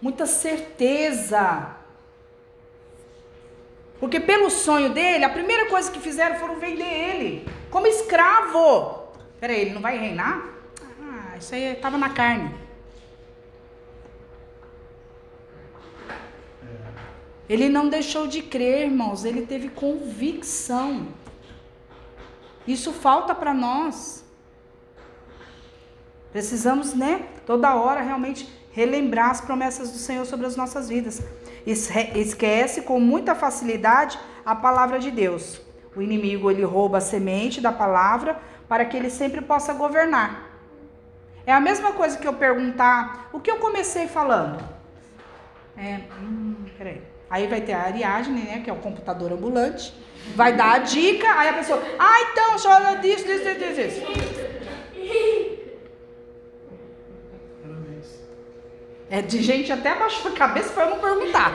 muita certeza. Porque pelo sonho dele, a primeira coisa que fizeram foram vender ele como escravo. Peraí, ele não vai reinar? Ah, isso aí estava na carne. Ele não deixou de crer, irmãos, ele teve convicção. Isso falta para nós. Precisamos, né, toda hora realmente relembrar as promessas do Senhor sobre as nossas vidas. Esque- Esquece com muita facilidade a palavra de Deus. O inimigo ele rouba a semente da palavra para que ele sempre possa governar. É a mesma coisa que eu perguntar o que eu comecei falando. É, hum, peraí. Aí vai ter a Ariadne, né, que é o computador ambulante. Vai dar a dica, aí a pessoa, ah, então, chora disso, disso, disso, disso. Parabéns. É de gente até abaixou a cabeça para não perguntar.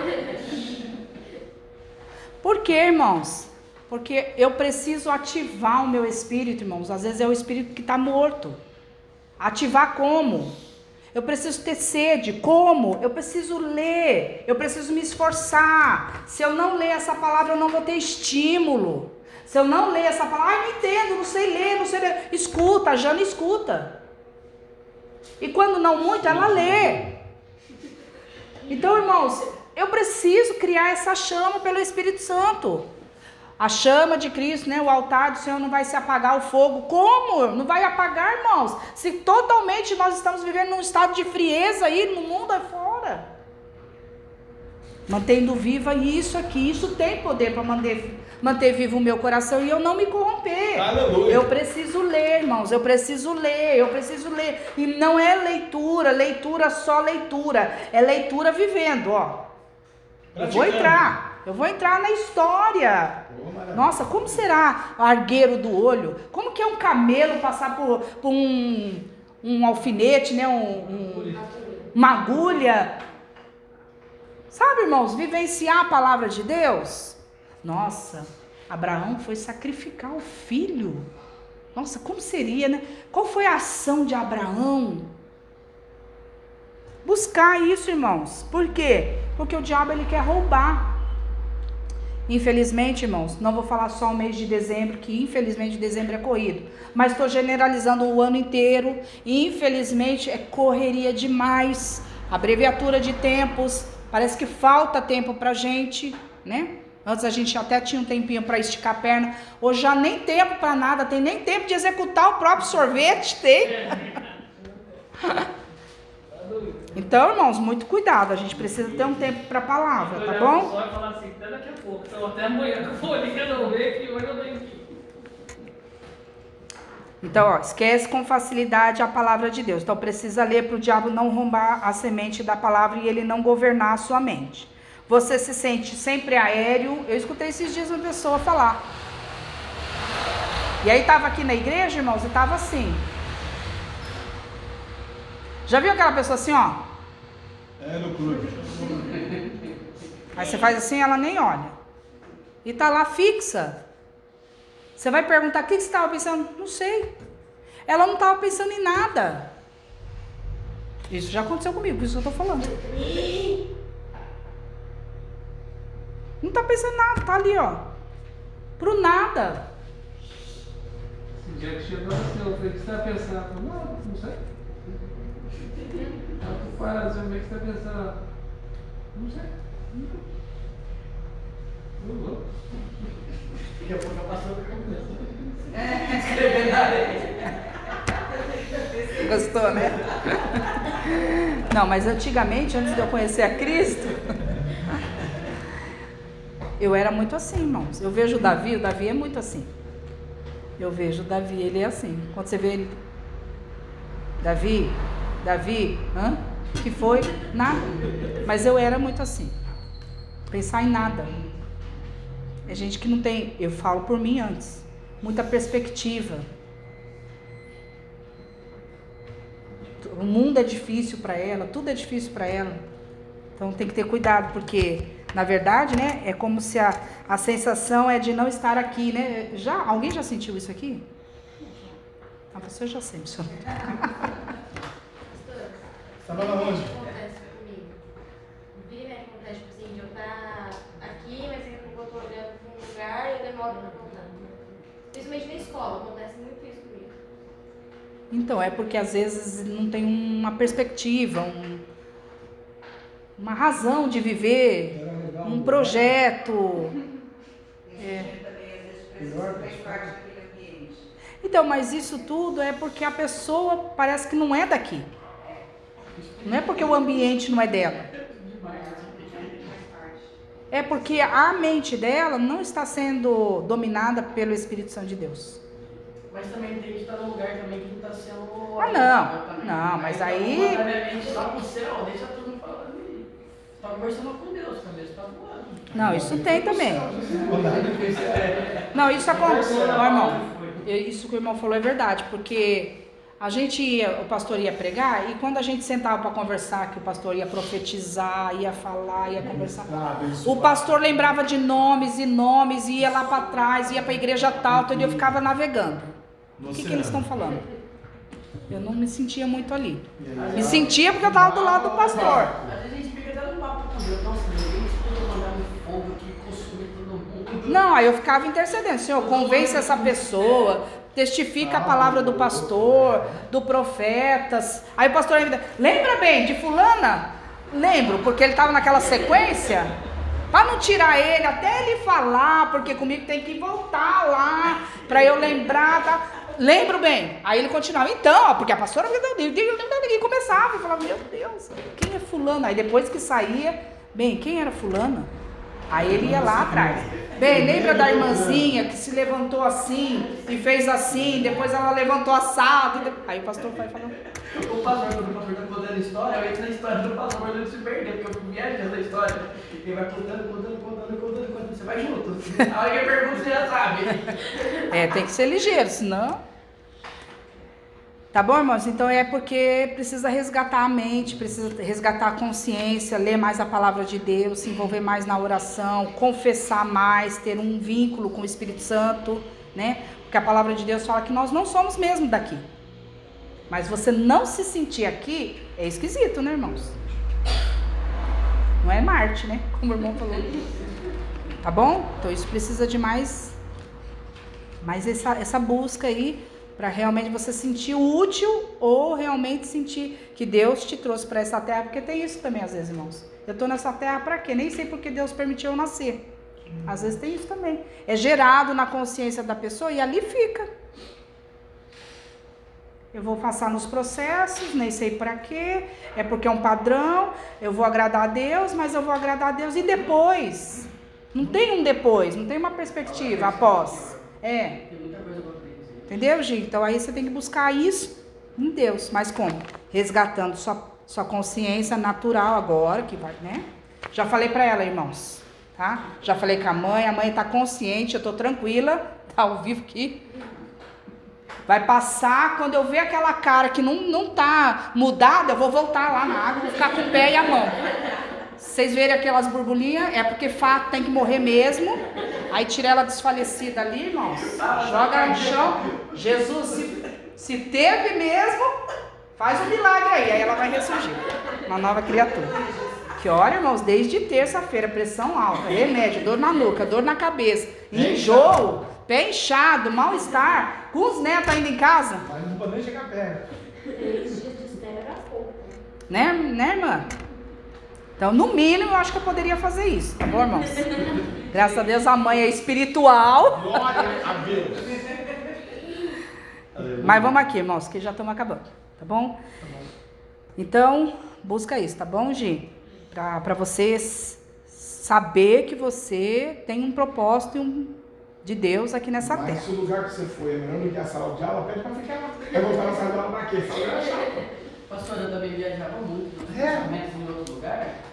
Por quê, irmãos? Porque eu preciso ativar o meu espírito, irmãos. Às vezes é o espírito que está morto. Ativar como? Eu preciso ter sede. Como? Eu preciso ler. Eu preciso me esforçar. Se eu não ler essa palavra, eu não vou ter estímulo. Se eu não ler essa palavra, ai, não entendo, não sei ler, não sei ler. Escuta, a Jana escuta. E quando não muito, ela lê. Então, irmãos, eu preciso criar essa chama pelo Espírito Santo. A chama de Cristo, né? O altar do Senhor não vai se apagar o fogo. Como? Não vai apagar, irmãos? Se totalmente nós estamos vivendo num estado de frieza aí no mundo afora. Mantendo viva isso aqui, isso tem poder para manter, manter vivo o meu coração e eu não me corromper. Aleluia. Eu preciso ler, irmãos, eu preciso ler, eu preciso ler. E não é leitura, leitura só leitura, é leitura vivendo, ó. Eu vou entrar. Eu vou entrar na história. Nossa, como será o argueiro do olho? Como que é um camelo passar por, por um, um alfinete, né? Um, um, uma agulha? Sabe, irmãos, vivenciar a palavra de Deus? Nossa, Abraão foi sacrificar o filho. Nossa, como seria, né? Qual foi a ação de Abraão? Buscar isso, irmãos. Por quê? Porque o diabo ele quer roubar. Infelizmente, irmãos, não vou falar só o mês de dezembro, que infelizmente dezembro é corrido, mas estou generalizando o ano inteiro. E infelizmente é correria demais, abreviatura de tempos, parece que falta tempo pra gente, né? Antes a gente até tinha um tempinho para esticar a perna. Hoje já nem tempo para nada, tem nem tempo de executar o próprio sorvete, tem. <laughs> Então, irmãos, muito cuidado. A gente precisa ter um tempo para a palavra, tá bom? Só falar assim, até daqui a pouco. Então, até amanhã que eu vou ali resolver que hoje eu tenho que. Então, ó, esquece com facilidade a palavra de Deus. Então, precisa ler para o diabo não roubar a semente da palavra e ele não governar a sua mente. Você se sente sempre aéreo. Eu escutei esses dias uma pessoa falar. E aí estava aqui na igreja, irmãos, e estava assim. Já viu aquela pessoa assim, ó? É no clube. Aí você faz assim, ela nem olha. E tá lá fixa. Você vai perguntar o que você estava pensando? Não sei. Ela não estava pensando em nada. Isso já aconteceu comigo, por isso que eu estou falando. Não está pensando em nada, tá ali, ó. Pro nada. Esse dia que chegou assim, eu falei, o que você está pensando? Não, não sei. Ela falou, para, assim, o que você está pensando? Não sei. Eu vou. Daqui a pouco a pastora começa. Escrever na. Gostou, né? Não, mas antigamente, antes de eu conhecer a Cristo, eu era muito assim, irmãos. Eu vejo o Davi, o Davi é muito assim. Eu vejo o Davi, ele é assim. Quando você vê ele. Davi, Davi, hã? Que foi? Nada. Mas eu era muito assim. Pensar em nada. É gente que não tem, eu falo por mim antes, muita perspectiva. O mundo é difícil para ela, tudo é difícil para ela. Então tem que ter cuidado, porque na verdade, né, é como se a, a sensação é de não estar aqui, né? Já alguém já sentiu isso aqui? Você já sente, senhor. Estava na onde? acontece comigo. Vive acontece, tipo assim, de eu estar aqui, mas daqui a pouco eu tô olhando lugar e eu demoro pra voltar. Principalmente na escola, acontece muito isso comigo. Então, é porque às vezes não tem uma perspectiva, um, uma razão de viver, um projeto. É. Pior que Então, mas isso tudo é porque a pessoa parece que não é daqui. Não é porque o ambiente não é dela. É porque a mente dela não está sendo dominada pelo Espírito Santo de Deus. Mas também tem que estar num lugar também que não está sendo. Ah, não. também. Não, mas então, aí-. Tá tá. Não, isso tem também. É. Não, isso acontece, Ó, irmão. Isso que o irmão falou é verdade, porque a gente ia, o pastor ia pregar e quando a gente sentava para conversar, que o pastor ia profetizar, ia falar, ia conversar, o pastor lembrava de nomes e nomes, ia lá para trás, ia para a igreja tal, entendeu? Eu ficava navegando. O que, que eles estão falando? Eu não me sentia muito ali. Me sentia porque eu estava do lado do pastor. Às vezes a gente fica dando papo com Deus. Nossa, Deus, eles mandar fogo que consumir todo mundo. Não, aí eu ficava intercedendo. Senhor, convence essa pessoa, testifica a palavra do pastor, do profetas. Aí o pastor ainda, lembra bem de fulana? Lembro, porque ele estava naquela sequência. Para não tirar ele, até ele falar, porque comigo tem que voltar lá, para eu lembrar. Tá? Lembro bem. Aí ele continuava, então, ó, porque a pastora e começava e falava, meu Deus, quem é fulana? Aí depois que saía, bem, quem era fulana? Aí ele ia lá atrás. Bem, lembra da irmãzinha que se levantou assim e fez assim, depois ela levantou assado. de- Aí o pastor vai falando. O pastor, quando o pastor tá contando a história, eu entro na história do pastor, mas ele se perder, porque eu fico viajando a história. Ele vai contando, contando, contando, contando, contando, você vai junto. A hora que eu pergunto, você já sabe. É, tem que ser ligeiro, senão. Tá bom, irmãos? Então é porque precisa resgatar a mente, precisa resgatar a consciência, ler mais a palavra de Deus, se envolver mais na oração, confessar mais, ter um vínculo com o Espírito Santo, né? Porque a palavra de Deus fala que nós não somos mesmo daqui. Mas você não se sentir aqui é esquisito, né, irmãos? Não é Marte, né? <laughs> Como o irmão falou. Tá bom? Então isso precisa de mais mas essa, essa busca aí para realmente você sentir útil ou realmente sentir que Deus te trouxe para essa terra, porque tem isso também às vezes, irmãos. Eu tô nessa terra para quê? Nem sei porque Deus permitiu eu nascer. Às vezes tem isso também. É gerado na consciência da pessoa e ali fica. Eu vou passar nos processos, nem sei para quê, é porque é um padrão, eu vou agradar a Deus, mas eu vou agradar a Deus e depois? Não tem um depois, não tem uma perspectiva após. É, Tem muita coisa. Entendeu, gente? Então aí você tem que buscar isso em Deus. Mas como? Resgatando sua, sua consciência natural agora, que vai, né? Já falei pra ela, irmãos, tá? Já falei com a mãe, a mãe tá consciente, eu tô tranquila, <laughs> tá ao vivo aqui. Vai passar, quando eu ver aquela cara que não, não tá mudada, eu vou voltar lá na água, vou ficar com o pé e a mão. Vocês verem aquelas borbulhinhas, é porque fato tem que morrer mesmo. Aí tira ela desfalecida ali, irmãos. Joga ela no chão. Jesus, se, se teve mesmo, faz um milagre aí. Aí ela vai ressurgir. Uma nova criatura. Que olha, irmãos, desde terça-feira, pressão alta, remédio, dor na nuca, dor na cabeça, enjoo, pé inchado, mal-estar, com os netos ainda em casa. Mas não pode nem chegar perto. Três dias de espera era pouco. Né, né, irmã? Então, no mínimo, eu acho que eu poderia fazer isso, tá bom, irmãos? Graças a Deus, a mãe é espiritual. Glória a Deus. Mas vamos aqui, irmãos, que já estamos acabando, tá bom? Então, busca isso, tá bom, Gi? Pra, pra você saber que você tem um propósito e um, de Deus aqui nessa Mas terra. se o lugar que você foi é melhor do que a sala de aula, pede pra ficar lá. Vai voltar na sala de aula pra quê? Pastor, eu também viajava muito, É. outro lugar.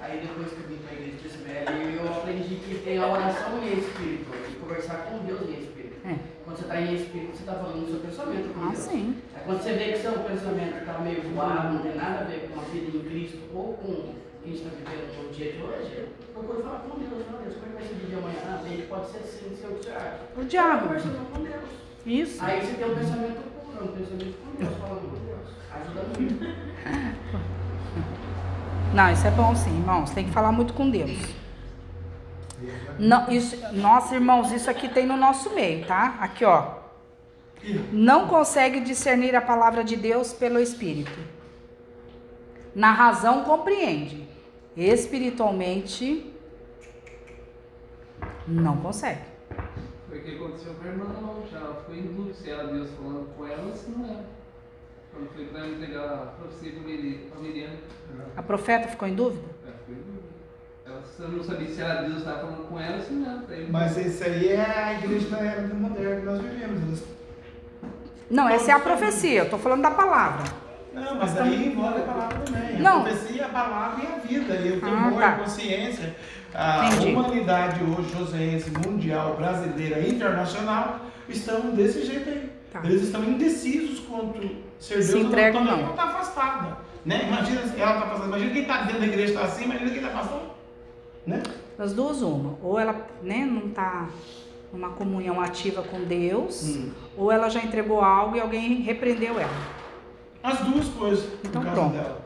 Aí depois que eu vim pra igreja de Isabel, eu aprendi que tem a oração em espírito, e conversar com Deus em espírito. É. Quando você está em espírito, você está falando do seu pensamento com Ah, Deus. sim. Aí quando você vê que seu pensamento está meio voado, não tem nada a ver com a vida em Cristo ou com o que a gente está vivendo no dia de hoje, procura falar com Deus, fala, Deus, como é que vai ser o dia de amanhã? Ah, bem, pode ser assim, seu que você acha. O diabo. Conversando com Deus. Isso. Aí você tem um pensamento puro, um pensamento com Deus, falando com Deus. Ajuda muito. <laughs> Não, isso é bom sim, irmãos. Tem que falar muito com Deus. Não, isso, nossa, irmãos, isso aqui tem no nosso meio, tá? Aqui, ó. Não consegue discernir a palavra de Deus pelo Espírito. Na razão compreende. Espiritualmente, não consegue. Foi o que aconteceu com a irmã já ficou em se era Deus falando com ela ou não era. Quando foi pra entregar a profecia pra Miriam, A profeta ficou em dúvida? ela ficou em dúvida. Ela não sabia se era Deus que estava falando com ela ou se não Mas isso aí é a igreja da era moderna que nós vivemos. Eles- Não, essa é a profecia. Eu tô falando da palavra. Não, mas aí envolve a palavra também. Não. A profecia, a palavra e a vida. E o Ah, temor, tá. a consciência. A Entendi. humanidade hoje, joseense, mundial, brasileira, internacional, estão desse jeito aí. Tá. Eles estão indecisos quanto ser Deus Se ou entregam, também não. ela está afastada. Né? Imagina ela está afastada. Imagina quem está dentro da igreja está assim, imagina quem está afastado. Né? Das duas, uma. Ou ela né, não tá numa comunhão ativa com Deus, Hum. ou ela já entregou algo e alguém repreendeu ela. As duas coisas, Então pronto. dela.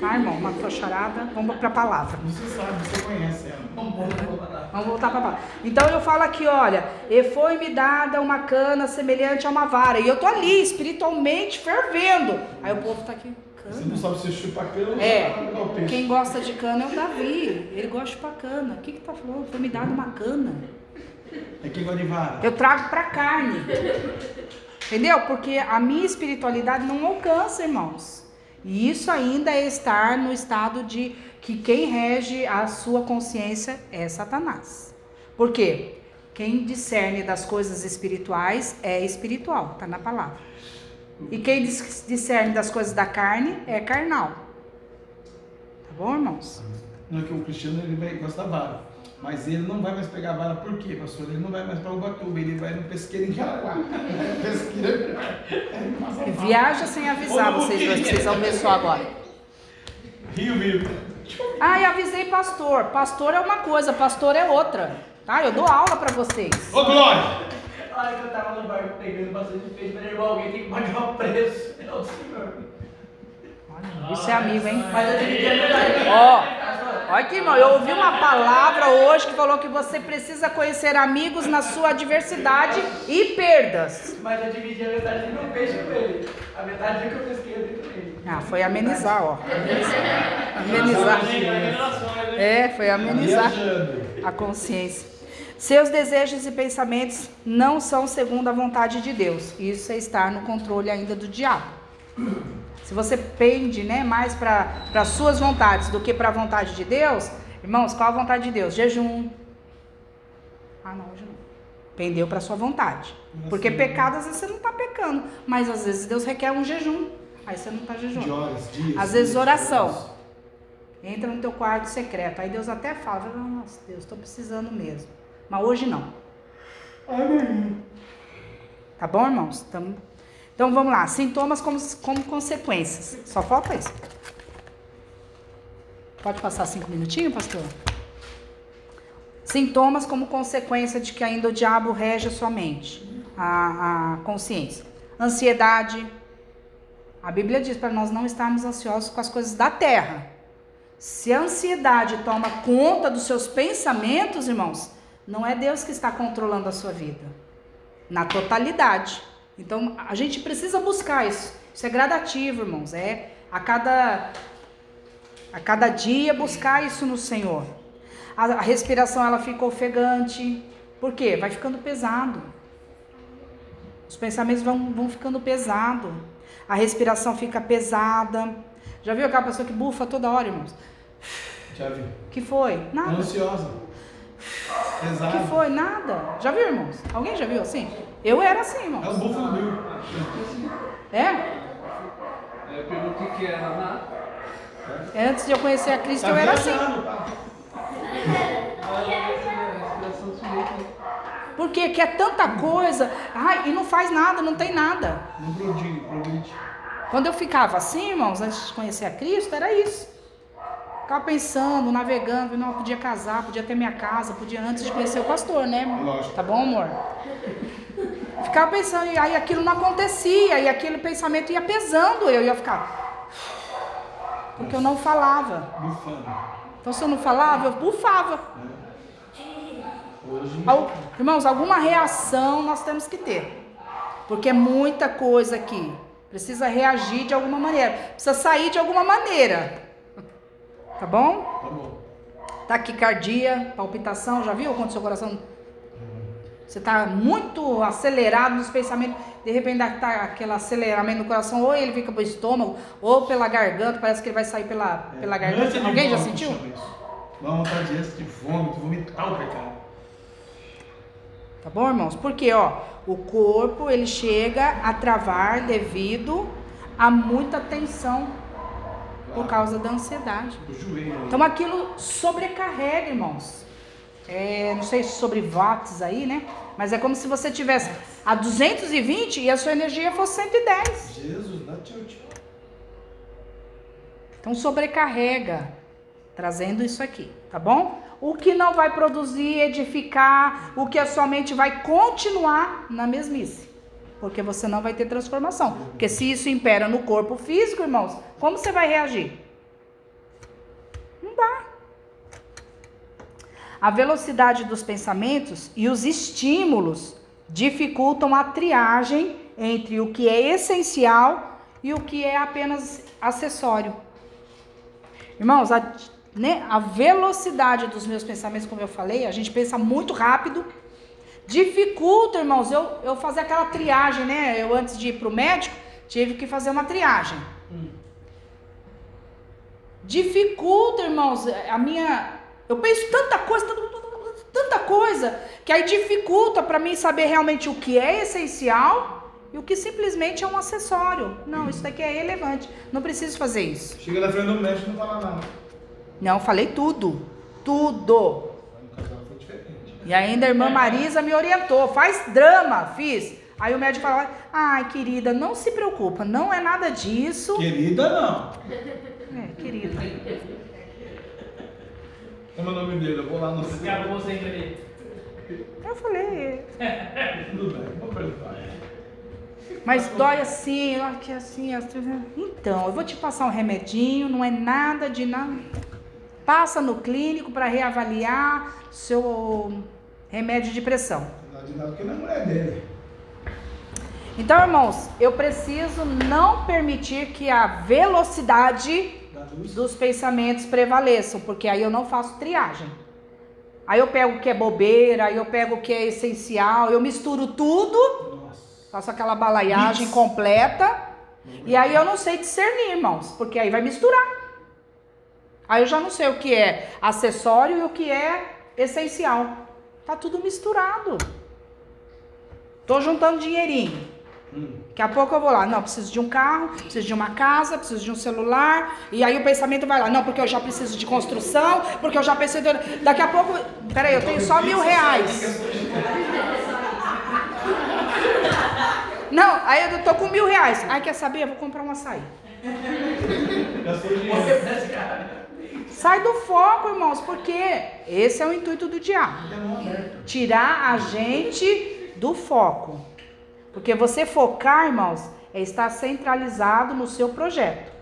Tá, irmão? Uma charada. Vamos pra palavra. Você sabe, você conhece ela. Vamos voltar. Vamos voltar pra palavra. Então eu falo aqui, olha, e foi-me dada uma cana semelhante a uma vara. E eu tô ali, espiritualmente, fervendo. Aí o povo tá aqui. Você Cana? não sabe se chupa cana É. ou peixe. Quem gosta de cana é o Davi. Ele gosta de chupar cana. O que que tá falando? Foi me dada uma cana. É quem gosta de vara. Eu trago pra carne. Entendeu? Porque a minha espiritualidade não alcança, irmãos. E isso ainda é estar no estado de que quem rege a sua consciência é Satanás. Por quê? Quem discerne das coisas espirituais é espiritual, tá na palavra. E quem discerne das coisas da carne é carnal. Tá bom, irmãos? Não é que o cristiano ele vai, gosta da vara. Mas ele não vai mais pegar a vara, por quê, pastor? Ele não vai mais para Ubatuba, ele vai no pesqueiro em Jaraguá. <laughs> pesqueiro. É Viaja sem avisar vocês dois, que vocês só agora. Rio Vivo. Ah, e avisei pastor. Pastor é uma coisa, pastor é outra. Tá? Eu dou aula para vocês. Ô, Glória! A hora que eu tava no barco pegando bastante peixe, pra levar alguém tem que pagar o preço. É o senhor. Isso é amigo, hein? Mas eu. Ó, olha aqui, irmão. Eu ouvi uma palavra hoje que falou que você precisa conhecer amigos na sua adversidade e perdas. Mas eu dividi a metade do meu peixe com ele. A metade que eu pesquei eu dei pra ele. Ah, foi amenizar, ó. Amenizar. É, foi amenizar a consciência. Seus desejos e pensamentos não são segundo a vontade de Deus. Isso é estar no controle ainda do diabo. Se você pende né, mais para as suas vontades do que para a vontade de Deus, irmãos, qual a vontade de Deus? Jejum. Ah, não, hoje não. Pendeu para a sua vontade. Porque pecado, às vezes você não está pecando, mas às vezes Deus requer um jejum. Aí você não está jejuando. De horas, dias. Às vezes oração. dias. Entra no teu quarto secreto. Aí Deus até fala, nossa Deus, estou precisando mesmo. Mas hoje não. Tá bom, irmãos? Tamo... Então vamos lá. Sintomas como, como consequências. Só falta isso. Pode passar cinco minutinhos, pastor? Sintomas como consequência de que ainda o diabo rege a sua mente, a, a consciência. Ansiedade. A Bíblia diz para nós não estarmos ansiosos com as coisas da terra. Se a ansiedade toma conta dos seus pensamentos, irmãos, não é Deus que está controlando a sua vida. Na totalidade. Então, a gente precisa buscar isso. Isso é gradativo, irmãos. É a cada, a cada dia buscar isso no Senhor. A, a respiração, ela fica ofegante. Por quê? Vai ficando pesado. Os pensamentos vão, vão ficando pesados. A respiração fica pesada. Já viu aquela pessoa que bufa toda hora, irmãos? Já viu? que foi? Nada. Ansiosa. Pesado. que foi? Nada. Já viu, irmãos? Alguém já viu assim? Eu era assim, É o irmãos. búfalo Bill. É? Eu pergunto o que era nada. Antes de eu conhecer a Cristo, Tá eu era assim. Porque quer tanta coisa, ai, e não faz nada, não tem nada. Não progride, progride. Quando eu ficava assim, irmãos, antes de conhecer a Cristo, era isso. Ficava pensando, navegando, não, podia casar, podia ter minha casa, podia antes de conhecer o pastor, né? Lógico. Tá bom, amor? Ficava pensando, e aí aquilo não acontecia, e aquele pensamento ia pesando, eu ia ficar. Porque eu não falava. Então, se eu não falava, eu bufava. Al- Irmãos, alguma reação nós temos que ter. Porque é muita coisa aqui. Precisa reagir de alguma maneira. Precisa sair de alguma maneira. Tá bom? Tá bom. Taquicardia, palpitação, já viu quando seu coração. Você está muito acelerado nos pensamentos, de repente dá tá aquele aceleramento no coração, ou ele fica pro estômago, ou pela garganta, parece que ele vai sair pela, pela Ânsia garganta. Alguém já sentiu? Dá uma vontade de vômito, vomitar o pecado. Tá bom, irmãos? Porque, ó, o corpo ele chega a travar devido a muita tensão por causa da ansiedade. Então aquilo sobrecarrega, irmãos. É, não sei sobre watts aí, né? Mas é como se você tivesse a 220 e a sua energia fosse 110. Jesus, dá tilt. Então sobrecarrega, trazendo isso aqui, tá bom? O que não vai produzir, edificar, o que a sua mente vai continuar na mesmice. Porque você não vai ter transformação. Porque se isso impera no corpo físico, irmãos, como você vai reagir? Não dá. A velocidade dos pensamentos e os estímulos dificultam a triagem entre o que é essencial e o que é apenas acessório. Irmãos, a, né, a velocidade dos meus pensamentos, como eu falei, a gente pensa muito rápido, dificulta, irmãos, eu, eu fazer aquela triagem, né? Eu antes de ir para o médico, tive que fazer uma triagem. Dificulta, irmãos, a minha. Eu penso tanta coisa, tanta, tanta coisa, que aí dificulta para mim saber realmente o que é essencial e o que simplesmente é um acessório. Não, isso daqui é relevante. Não preciso fazer isso. Chega na frente do médico e não fala nada. Não, falei tudo. Tudo. E ainda a irmã Marisa me orientou. Faz drama, fiz. Aí o médico falou: Ai, querida, não se preocupa, não é nada disso. Querida, não. É, querida. Como é o nome dele? Eu vou lá no. Acabou sem querer. Eu falei, <laughs> Tudo bem, vou perguntar. mas dói assim, ó, que assim, assim. Então, eu vou te passar um remedinho, não é nada de nada. Passa no clínico para reavaliar seu remédio de pressão. É. Então, irmãos, eu preciso não permitir que a velocidade dos pensamentos prevaleçam, porque aí eu não faço triagem. Aí eu pego o que é bobeira, aí eu pego o que é essencial, eu misturo tudo, Nossa. faço aquela balaiagem completa, e aí eu não sei discernir, irmãos, porque aí vai misturar. Aí eu já não sei o que é acessório e o que é essencial. Tá tudo misturado. Tô juntando dinheirinho. Hum. Daqui a pouco eu vou lá, não, preciso de um carro, preciso de uma casa, preciso de um celular, e aí o pensamento vai lá, não, porque eu já preciso de construção, porque eu já preciso. de- Daqui a pouco, peraí, eu tenho só mil reais. Não, aí eu tô com mil reais. Aí quer saber? Eu vou comprar um açaí. Gastou dinheiro. Sai do foco, irmãos, porque esse é o intuito do diabo. Tirar a gente do foco. Porque você focar, irmãos, é estar centralizado no seu projeto.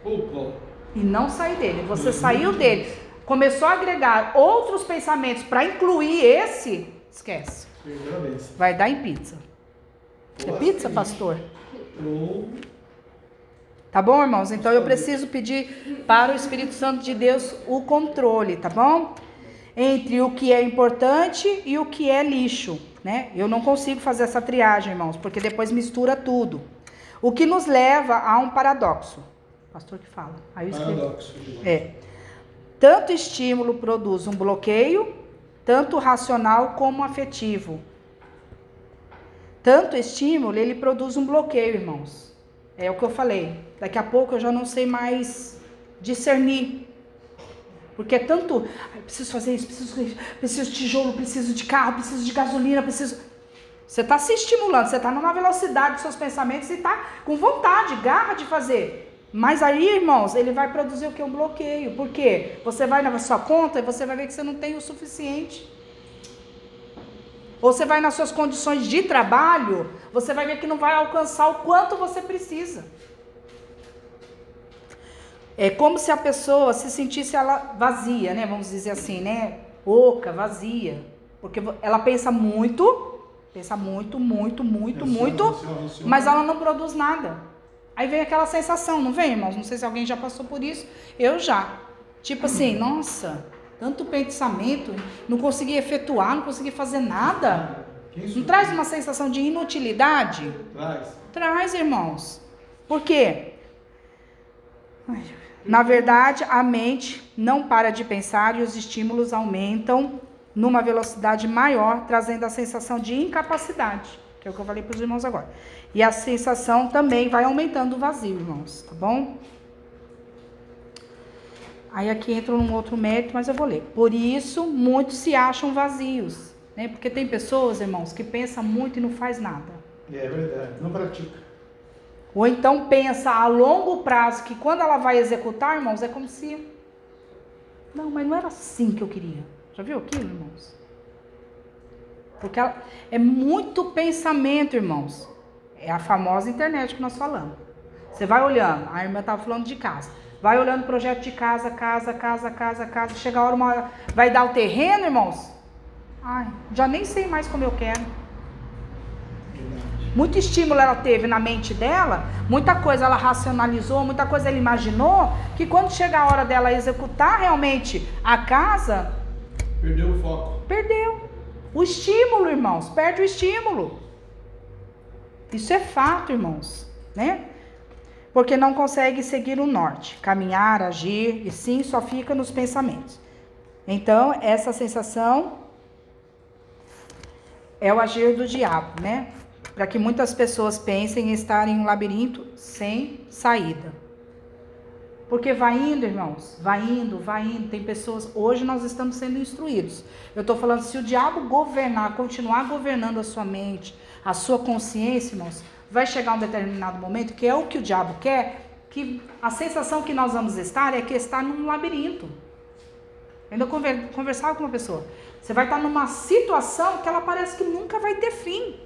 E não sair dele. Você saiu dele, começou a agregar outros pensamentos para incluir esse, esquece. Vai dar em pizza. É pizza, pastor? Ou Tá bom, irmãos? Então eu preciso pedir para o Espírito Santo de Deus o controle, tá bom? Entre o que é importante e o que é lixo, né? Eu não consigo fazer essa triagem, irmãos, porque depois mistura tudo. O que nos leva a um paradoxo. Pastor que fala. Aí eu paradoxo. É. Tanto estímulo produz um bloqueio, tanto racional como afetivo. Tanto estímulo, ele produz um bloqueio, irmãos. É o que eu falei. Daqui a pouco eu já não sei mais discernir. Porque é tanto, "Ai, preciso fazer isso, preciso, preciso de tijolo, preciso de carro, preciso de gasolina, preciso. Você está se estimulando, você está numa velocidade dos seus pensamentos e está com vontade, garra de fazer. Mas aí, irmãos, ele vai produzir o que? Um bloqueio. Por quê? Você vai na sua conta e você vai ver que você não tem o suficiente. Ou você vai nas suas condições de trabalho, você vai ver que não vai alcançar o quanto você precisa. É como se a pessoa se sentisse ela vazia, né? Vamos dizer assim, né? Oca, vazia. Porque ela pensa muito, pensa muito, muito, muito, muito, mas ela não produz nada. Aí vem aquela sensação, não vem, irmãos? Não sei se alguém já passou por isso. Eu já. Tipo assim, <clears throat> nossa, tanto pensamento, não consegui efetuar, não consegui fazer nada. Não traz uma sensação de inutilidade? Traz. Traz, irmãos. Por quê? Na verdade, a mente não para de pensar e os estímulos aumentam numa velocidade maior, trazendo a sensação de incapacidade, que é o que eu falei para os irmãos agora. E a sensação também vai aumentando o vazio, irmãos, tá bom? Aí aqui entra num outro mérito, mas eu vou ler. Por isso, muitos se acham vazios, né? Porque tem pessoas, irmãos, que pensam muito e não faz nada. É verdade. Não pratica. Ou então pensa a longo prazo que quando ela vai executar, irmãos, é como se. Não, mas não era assim que eu queria. Já viu aquilo, irmãos? Porque ela- é muito pensamento, irmãos. É a famosa internet que nós falamos. Você vai olhando, a irmã estava falando de casa. Vai olhando o projeto de casa, casa, casa, casa, casa. Chega a hora, uma hora, vai dar o terreno, irmãos. Ai, já nem sei mais como eu quero. Muito estímulo ela teve na mente dela, muita coisa ela racionalizou, muita coisa ela imaginou, que quando chega a hora dela executar realmente a casa, Perdeu o foco. perdeu. O estímulo, irmãos, perde o estímulo. Isso é fato, irmãos, né? Porque não consegue seguir o norte, caminhar, agir, e sim só fica nos pensamentos. Então, essa sensação é o agir do diabo, né? Para que muitas pessoas pensem em estar em um labirinto sem saída. Porque vai indo, irmãos, vai indo, vai indo. Tem pessoas. Hoje nós estamos sendo instruídos. Eu estou falando, se o diabo governar, continuar governando a sua mente, a sua consciência, irmãos, vai chegar um determinado momento que é o que o diabo quer, que a sensação que nós vamos estar é que está num labirinto. Ainda conversava com uma pessoa. Você vai estar numa situação que ela parece que nunca vai ter fim.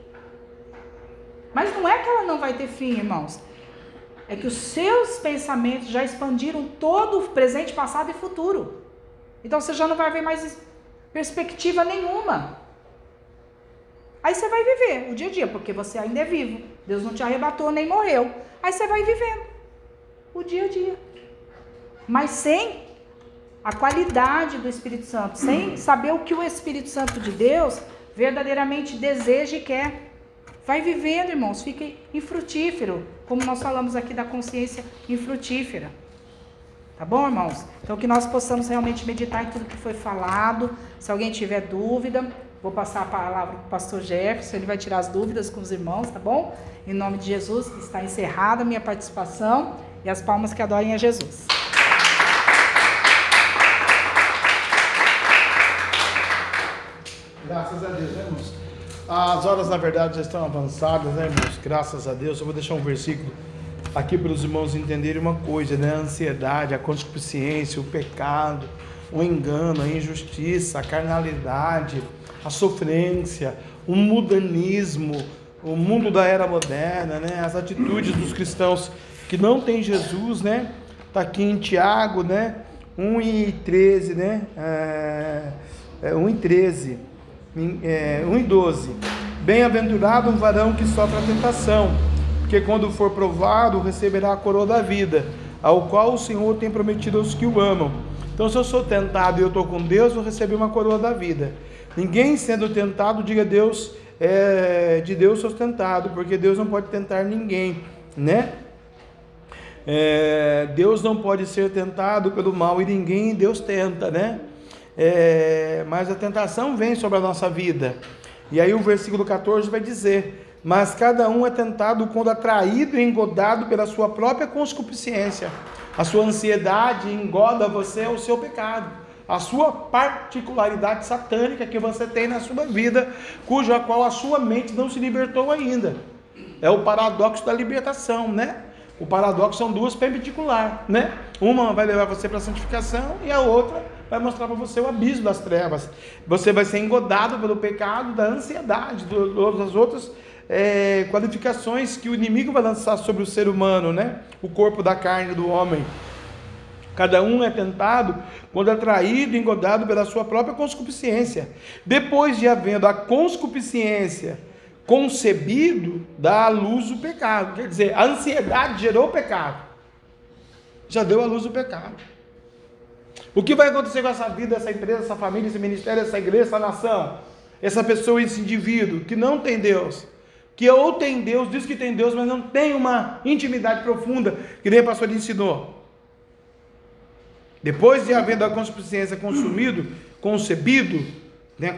Mas não é que ela não vai ter fim, irmãos é que os seus pensamentos já expandiram todo o presente, passado e futuro. Então você já não vai ver mais perspectiva nenhuma. Aí você vai viver o dia a dia, porque você ainda é vivo. Deus não te arrebatou nem morreu. Aí você vai vivendo o dia a dia. Mas sem a qualidade do Espírito Santo, sem saber o que o Espírito Santo de Deus verdadeiramente deseja e quer. Vai vivendo, irmãos, fique infrutífero, como nós falamos aqui da consciência infrutífera. Tá bom, irmãos? Então que nós possamos realmente meditar em tudo que foi falado. Se alguém tiver dúvida, vou passar a palavra para o pastor Jefferson, ele vai tirar as dúvidas com os irmãos, tá bom? Em nome de Jesus, está encerrada a minha participação e as palmas que adorem a Jesus. Graças a Deus, né, irmãos? As horas, na verdade, já estão avançadas, né, irmãos? Graças a Deus. Eu vou deixar um versículo aqui para os irmãos entenderem uma coisa, né? A ansiedade, a concupiscência, o pecado, o engano, a injustiça, a carnalidade, a sofrência, o mudanismo, o mundo da era moderna, né? As atitudes dos cristãos que não têm Jesus, né? Está aqui em Tiago, né? 1 e 13, né? É, é 1 e 13 é, 1 e 12. Bem-aventurado um varão que sofre a tentação, porque quando for provado receberá a coroa da vida, ao qual o Senhor tem prometido aos que o amam. Então, se eu sou tentado e eu estou com Deus, vou receber uma coroa da vida. Ninguém sendo tentado, diga Deus, é, de Deus sou tentado, porque Deus não pode tentar ninguém, né? É, Deus não pode ser tentado pelo mal e ninguém Deus tenta, né? é, mas a tentação vem sobre a nossa vida. E aí o versículo 14 vai dizer: Mas cada um é tentado quando atraído e engodado pela sua própria concupiscência. A sua ansiedade engoda você ao seu pecado. A sua particularidade satânica que você tem na sua vida, cuja qual a sua mente não se libertou ainda. É o paradoxo da libertação, né? O paradoxo são duas perpendiculares, né? Uma vai levar você para a santificação e a outra vai mostrar para você o abismo das trevas. Você vai ser engodado pelo pecado, da ansiedade, das outras é, qualificações que o inimigo vai lançar sobre o ser humano, né? O corpo da carne do homem. Cada um é tentado quando atraído e engodado pela sua própria conscupiscência. Depois de havendo a conscupiscência concebido, dá à luz o pecado. Quer dizer, a ansiedade gerou o pecado. Já deu à luz o pecado. O que vai acontecer com essa vida, essa empresa, essa família, esse ministério, essa igreja, essa nação? Essa pessoa, esse indivíduo que não tem Deus, que ou tem Deus, diz que tem Deus, mas não tem uma intimidade profunda, que nem a pastora ensinou. Depois de havendo a consciência consumido, concebido, né,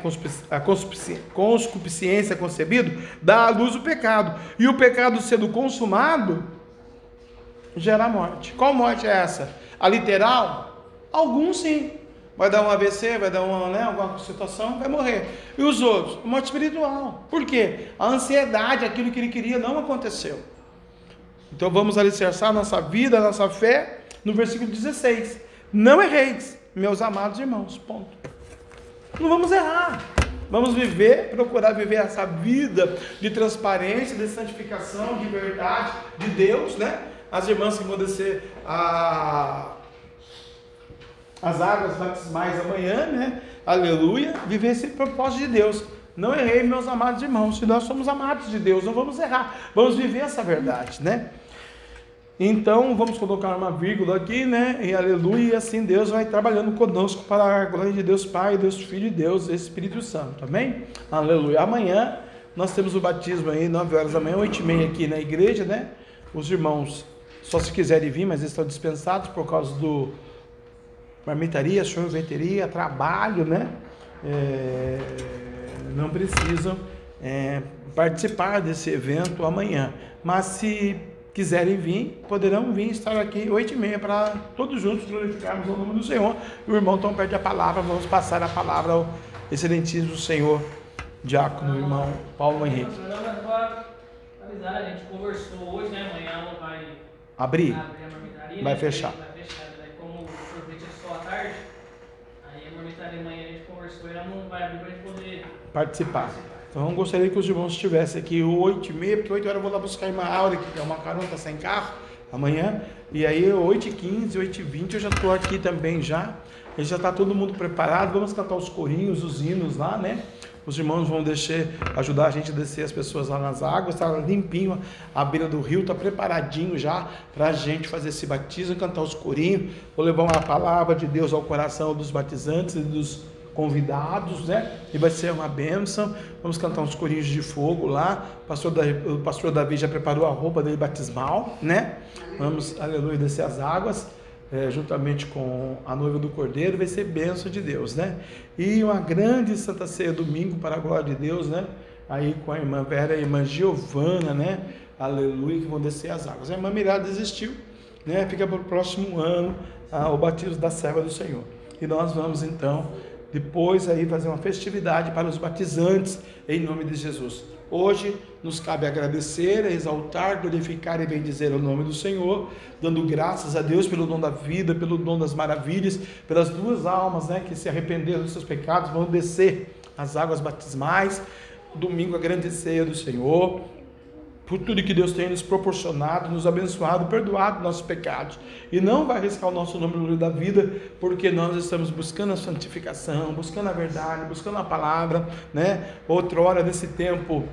a consciência concebido, dá à luz o pecado. E o pecado sendo consumado, gera morte. Qual morte é essa? A literal? Alguns sim. Vai dar um AVC, vai dar uma, né, alguma situação, vai morrer. E os outros? Morte espiritual. Por quê? A ansiedade, aquilo que ele queria, não aconteceu. Então vamos alicerçar nossa vida, nossa fé, no versículo 16. Não erreis, meus amados irmãos. Ponto. Não vamos errar. Vamos viver, procurar viver essa vida de transparência, de santificação, de verdade, de Deus, né? As irmãs que vão descer a as águas batismais amanhã, né? Aleluia, viver esse propósito de Deus. Não errei, meus amados irmãos. Se nós somos amados de Deus, não vamos errar. Vamos viver essa verdade, né? Então, vamos colocar uma vírgula aqui, né? E aleluia, e assim Deus vai trabalhando conosco para a glória de Deus Pai, Deus Filho e Deus Espírito Santo, amém? Aleluia. Amanhã nós temos o batismo aí, 9 horas da manhã, 8 e meia aqui na igreja, né? Os irmãos só se quiserem vir, mas eles estão dispensados por causa do marmitaria, sorveteria, trabalho, né? É, não precisam é, participar desse evento amanhã. Mas se quiserem vir, poderão vir estar aqui oito e meia para todos juntos glorificarmos o nome do Senhor. O irmão Tom perde a palavra, vamos passar a palavra ao excelentíssimo Senhor, diácono, irmão Paulo Henrique. a gente conversou hoje, né? Amanhã não vai Abrir? abrir. Vai né? fechar. Vai fechar, né? Como o sorvete é só à tarde, aí a marmitaria amanhã a gente conversou e ela não vai abrir para a gente poder Participar. Então gostaria que os irmãos estivessem aqui oito e meia, porque oito horas eu vou lá buscar a irmã Áurea, que é uma carona, sem carro, amanhã. E aí, oito e quinze, oito e vinte, eu já estou aqui também já. E já está todo mundo preparado. Vamos cantar os corinhos, os hinos lá, né? Os irmãos vão deixar, ajudar a gente a descer as pessoas lá nas águas. Está limpinho a beira do rio, está preparadinho já para a gente fazer esse batismo, cantar os corinhos. Vou levar uma palavra de Deus ao coração dos batizantes e dos convidados, né? E vai ser uma bênção. Vamos cantar uns corinhos de fogo lá. O pastor, Davi, o pastor Davi já preparou a roupa dele batismal, né? Vamos, aleluia, descer as águas. é, juntamente com a noiva do Cordeiro, vai ser bênção de Deus, né? E uma grande Santa Ceia domingo para a glória de Deus, né? Aí com a irmã Vera e a irmã Giovana, né? Aleluia, que vão descer as águas. A irmã Mirada desistiu, né? Fica para o próximo ano ah, o batismo da serva do Senhor. E nós vamos então depois aí fazer uma festividade para os batizantes em nome de Jesus. Hoje nos cabe agradecer, exaltar, glorificar e bendizer o nome do Senhor, dando graças a Deus pelo dom da vida, pelo dom das maravilhas, pelas duas almas, né, que se arrependeram dos seus pecados, vão descer as águas batismais. Domingo a grande ceia do Senhor, por tudo que Deus tem nos proporcionado, nos abençoado, perdoado nossos pecados. E não vai arriscar o nosso nome no livro da vida, porque nós estamos buscando a santificação, buscando a verdade, buscando a palavra, né? Outra hora nesse tempo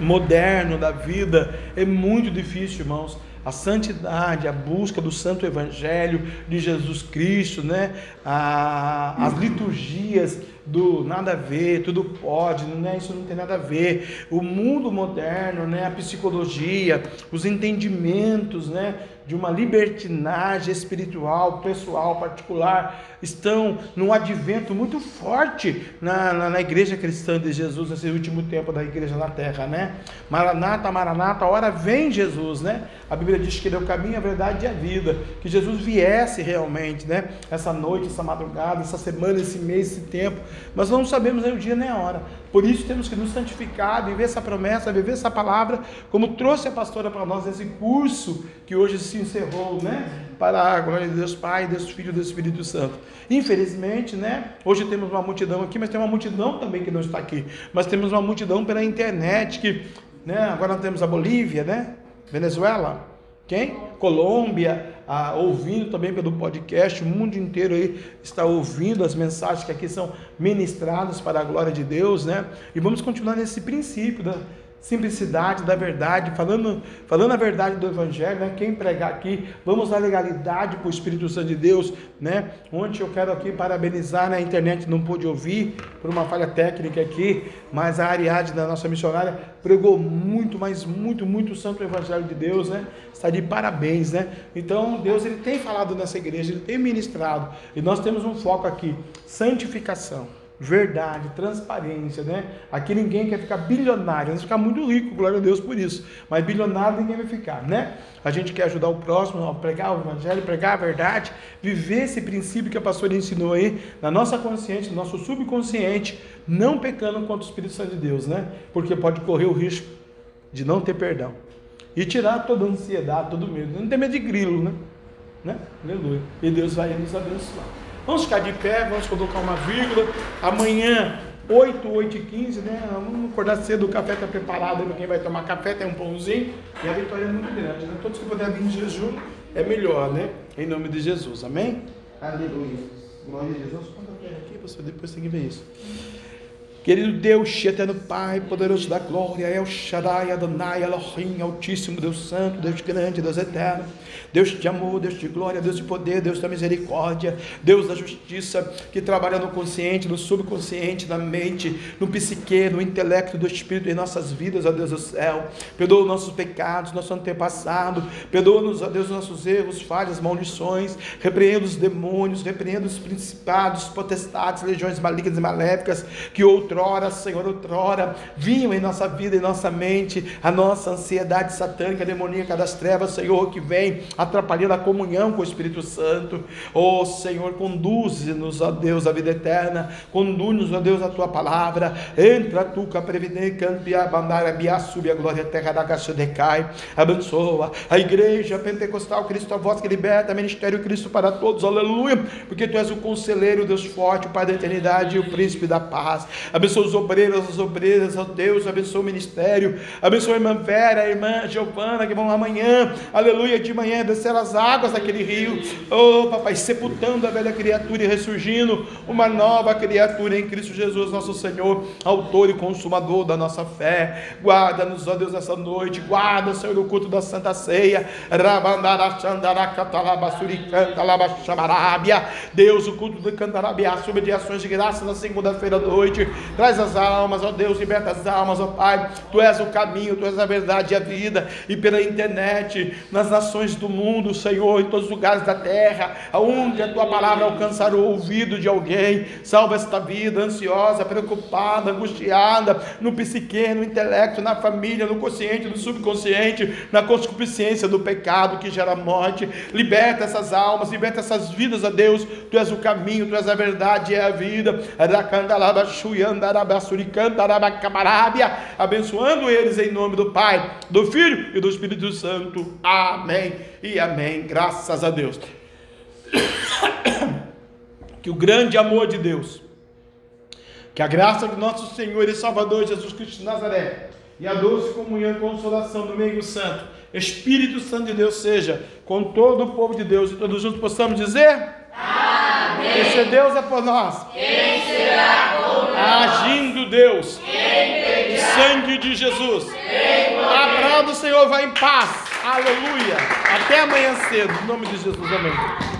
moderno da vida é muito difícil, irmãos. A santidade, a busca do santo evangelho de Jesus Cristo, né? A, as liturgias do nada a ver, tudo pode, né? isso não tem nada a ver. O mundo moderno, né? a psicologia, os entendimentos né? de uma libertinagem espiritual, pessoal, particular, estão num advento muito forte na, na, na, igreja cristã de Jesus nesse último tempo da igreja na terra, né? Maranata, Maranata, a hora vem Jesus, né? A Bíblia diz que ele é o caminho, a verdade e a vida, que Jesus viesse realmente, né? Essa noite, essa madrugada, essa semana, esse mês, esse tempo, mas não sabemos nem o dia nem a hora. Por isso temos que nos santificar, viver essa promessa, viver essa palavra, como trouxe a pastora para nós nesse curso que hoje se encerrou, né? Para a glória de Deus Pai, Deus Filho Deus Espírito Santo. Infelizmente, né? Hoje temos uma multidão aqui, mas tem uma multidão também que não está aqui. Mas temos uma multidão pela internet que, né? Agora temos a Bolívia, né? Venezuela, quem? Colômbia, ah, ouvindo também pelo podcast, o mundo inteiro aí está ouvindo as mensagens que aqui são ministradas para a glória de Deus, né? E vamos continuar nesse princípio da simplicidade da verdade, falando, falando a verdade do Evangelho, né? Quem pregar aqui, vamos dar legalidade para o Espírito Santo de Deus, né? Ontem eu quero aqui parabenizar, na internet não pude ouvir, por uma falha técnica aqui, mas a Ariadne, da nossa missionária, pregou muito, mas muito, muito o Santo Evangelho de Deus, né? Está de parabéns, né? Então, Deus, Ele tem falado nessa igreja, Ele tem ministrado, e nós temos um foco aqui, santificação verdade, transparência, né? Aqui ninguém quer ficar bilionário, nós ficar muito rico, glória a Deus por isso. Mas bilionário ninguém vai ficar, né? A gente quer ajudar o próximo pregar o evangelho, pregar a verdade, viver esse princípio que a pastora ensinou aí na nossa consciência, no nosso subconsciente, não pecando contra o Espírito Santo de Deus, né? Porque pode correr o risco de não ter perdão. E tirar toda a ansiedade, todo medo. Não tem medo de grilo, né? né? Aleluia. E Deus vai nos abençoar. Vamos ficar de pé, vamos colocar uma vírgula. Amanhã, 8, 8 e 15, né? Vamos acordar cedo, o café está preparado para quem vai tomar café, tem um pãozinho. E a vitória é muito grande, né? Todos que puderem vir em jejum é melhor, né? Em nome de Jesus, amém? Aleluia. Glória a Jesus. Conta aqui, pastor, depois tem que ver isso. Querido Deus, eterno Pai, poderoso da glória, El Shaddai, Adonai, Elohim, Altíssimo, Deus Santo, Deus grande, Deus eterno. Deus de amor, Deus de glória, Deus de poder, Deus da misericórdia, Deus da justiça, que trabalha no consciente, no subconsciente, na mente, no psique, no intelecto do Espírito em nossas vidas, ó Deus do céu. Perdoa os nossos pecados, nosso antepassado, perdoa-nos, ó Deus, nossos erros, falhas, maldições, repreenda os demônios, repreenda os principados, potestades, legiões malignas e maléficas, que outrora, Senhor, outrora, vinham em nossa vida, em nossa mente, a nossa ansiedade satânica, demoníaca das trevas, Senhor, que vem atrapalhando a comunhão com o Espírito Santo. Oh Senhor, conduze-nos, ó Deus, à vida eterna, conduz-nos, ó Deus, a tua palavra. Entra tu, bia, sube a glória, terra da caixa. Abençoa a igreja pentecostal, Cristo, a voz que liberta, ministério Cristo para todos, aleluia, porque tu és o conselheiro, Deus forte, o Pai da eternidade e o príncipe da paz. Abençoa os obreiros, as obreiras, ó Deus, abençoa o ministério, abençoa a irmã Vera, a irmã Giovana, que vão amanhã, aleluia, de manhã descer as águas daquele rio, oh papai, sepultando a velha criatura e ressurgindo uma nova criatura em Cristo Jesus, nosso Senhor, autor e consumador da nossa fé. Guarda-nos, ó Deus, essa noite, guarda, Senhor, no culto da Santa Ceia. Deus, o culto do Cantarabiá, sobre de ações de graça na segunda-feira à noite. Traz as almas, ó Deus, liberta as almas, ó Pai. Tu és o caminho, tu és a verdade e a vida. E pela internet, nas nações do Senhor, em todos os lugares da terra, aonde a tua palavra alcançar o ouvido de alguém. Salva esta vida ansiosa, preocupada, angustiada, no psique, no intelecto, na família, no consciente, no subconsciente, na concupiscência do pecado que gera morte. Liberta essas almas, liberta essas vidas, a Deus. Tu és o caminho, tu és a verdade e a vida. Abençoando eles em nome do Pai, do Filho e do Espírito Santo. Amém e amém. Graças a Deus. <coughs> Que o grande amor de Deus, que a graça do nosso Senhor e Salvador Jesus Cristo de Nazaré, e a doce comunhão e consolação do meio santo, Espírito Santo de Deus seja com todo o povo de Deus e todos juntos possamos dizer: Amém. Esse Deus é por nós. Quem será por nós? Agindo Deus. Quem Sangue de Jesus. A palavra do Senhor vai em paz. Aleluia. Até amanhã cedo. Em nome de Jesus. Amém.